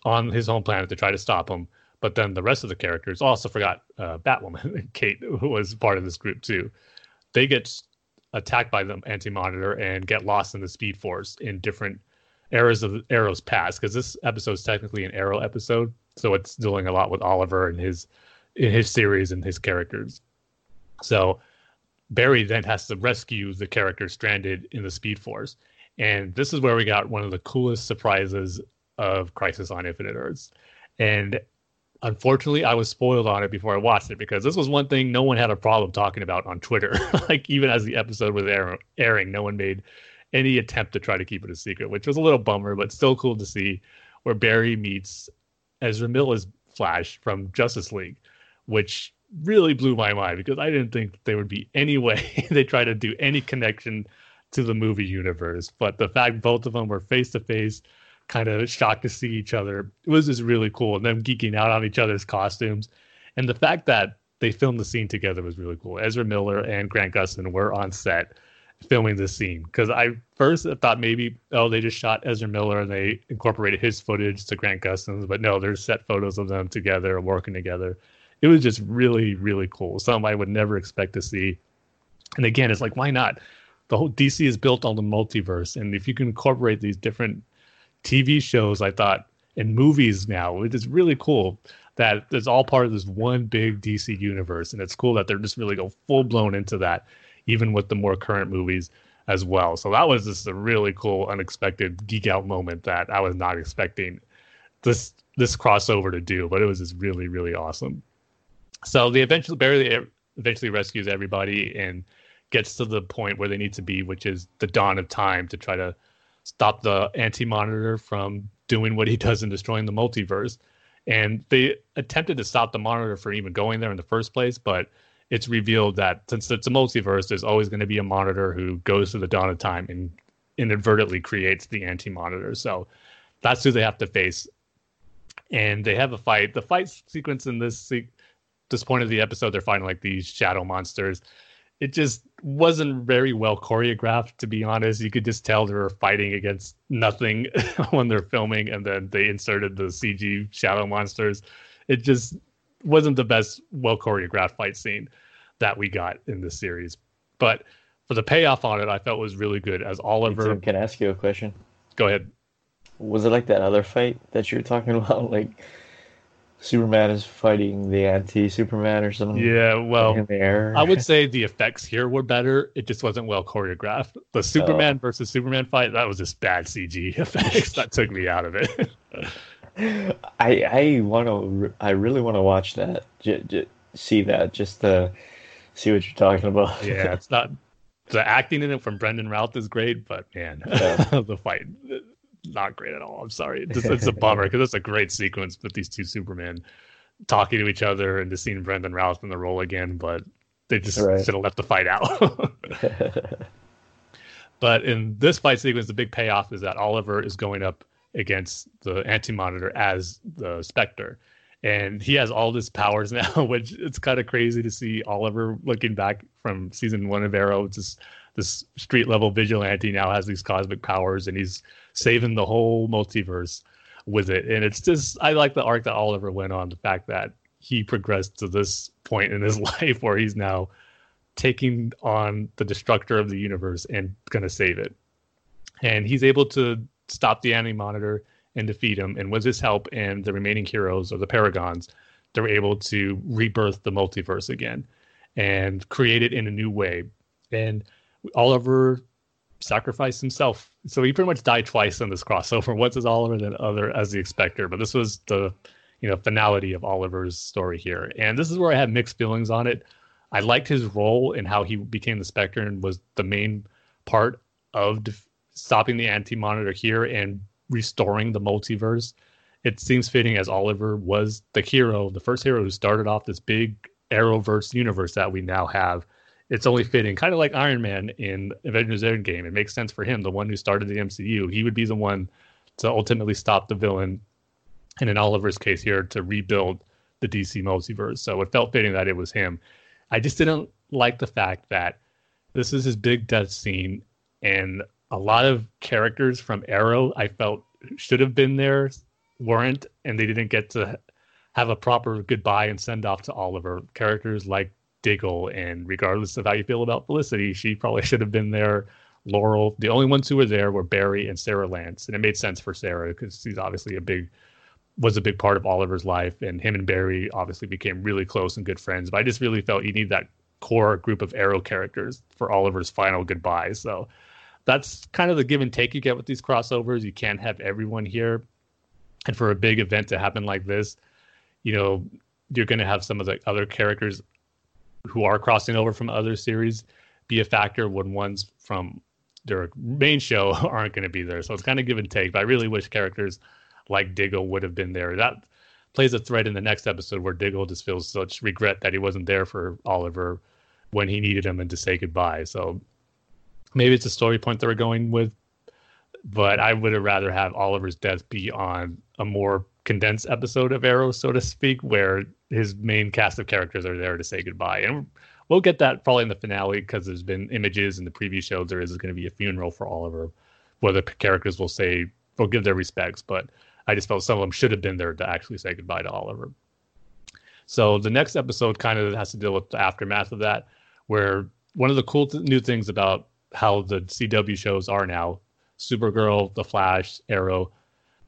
on his home planet to try to stop him. But then the rest of the characters also forgot uh, Batwoman Kate, who was part of this group too. They get attacked by the Anti-Monitor and get lost in the Speed Force in different eras of Arrow's past. Because this episode is technically an Arrow episode, so it's dealing a lot with Oliver and his in his series and his characters. So Barry then has to rescue the character stranded in the Speed Force. And this is where we got one of the coolest surprises of Crisis on Infinite Earths. And unfortunately, I was spoiled on it before I watched it because this was one thing no one had a problem talking about on Twitter. like, even as the episode was air- airing, no one made any attempt to try to keep it a secret, which was a little bummer, but still cool to see where Barry meets Ezra Miller's Flash from Justice League, which really blew my mind because I didn't think there would be any way they try to do any connection to the movie universe. But the fact both of them were face to face, kind of shocked to see each other, it was just really cool. And them geeking out on each other's costumes. And the fact that they filmed the scene together was really cool. Ezra Miller and Grant Gustin were on set filming this scene because I first thought maybe oh they just shot Ezra Miller and they incorporated his footage to Grant Gustin's, but no, there's set photos of them together working together. It was just really really cool. Something I would never expect to see. And again, it's like why not? The whole DC is built on the multiverse, and if you can incorporate these different TV shows, I thought and movies now, it is really cool that it's all part of this one big DC universe, and it's cool that they're just really go full blown into that even with the more current movies as well. So that was just a really cool, unexpected geek out moment that I was not expecting this this crossover to do, but it was just really, really awesome. So they eventually Barry eventually rescues everybody and gets to the point where they need to be, which is the dawn of time to try to stop the anti-monitor from doing what he does and destroying the multiverse. And they attempted to stop the monitor from even going there in the first place, but it's revealed that since it's a multiverse, there's always going to be a monitor who goes to the dawn of time and inadvertently creates the anti-monitor. So that's who they have to face, and they have a fight. The fight sequence in this se- this point of the episode, they're fighting like these shadow monsters. It just wasn't very well choreographed, to be honest. You could just tell they were fighting against nothing when they're filming, and then they inserted the CG shadow monsters. It just wasn't the best well choreographed fight scene that we got in this series. But for the payoff on it, I felt was really good. As Oliver, can I ask you a question? Go ahead. Was it like that other fight that you're talking about? Like Superman is fighting the anti-Superman or something? Yeah, well, in the air. I would say the effects here were better. It just wasn't well choreographed. The oh. Superman oh. versus Superman fight that was just bad CG effects that took me out of it. I I want to I really want to watch that. J- j- see that just to see what you're talking about. yeah, it's not the acting in it from Brandon Routh is great, but man, yeah. the fight not great at all. I'm sorry, it's, it's a bummer because it's a great sequence with these two Supermen talking to each other and just seeing Brandon Routh in the role again, but they just right. should have left the fight out. but in this fight sequence, the big payoff is that Oliver is going up against the Anti Monitor as the Spectre. And he has all his powers now, which it's kind of crazy to see Oliver looking back from season one of Arrow. Just this street level vigilante now has these cosmic powers, and he's saving the whole multiverse with it. And it's just I like the arc that Oliver went on. The fact that he progressed to this point in his life where he's now taking on the destructor of the universe and gonna save it. And he's able to stop the anti monitor and defeat him. And with his help and the remaining heroes or the Paragons, they're able to rebirth the multiverse again and create it in a new way. And Oliver sacrificed himself. So he pretty much died twice in this crossover. Once as Oliver, then other as the Spectre. But this was the you know finality of Oliver's story here. And this is where I had mixed feelings on it. I liked his role and how he became the Spectre and was the main part of def- stopping the anti monitor here and restoring the multiverse. It seems fitting as Oliver was the hero, the first hero who started off this big Arrowverse universe that we now have. It's only fitting, kind of like Iron Man in Avengers Endgame. It makes sense for him, the one who started the MCU. He would be the one to ultimately stop the villain, and in Oliver's case here, to rebuild the DC multiverse. So it felt fitting that it was him. I just didn't like the fact that this is his big death scene, and a lot of characters from Arrow I felt should have been there weren't, and they didn't get to have a proper goodbye and send off to Oliver. Characters like Diggle, and regardless of how you feel about Felicity, she probably should have been there. Laurel, the only ones who were there were Barry and Sara Lance, and it made sense for Sara because she's obviously a big was a big part of Oliver's life, and him and Barry obviously became really close and good friends. But I just really felt you need that core group of Arrow characters for Oliver's final goodbye. So that's kind of the give and take you get with these crossovers. You can't have everyone here. And for a big event to happen like this, you know, you're going to have some of the other characters who are crossing over from other series be a factor when ones from their main show aren't going to be there. So it's kind of give and take. But I really wish characters like Diggle would have been there. That plays a thread in the next episode where Diggle just feels such regret that he wasn't there for Oliver when he needed him and to say goodbye. So maybe it's a story point that we're going with, but I would have rather have Oliver's death be on a more condensed episode of Arrow, so to speak, where his main cast of characters are there to say goodbye. And we'll get that probably in the finale because there's been images in the previous shows. There is going to be a funeral for Oliver, where the characters will say will give their respects. But I just felt some of them should have been there to actually say goodbye to Oliver. So the next episode kind of has to deal with the aftermath of that, where one of the cool th- new things about how the CW shows are now. Supergirl, The Flash, Arrow,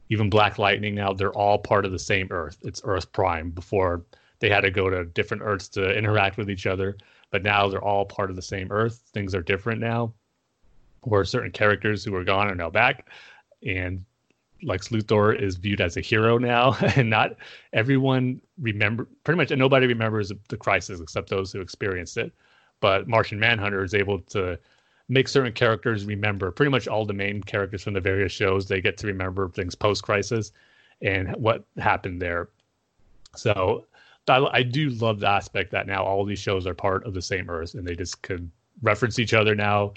even Black Lightning now, they're all part of the same Earth. It's Earth Prime before they had to go to different Earths to interact with each other. But now they're all part of the same Earth. Things are different now, where certain characters who were gone are now back. And Lex Luthor is viewed as a hero now, and not everyone remember. Pretty much nobody remembers the crisis except those who experienced it. But Martian Manhunter is able to make certain characters remember pretty much all the main characters from the various shows. They get to remember things post crisis and what happened there. So I, I do love the aspect that now all these shows are part of the same Earth, and they just could reference each other now,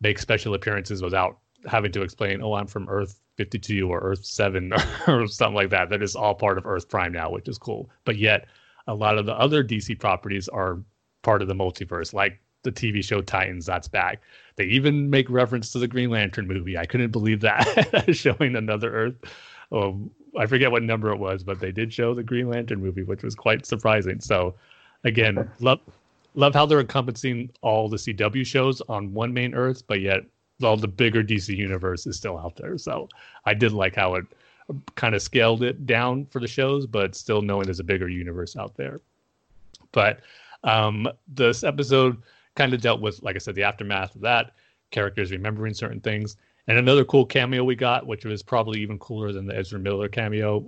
make special appearances without having to explain, "Oh, I'm from Earth 52 or Earth 7 or something like that." That is all part of Earth Prime now, which is cool. But yet, a lot of the other DC properties are part of the multiverse, like the TV show Titans. That's back. They even make reference to the Green Lantern movie. I couldn't believe that showing another Earth. Um, I forget what number it was, but they did show the Green Lantern movie, which was quite surprising. So, again, love love how they're encompassing all the CW shows on one main Earth, but yet all the bigger DC universe is still out there. So, I did like how it kind of scaled it down for the shows, but still knowing there's a bigger universe out there. But um, this episode kind of dealt with, like I said, the aftermath of that, characters remembering certain things. And another cool cameo we got, which was probably even cooler than the Ezra Miller cameo,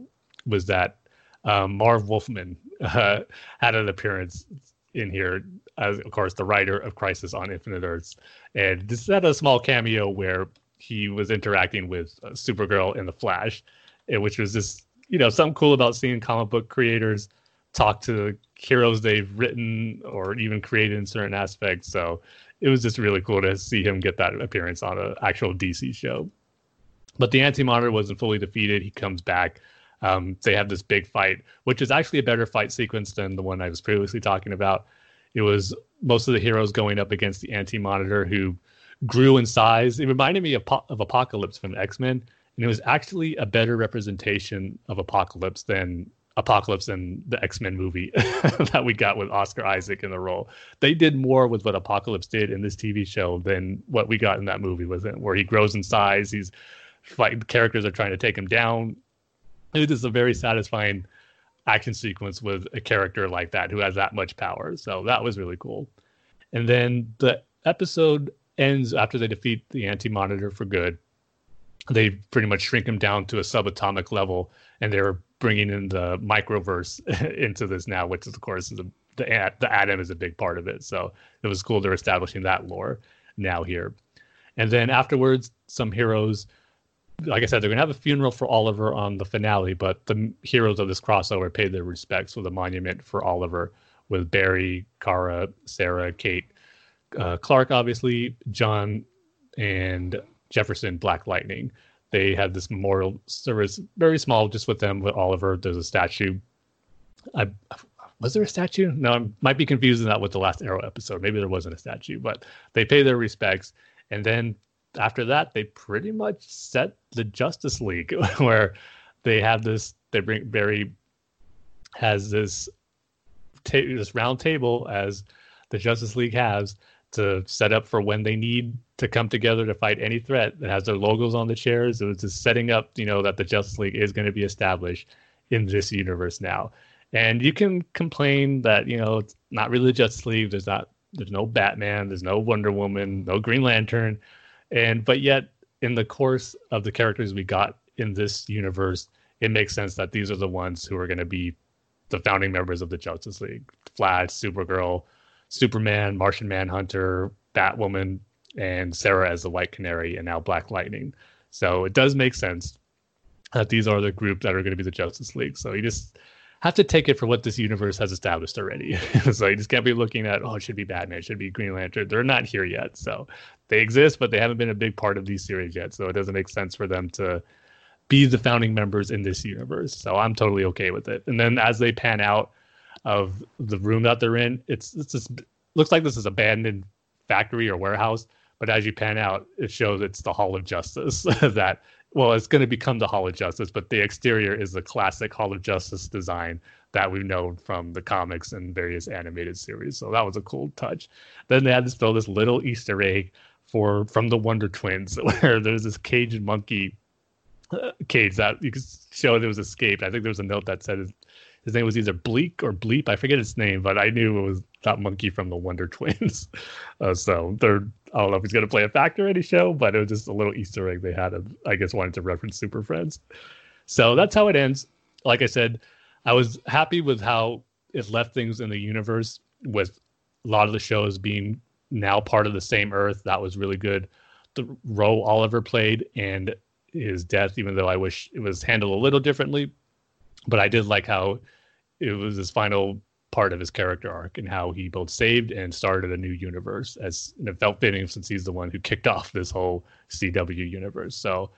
was that um, Marv Wolfman uh, had an appearance in here as, of course, the writer of Crisis on Infinite Earths. And this had a small cameo where he was interacting with uh, Supergirl in the Flash, which was just, you know, something cool about seeing comic book creators talk to heroes they've written or even created in certain aspects. So it was just really cool to see him get that appearance on an actual DC show. But the Anti Monitor wasn't fully defeated. He comes back. Um, they have this big fight, which is actually a better fight sequence than the one I was previously talking about. It was most of the heroes going up against the Anti Monitor, who grew in size. It reminded me of, of Apocalypse from X Men, and it was actually a better representation of Apocalypse than Apocalypse and the X Men movie that we got with Oscar Isaac in the role. They did more with what Apocalypse did in this TV show than what we got in that movie, was it? Where he grows in size, he's fight characters are trying to take him down. It is a very satisfying action sequence with a character like that who has that much power. So that was really cool. And then the episode ends after they defeat the Anti Monitor for good. They pretty much shrink him down to a subatomic level, and they're bringing in the microverse into this now, which is of course the the the Atom is a big part of it. So it was cool they're establishing that lore now here. And then afterwards, some heroes, like I said, they're gonna have a funeral for Oliver on the finale, but the heroes of this crossover paid their respects with a monument for Oliver with Barry, Kara, Sara, Kate, uh, Clark, obviously, John, and Jefferson Black Lightning they had this memorial service, very small, just with them with Oliver. There's a statue. I was there a statue? No, I might be confusing that with the last Arrow episode. Maybe there wasn't a statue, but they pay their respects, and then after that, they pretty much set the Justice League, where they have this. They bring Barry has this ta- this round table as the Justice League has to set up for when they need to come together to fight any threat that has their logos on the chairs. It was just setting up, you know, that the Justice League is going to be established in this universe now. And you can complain that, you know, it's not really the Justice League. There's not there's no Batman, there's no Wonder Woman, no Green Lantern. And but yet in the course of the characters we got in this universe, it makes sense that these are the ones who are going to be the founding members of the Justice League. Flash, Supergirl, Superman, Martian Manhunter, Batwoman, and Sara as the White Canary, and now Black Lightning. So it does make sense that these are the group that are going to be the Justice League. So you just have to take it for what this universe has established already. so you just can't be looking at, oh, it should be Batman, it should be Green Lantern. They're not here yet. So they exist, but they haven't been a big part of these series yet. So it doesn't make sense for them to be the founding members in this universe. So I'm totally okay with it. And then as they pan out, of the room that they're in. It's it's just looks like this is abandoned factory or warehouse, but as you pan out, it shows it's the Hall of Justice. that well, it's going to become the Hall of Justice, but the exterior is the classic Hall of Justice design that we've known from the comics and various animated series. So that was a cool touch. Then they had to throw this little Easter egg for from the Wonder Twins, where there's this caged monkey uh, cage that you could show it was escaped. I think there was a note that said his name was either Bleak or Bleep. I forget his name, but I knew it was that monkey from the Wonder Twins. Uh, so they're I don't know if he's going to play a factor in any show, but it was just a little Easter egg they had. Of, I guess wanted to reference Super Friends. So that's how it ends. Like I said, I was happy with how it left things in the universe with a lot of the shows being now part of the same Earth. That was really good. The role Oliver played and his death, even though I wish it was handled a little differently, but I did like how it was his final part of his character arc and how he both saved and started a new universe as and it felt fitting since he's the one who kicked off this whole CW universe. So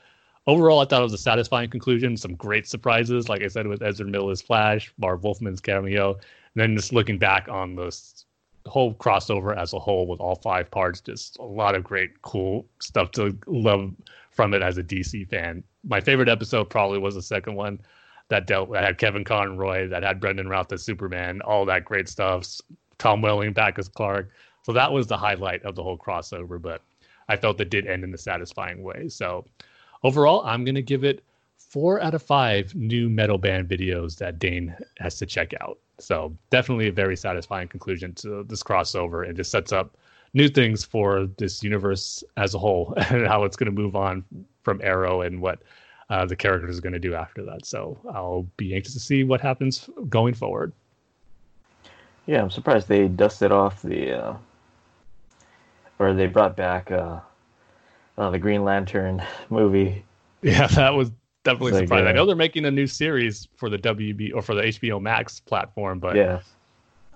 overall, I thought it was a satisfying conclusion. Some great surprises, like I said, with Ezra Miller's Flash, Marv Wolfman's cameo, and then just looking back on this whole crossover as a whole with all five parts, just a lot of great, cool stuff to love from it as a DC fan. My favorite episode probably was the second one that dealt that had Kevin Conroy, that had Brandon Routh as Superman, all that great stuff. Tom Welling back as Clark. So that was the highlight of the whole crossover, but I felt it did end in a satisfying way. So overall, I'm gonna give it four out of five nu metal band videos that Dane has to check out. So definitely a very satisfying conclusion to this crossover and just sets up new things for this universe as a whole and how it's going to move on from Arrow and what uh, the character is going to do after that. So I'll be anxious to see what happens going forward. Yeah, I'm surprised they dusted off the, uh, or they brought back uh, uh, the Green Lantern movie. Yeah, that was definitely Like, surprising. I uh, know they're making a new series for the WB or for the HBO Max platform, but Yeah,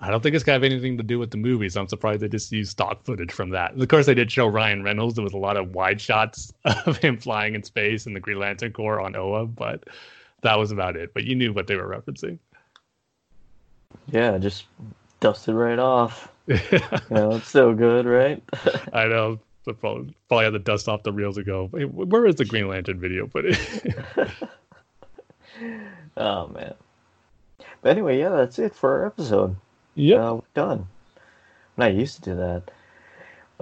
I don't think it's got have anything to do with the movie. So I'm surprised they just used stock footage from that. Of course, they did show Ryan Reynolds. There was a lot of wide shots of him flying in space and the Green Lantern Corps on Oa, but that was about it. But you knew what they were referencing. yeah, just dusted right off. You know, it's so good, right? I know. But probably, probably had to dust off the reels ago. Where is the Green Lantern video? But oh man. But anyway, yeah, that's it for our episode. Yeah, Uh, done. I'm not used to do that.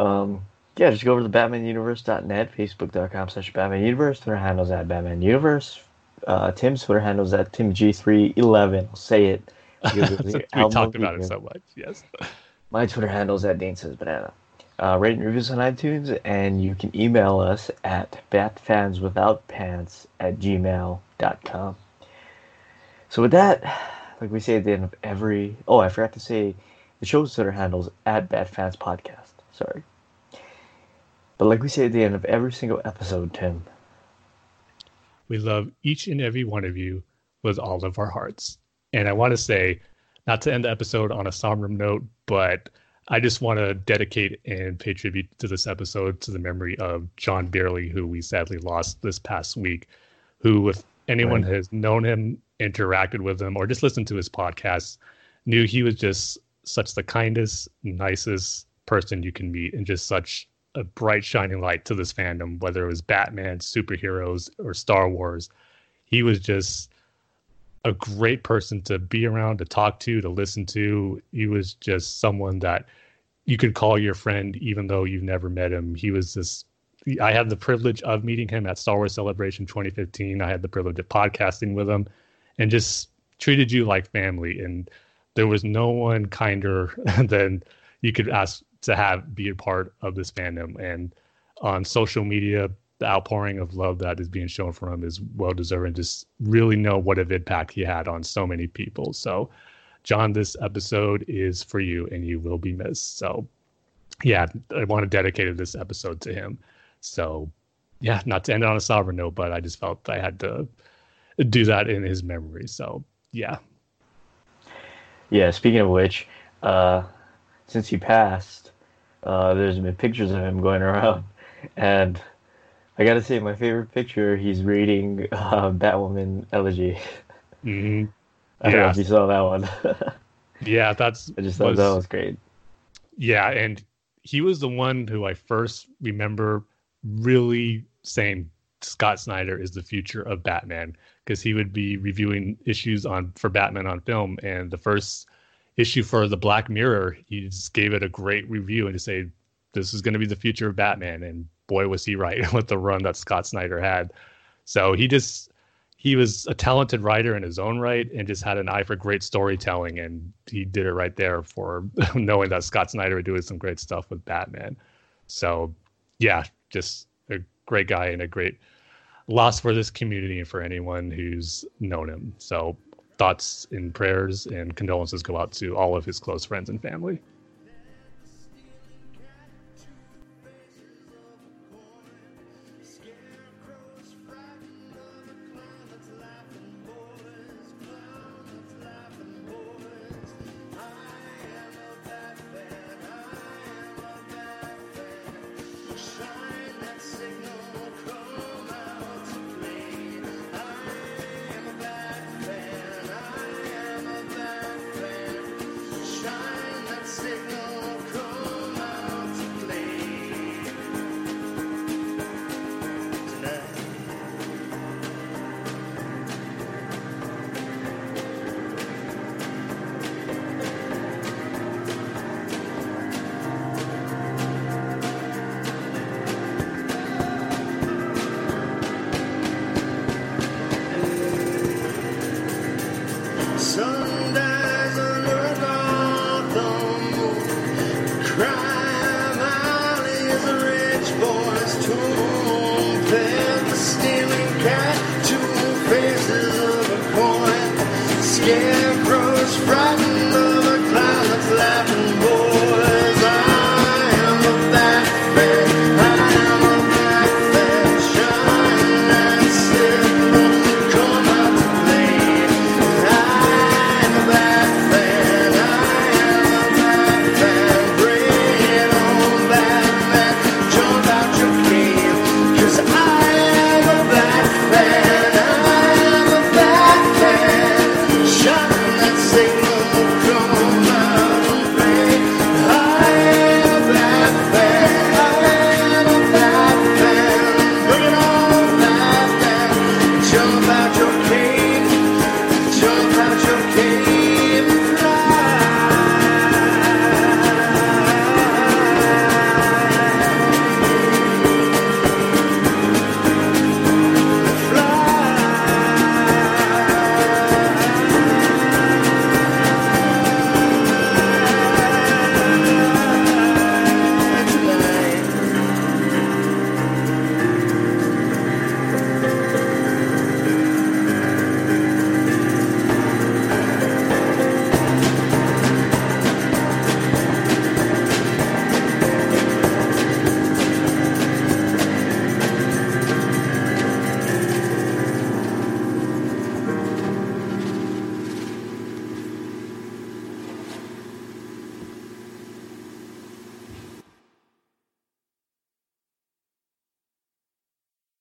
Um, yeah, just go over to batmanuniverse.net, facebook.com slash batmanuniverse, Twitter handles at batmanuniverse. Uh, Tim's Twitter handles at timg311. I'll say it. the we talked about it so much. Yes. My Twitter handles at Dane Says Banana. Uh, rate and reviews on iTunes, and you can email us at batfanswithoutpants at gmail.com. So with that, like we say at the end of every... Oh, I forgot to say the show's Twitter handles at Bat Fans Podcast. Sorry. But like we say at the end of every single episode, Tim, We love each and every one of you with all of our hearts. And I want to say, not to end the episode on a somber note, but I just want to dedicate and pay tribute to this episode to the memory of John Beerley, who we sadly lost this past week. Who, if anyone Right. has known him, interacted with him, or just listened to his podcast, knew he was just such the kindest, nicest person you can meet, and just such a bright, shining light to this fandom, whether it was Batman, superheroes, or Star Wars. He was just a great person to be around, to talk to, to listen to. He was just someone that you could call your friend, even though you've never met him. He was this. I had the privilege of meeting him at Star Wars Celebration 2015. I had the privilege of podcasting with him, and just treated you like family. And there was no one kinder than you could ask to have be a part of this fandom. And on social media, the outpouring of love that is being shown for him is well deserved and just really know what an impact he had on so many people. So, John, this episode is for you and you will be missed. So, yeah, I want to dedicate this episode to him. So, yeah, not to end on a sober note, but I just felt I had to do that in his memory. So, yeah. Yeah, speaking of which, uh, since he passed, uh, there's been pictures of him going around, and I gotta say, my favorite picture, he's reading uh, Batwoman elegy. hmm I don't know if you saw that one. Yeah, that's I just thought that was great. Yeah, and he was the one who I first remember really saying Scott Snyder is the future of Batman because he would be reviewing issues on for Batman on film, and the first issue for the Black Mirror, he just gave it a great review and to say this is going to be the future of Batman, and boy was he right with the run that Scott Snyder had. So he just he was a talented writer in his own right and just had an eye for great storytelling and he did it right there for knowing that Scott Snyder would doing some great stuff with Batman. So yeah, just a great guy and a great loss for this community and for anyone who's known him. So thoughts and prayers and condolences go out to all of his close friends and family.